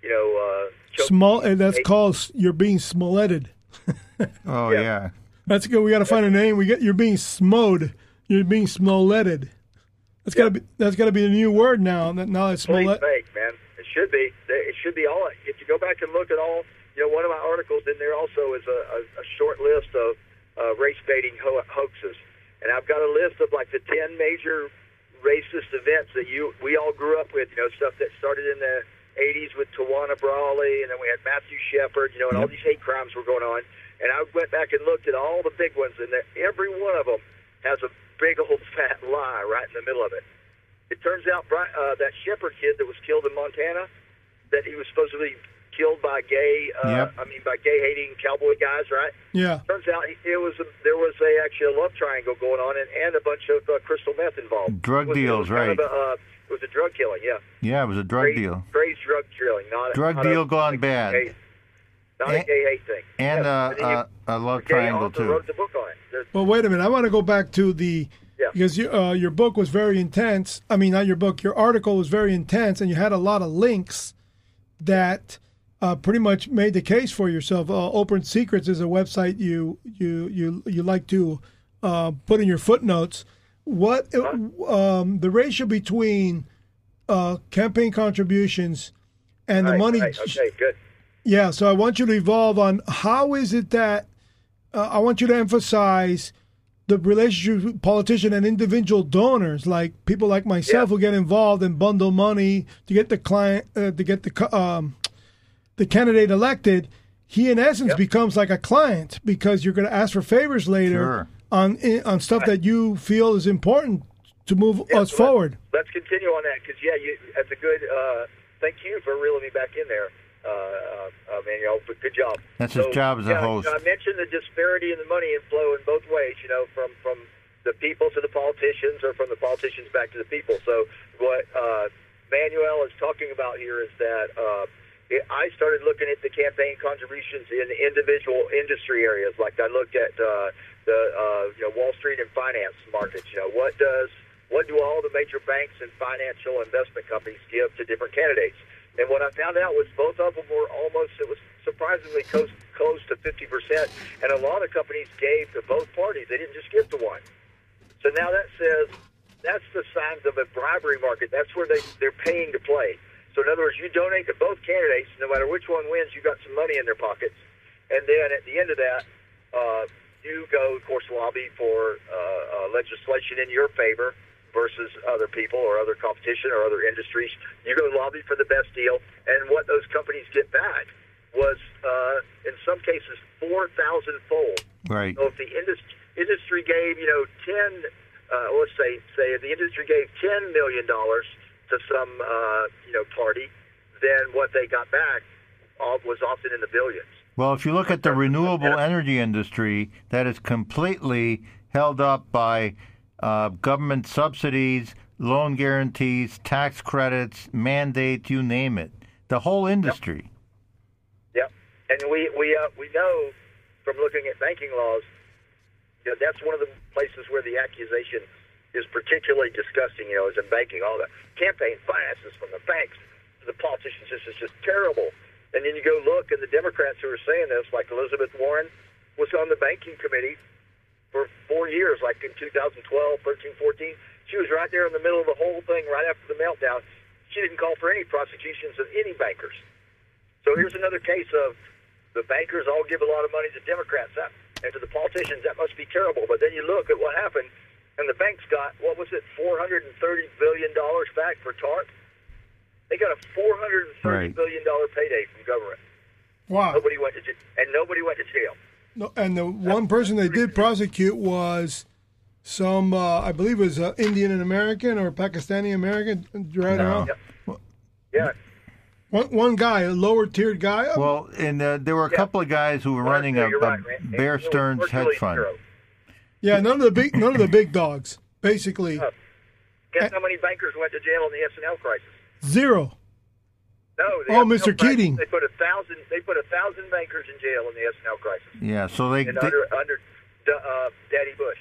you know, uh, choke- Small. and That's fake- called you're being smoletted. oh yeah. yeah. That's good. We got to find a name. We get you're being smode. You're being smoletted. That's gotta be that's gotta be the new word now. That now it's complete smolet. fake, man. It should be. It should be all. If you go back and look at all, you know, one of my articles in there also is a, a, a short list of uh, race baiting ho- hoaxes, and I've got a list of like the ten major racist events that you we all grew up with. You know, stuff that started in the '80s with Tawana Brawley, and then we had Matthew Shepard. You know, and all these hate crimes were going on. And I went back and looked at all the big ones, and every one of them has a big old fat lie right in the middle of it. It turns out uh, that Shepard kid that was killed in Montana, that he was supposedly killed by gay, uh, Yep. I mean by gay hating cowboy guys, right? Yeah. Turns out it was a, there was a actually a love triangle going on and, and a bunch of uh, crystal meth involved. Drug was- deals, right. a, uh, it was a drug killing, yeah. Yeah, it was a drug deal. Crazy drug dealing, not a- Drug not deal a, gone like, bad. Gay, not a And- gay hate thing. And yeah. uh, you- uh, a love triangle too. wrote the book on it. There's- Well, wait a minute. I want to go back to the Yeah. because you, uh, your book was very intense. I mean, not your book. Your article was very intense, and you had a lot of links that uh, pretty much made the case for yourself. Uh, Open Secrets is a website you you you you like to uh, put in your footnotes. What um, the ratio between uh, campaign contributions and the Right, money? right, okay, good. Yeah, so I want you to evolve on how is it that uh, I want you to emphasize the relationship with politician and individual donors, like people like myself Yeah. who get involved and bundle money to get the client uh, to get the um, the candidate elected. He in essence Yep. becomes like a client because you're going to ask for favors later Sure. on on stuff that you feel is important to move Yeah, us so forward. Let's, let's continue on that because yeah, you, that's a good. Uh, thank you for reeling me back in there, uh, uh, uh, Manuel. But good job. That's his job as a yeah, host. I mentioned the disparity in the money inflow in both ways. You know, from from the people to the politicians, or from the politicians back to the people. So what uh, Manuel is talking about here is that. I started looking at the campaign contributions in individual industry areas. Like I looked at uh, the uh, you know Wall Street and finance markets. You know what does what do all the major banks and financial investment companies give to different candidates? And what I found out was both of them were almost, it was surprisingly close, close to 50%. And a lot of companies gave to both parties. They didn't just give to one. So now that says that's the signs of a bribery market. That's where they, they're paying to play. So in other words, you donate to both candidates, no matter which one wins, you got some money in their pockets. And then at the end of that, uh, you go, of course, lobby for uh, uh, legislation in your favor versus other people or other competition or other industries. You go lobby for the best deal, and what those companies get back was, uh, in some cases, four thousand fold. Right. So if the industry industry gave, you know, ten, uh, let's say, say the industry gave ten million dollars to some, uh, you know, party, then what they got back all, was often in the billions. Well, if you look at the renewable energy industry, that is completely held up by uh, government subsidies, loan guarantees, tax credits, mandates, you name it. The whole industry. Yep. And we we uh, we know from looking at banking laws, you know, that's one of the places where the accusation is particularly disgusting. You know, is in banking, all the campaign finances from the banks to the politicians. This is just terrible. And then you go look, and the Democrats who are saying this, like Elizabeth Warren, was on the banking committee for four years, like in 2012, 13, 14. She was right there in the middle of the whole thing right after the meltdown. She didn't call for any prosecutions of any bankers. So here's another case of the bankers all give a lot of money to Democrats that, and to the politicians. That must be terrible. But then you look at what happened, and the banks got, what was it, $430 billion back for TARP? They got a four hundred and thirty Right. billion dollar payday from government. Wow. Nobody went to jail, and nobody went to jail. No, and the one person they did prosecute was some, uh, I believe, it was uh, Indian and American or Pakistani American. Right No. around. Yeah, One, one guy, a lower tiered guy. Well, and uh, there were a Yeah. couple of guys who were Well, running yeah, a, you're a. Bear And Stearns hedge fund. zero. Yeah, none of the big, none of the big dogs. Basically, Uh, Guess how many bankers went to jail in the S and L crisis? zero. No. the Oh, S&L Mr. crisis, Keating. They put a thousand. They put a thousand bankers in jail in the S and L crisis, Yeah, so they, and they under under uh, Daddy Bush.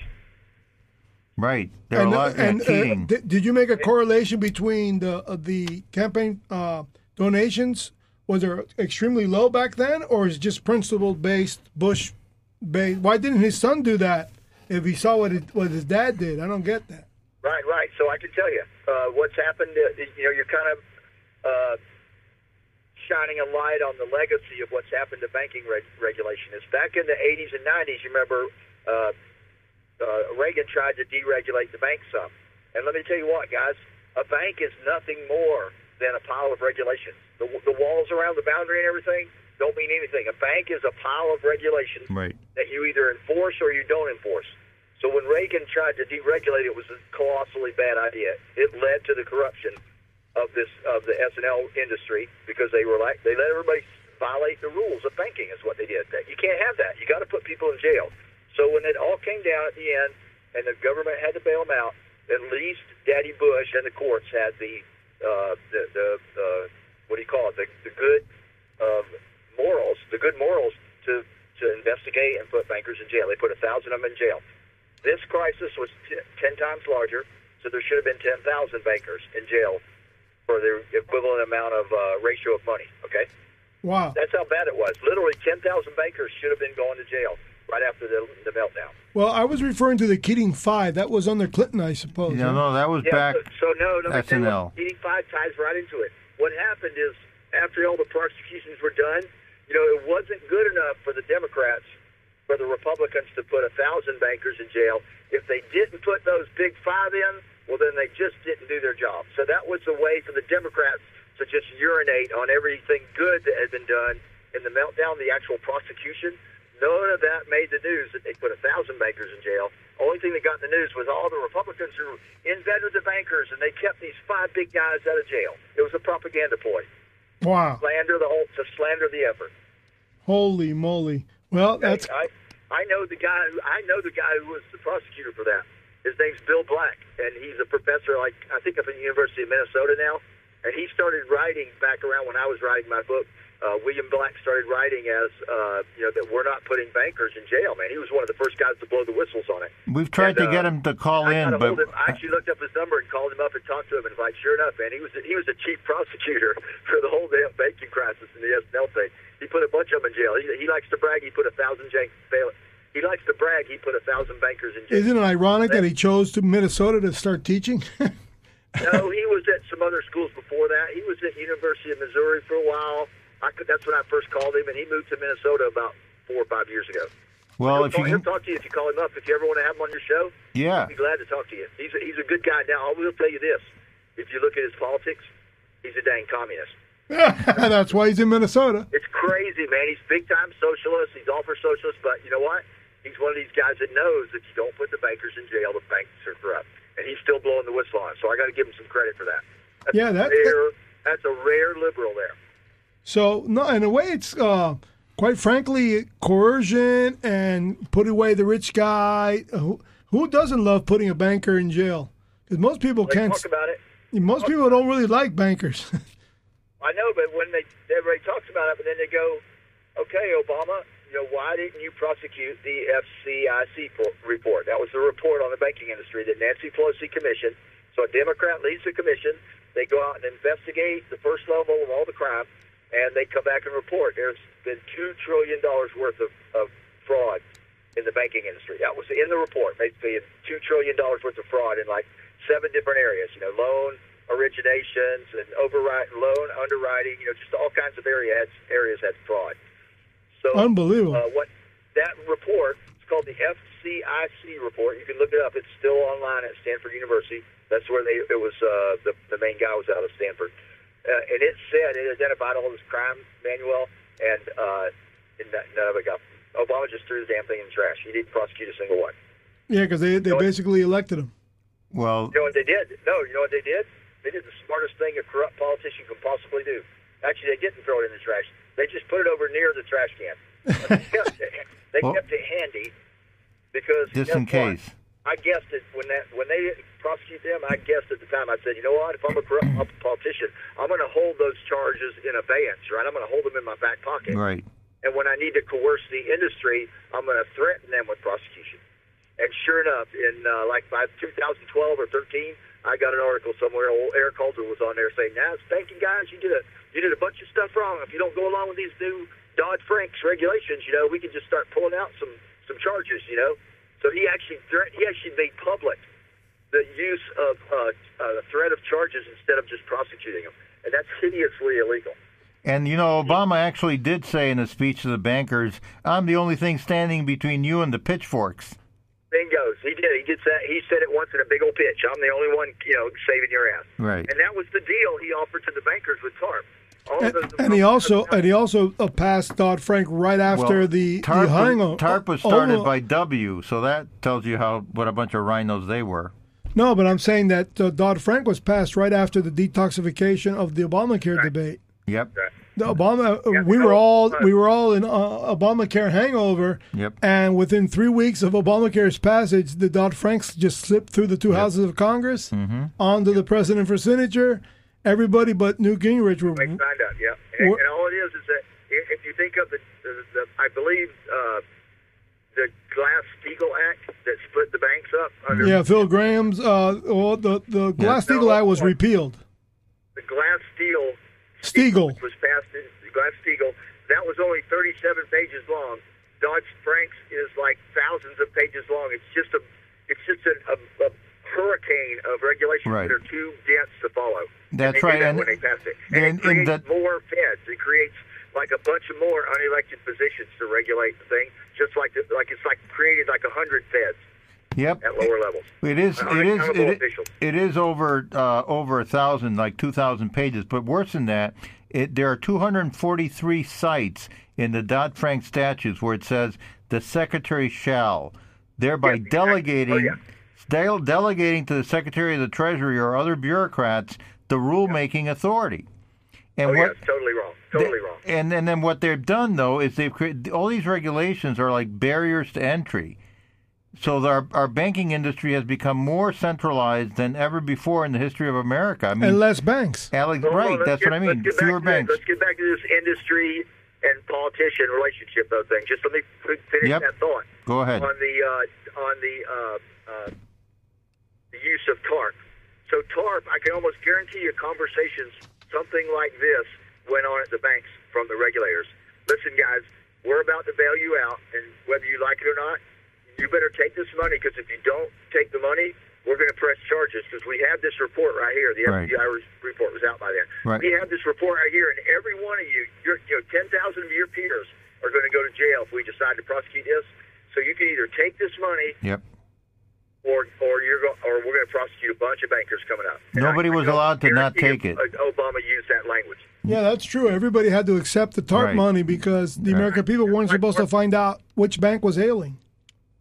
right. There are And, a uh, lot. yeah, and uh, did, did you make a correlation between the uh, the campaign uh, donations? Was there extremely low back then, or is it just principle based Bush based? Why didn't his son do that if he saw what it, what his dad did? I don't get that. Right, right. So I can tell you uh, what's happened. Uh, you know, you're kind of uh, shining a light on the legacy of what's happened to banking reg- regulation. Is back in the 80s and 90s. You remember uh, uh, Reagan tried to deregulate the bank some, and let me tell you what, guys, a bank is nothing more than a pile of regulations. The, the walls around the boundary and everything don't mean anything. A bank is a pile of regulations right. that you either enforce or you don't enforce. So when Reagan tried to deregulate it, was a colossally bad idea. It led to the corruption of this of the S&L industry because they were like they let everybody violate the rules of banking is what they did. You can't have that. You got to put people in jail. So when it all came down at the end, and the government had to bail them out, at least Daddy Bush and the courts had the uh, the the uh, what do you call it the the good um, morals, the good morals to to investigate and put bankers in jail. They put a thousand of them in jail. This crisis was t- ten times larger, so there should have been ten thousand bankers in jail for the equivalent amount of uh, ratio of money. Okay, Wow. that's how bad it was. Literally, ten thousand bankers should have been going to jail right after the, the meltdown. Well, I was referring to the Keating Five. That was under Clinton, I suppose. Yeah, huh? no, that was Yeah, back. so, so no, no. S&L. Keating Five ties right into it. What happened is after all the prosecutions were done, you know, it wasn't good enough for the Democrats, for the Republicans to put a thousand bankers in jail. If they didn't put those big five in, well, then they just didn't do their job. So that was the way for the Democrats to just urinate on everything good that had been done in the meltdown, the actual prosecution. None of that made the news that they put a thousand bankers in jail. Only thing that got in the news was all the Republicans who invented the bankers and they kept these five big guys out of jail. It was a propaganda ploy, Wow. slander the whole to slander the effort. Holy moly. Well, that's I I know the guy. Who, I know the guy who was the prosecutor for that. His name's Bill Black, and he's a professor, like I think, up at the University of Minnesota now. and he started writing back around when I was writing my book. Uh, William Black started writing as uh, you know that we're not putting bankers in jail. Man, he was one of the first guys to blow the whistles on it. We've tried And, to get uh, him to call I in, but him. I actually looked up his number and called him up and talked to him. And like, sure enough, man, he was he was the chief prosecutor for the whole damn banking crisis in the S&L thing. He put a bunch of them in jail. He, he likes to brag. He put a thousand jank bail. He likes to brag. He put a thousand bankers in jail. Isn't it ironic that he chose to Minnesota to start teaching? no, he was at some other schools before that. He was at University of Missouri for a while. I could, that's when I first called him, and he moved to Minnesota about four or five years ago. well, he'll, if you call, he'll can, talk to you if you call him up. If you ever want to have him on your show, yeah, I'd be glad to talk to you. He's a, he's a good guy. Now, I will tell you this: if you look at his politics, he's a dang communist. That's why he's in Minnesota. It's crazy, man. He's big time socialist. He's all for socialists, but you know what? He's one of these guys that knows that you don't put the bankers in jail. The banks are corrupt, and he's still blowing the whistle on. So I got to give him some credit for that. Yeah, that's Yeah, that- rare, that's a rare liberal there. So no, in a way, it's uh, quite frankly coercion and put away the rich guy. Who, who doesn't love putting a banker in jail? Because most people can't. talk about it. Most people don't really like bankers. I know, but when they everybody talks about it, but then they go, "Okay, Obama, you know, why didn't you prosecute the FCIC report? That was the report on the banking industry that Nancy Pelosi commissioned. So a Democrat leads the commission. They go out and investigate the first level of all the crime, and they come back and report. There's been two trillion dollars worth of, of fraud in the banking industry. That was in the report. Basically, two trillion dollars worth of fraud in like seven different areas. You know, loan originations and override loan underwriting. You know, just all kinds of areas areas had fraud. So Unbelievable. uh, what that report? It's called the FCIC report. You can look it up. It's still online at Stanford University. That's where they. It was uh, the the main guy was out of Stanford, uh, and it said it identified all this crime, Manuel, and uh, and none none of it got. Obama just threw the damn thing in the trash. He didn't prosecute a single one. yeah, because they they what? basically elected him. well, You know what they did? No, you know what they did? They did the smartest thing a corrupt politician can possibly do. Actually, they didn't throw it in the trash. They just put it over near the trash can. They kept it, they Well- kept it handy because just guess in what? case. I guessed it when that when they didn't prosecute them. I guessed at the time. I said, you know what? If I'm a corrupt politician, I'm going to hold those charges in abeyance. Right? I'm going to hold them in my back pocket. Right. And when I need to coerce the industry, I'm going to threaten them with prosecution. And sure enough, in uh, like by 2012 or 13, I got an article somewhere. Old Eric Holder was on there saying, "Now, banking guys, you did a you did a bunch of stuff wrong. If you don't go along with these new Dodd Frank's regulations, you know, we can just start pulling out some some charges. You know." So he actually threat he actually made public the use of uh, uh, the threat of charges instead of just prosecuting them, and that's hideously illegal. And you know, Obama actually did say in a speech to the bankers, "I'm the only thing standing between you and the pitchforks." Bingos. He did. He did say he said it once in a big old pitch. I'm the only one, you know, saving your ass. Right. And that was the deal he offered to the bankers with TARP. And, and he also and he also uh, passed Dodd Frank right after Well, the TARP, the hangover. was, TARP was started Oh, by W, so that tells you how what a bunch of rhinos they were. No, but I'm saying that uh, Dodd Frank was passed right after the detoxification of the Obamacare debate. Yep. The Obama, uh, Yeah, we were all right. we were all in uh, Obamacare hangover. Yep. And within three weeks of Obamacare's passage, the Dodd Franks just slipped through the two houses of Congress Mm-hmm. onto the president for signature. Everybody but Newt Gingrich were. They signed up, yeah. And, What- and all it is is that if you think of the, the, the I believe uh, the Glass Steagall Act that split the banks up under Yeah, Phil Gramm's. Uh, well, the the Glass Steagall No, Act was repealed. the Glass Steagall Steagall. was passed in Glass Steagall. That was only 37 pages long. Dodd Frank's is like thousands of pages long. It's just a, it's just a, a, a hurricane of regulations Right. that are too dense to follow. That's and they right, Do that and- when they pass it, and- and, it and creates that- more feds. It creates like a bunch of more unelected positions to regulate the thing. Just like the, like it's like created like a hundred feds Yep. at lower levels. It is. It is. It, it is over uh, over a thousand, like two thousand pages. But worse than that, it, there are two hundred and forty-three sites in the Dodd Frank statutes where it says the secretary shall, thereby Yeah, delegating Oh, yeah. delegating to the secretary of the treasury or other bureaucrats the rulemaking authority. And Oh what it's totally wrong. Totally wrong. and and then what they've done though is they've created all these regulations are like barriers to entry. So our our banking industry has become more centralized than ever before in the history of America. I mean, and less banks. Alex, Well, right? on, let's That's get- what I mean. Fewer banks. This, let's get back to this industry and politician relationship though thing. Just let me finish Yep. that thought Go ahead. on the uh, on the uh, uh, the use of TARP. So TARP, I can almost guarantee you, conversations something like this went on at the banks from the regulators. Listen, guys, we're about to bail you out, and whether you like it or not, you better take this money because if you don't take the money, we're going to press charges because we have this report right here. The Right. FBI re- report was out by then. Right. We have this report right here, and every one of you, your, you know, 10,000 of your peers are going to go to jail if we decide to prosecute this. So you can either take this money Yep. Or or you're go, or we're going to prosecute a bunch of bankers coming up. And Nobody I- I was can allowed to not take it. uh, Obama used that language. Yeah, that's true. Everybody had to accept the TARP Right. money because the American people weren't supposed to find out which bank was ailing.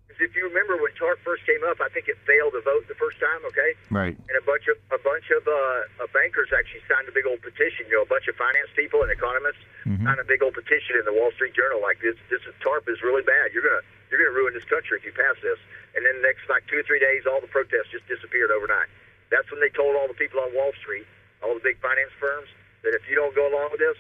'Cause if you remember when TARP first came up, I think it failed to vote the first time. Okay, Right. and a bunch of a bunch of uh, bankers actually signed a big old petition. You know, a bunch of finance people and economists signed a big old petition in the Wall Street Journal like this. This is, TARP is really bad. You're gonna you're gonna ruin this country if you pass this. And then the next like two or three days, all the protests just disappeared overnight. That's when they told all the people on Wall Street, all the big finance firms, that if you don't go along with this,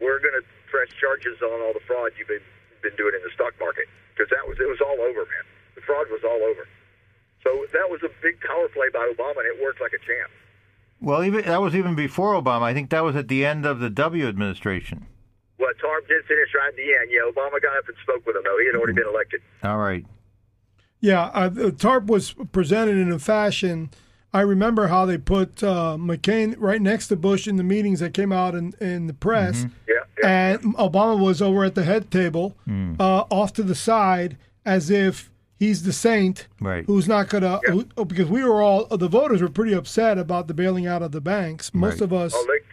we're gonna press charges on all the fraud you've been been doing in the stock market because that was it was all over, man. The fraud was all over. So that was a big power play by Obama, and it worked like a champ. Well, even that was even before Obama. I think that was at the end of the W administration. Well, Tarp did finish right at the end. Yeah, Obama got up and spoke with him, though. He had already been elected. All right. Yeah, uh, the TARP was presented in a fashion. I remember how they put uh, McCain right next to Bush in the meetings that came out in, in the press, Yeah, yeah. and Obama was over at the head table, uh, off to the side, as if he's the saint Right. who's not gonna. Who, because we were all the voters were pretty upset about the bailing out of the banks. Most Right. of us. Oh, they,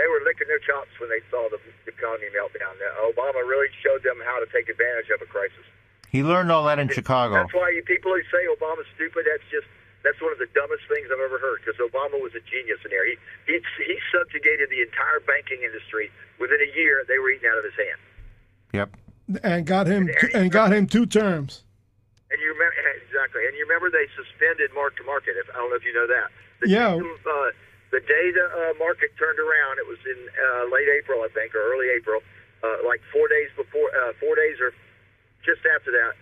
they were licking their chops when they saw the economy meltdown. Obama really showed them how to take advantage of a crisis. He learned all that in Chicago. That's why you people who say Obama's stupid, that's just that's one of the dumbest things I've ever heard. Because Obama was a genius in there. He he he subjugated the entire banking industry. Within a year, they were eating out of his hand. Yep. and got him and got him two terms. And you remember exactly. And you remember they suspended mark to market. If I don't know if you know that. The Yeah. day, uh, the day the uh, market turned around, it was in uh, late April, I think, or early April. Uh, like four days before, uh, four days or just after that,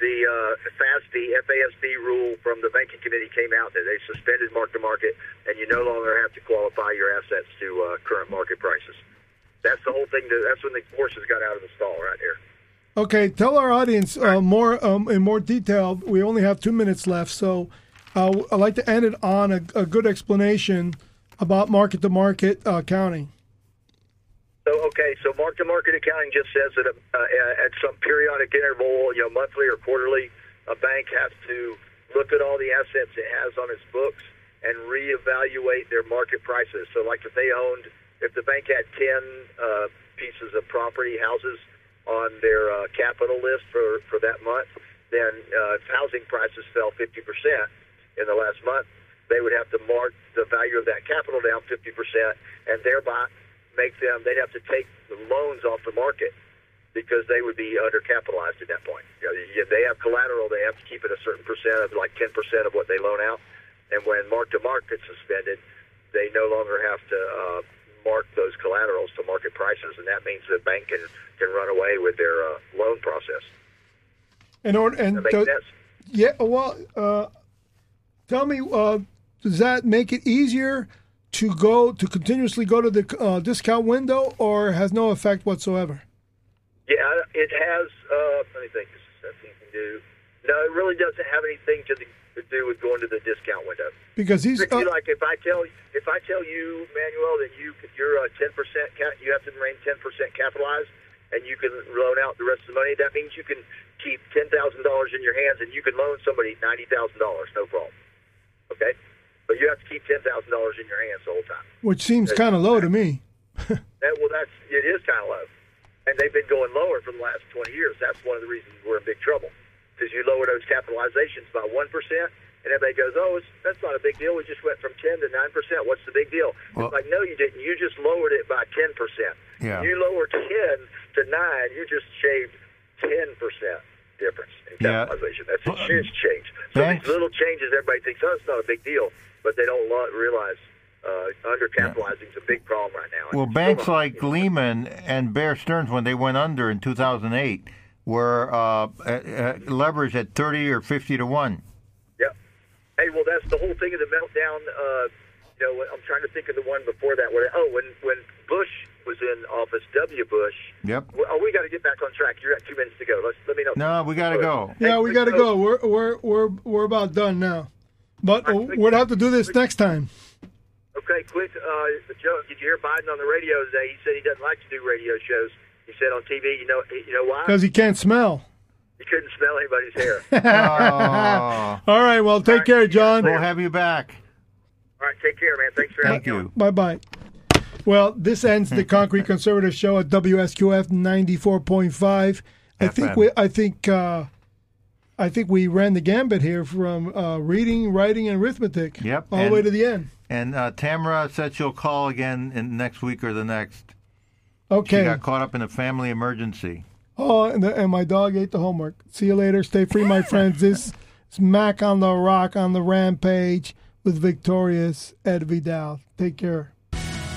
the uh, FASB, rule from the banking committee came out that they suspended mark to market, and you no longer have to qualify your assets to uh, current market prices. That's the whole thing. That, that's when the horses got out of the stall right here. Okay, tell our audience uh, more um, in more detail. We only have two minutes left, so uh, I'd like to end it on a, a good explanation about market to market accounting. So okay, so mark-to-market accounting just says that uh, at some periodic interval, you know, monthly or quarterly, a bank has to look at all the assets it has on its books and reevaluate their market prices. So, like if they owned, if the bank had ten uh, pieces of property, houses on their uh, capital list for for that month, then uh, if housing prices fell fifty percent in the last month, they would have to mark the value of that capital down fifty percent, and thereby make them they'd have to take the loans off the market because they would be undercapitalized at that point. You know, if they have collateral, they have to keep it a certain percent of like 10% of what they loan out. And when mark to market suspended, they no longer have to uh, mark those collaterals to market prices, and that means the bank can can run away with their uh, loan process. In order and to- sense. yeah, well, uh, tell me, uh, does that make it easier to go to continuously go to the uh, discount window, or has no effect whatsoever? Yeah, it has. Uh, let me think. Something you can do. No, it really doesn't have anything to, the, to do with going to the discount window. Because he's uh, like, if I tell if I tell you, Manuel, that you you're a ten percent you have to remain ten percent capitalized, and you can loan out the rest of the money. That means you can keep ten thousand dollars in your hands, and you can loan somebody ninety thousand dollars, no problem. Okay, but you have to keep ten thousand dollars in your hands the whole time. which seems kind of low to me. That, well, that's it is kind of low, and they've been going lower for the last twenty years. That's one of the reasons we're in big trouble because you lower those capitalizations by one percent, and everybody goes, "Oh, it's, that's not a big deal. We just went from ten to nine percent. What's the big deal?" Well- it's like, no, you didn't. You just lowered it by ten percent. Yeah. You lowered ten to nine. You just shaved ten percent. Difference in Yeah. capitalization. That's a huge change. So Banks- these little changes, everybody thinks, oh, it's not a big deal, but they don't realize uh, undercapitalizing is a big problem right now. Well, banks like Lehman and Bear Stearns, when they went under in 2008, were uh, uh, uh, leveraged at 30 or 50 to 1. Yeah. Hey, well, that's the whole thing of the meltdown. Uh, you know, I'm trying to think of the one before that. Where oh, when when Bush was in office, W. Bush. Yep. Oh, we got to get back on track. You're at two minutes to go. Let's let me know. No, we got to go. Yeah, Hey, we got to so- go. We're we're we're we're about done now, but All right, we'll have to do this next time. Okay, quick. Uh, Joe, did you hear Biden on the radio today? He said he doesn't like to do radio shows. He said on TV, you know, you know why? Because he can't smell. He couldn't smell anybody's hair. Oh, All right, well, take care, John. we'll have you back. All right, take care, man. Thanks for having Thank me. on. you. Bye bye. Well, this ends the Concrete Conservative Show at WSQF ninety four point five. I think we I think uh, I think we ran the gambit here from uh, reading, writing, and arithmetic. Yep, all the way to the end. And uh, Tamara said she'll call again in next week or the next. Okay. She got caught up in a family emergency. Oh, and, the, and my dog ate the homework. See you later. Stay free, my friends. This is Mac on the Rock on the Rampage with Victorious Ed Vidal. Take care.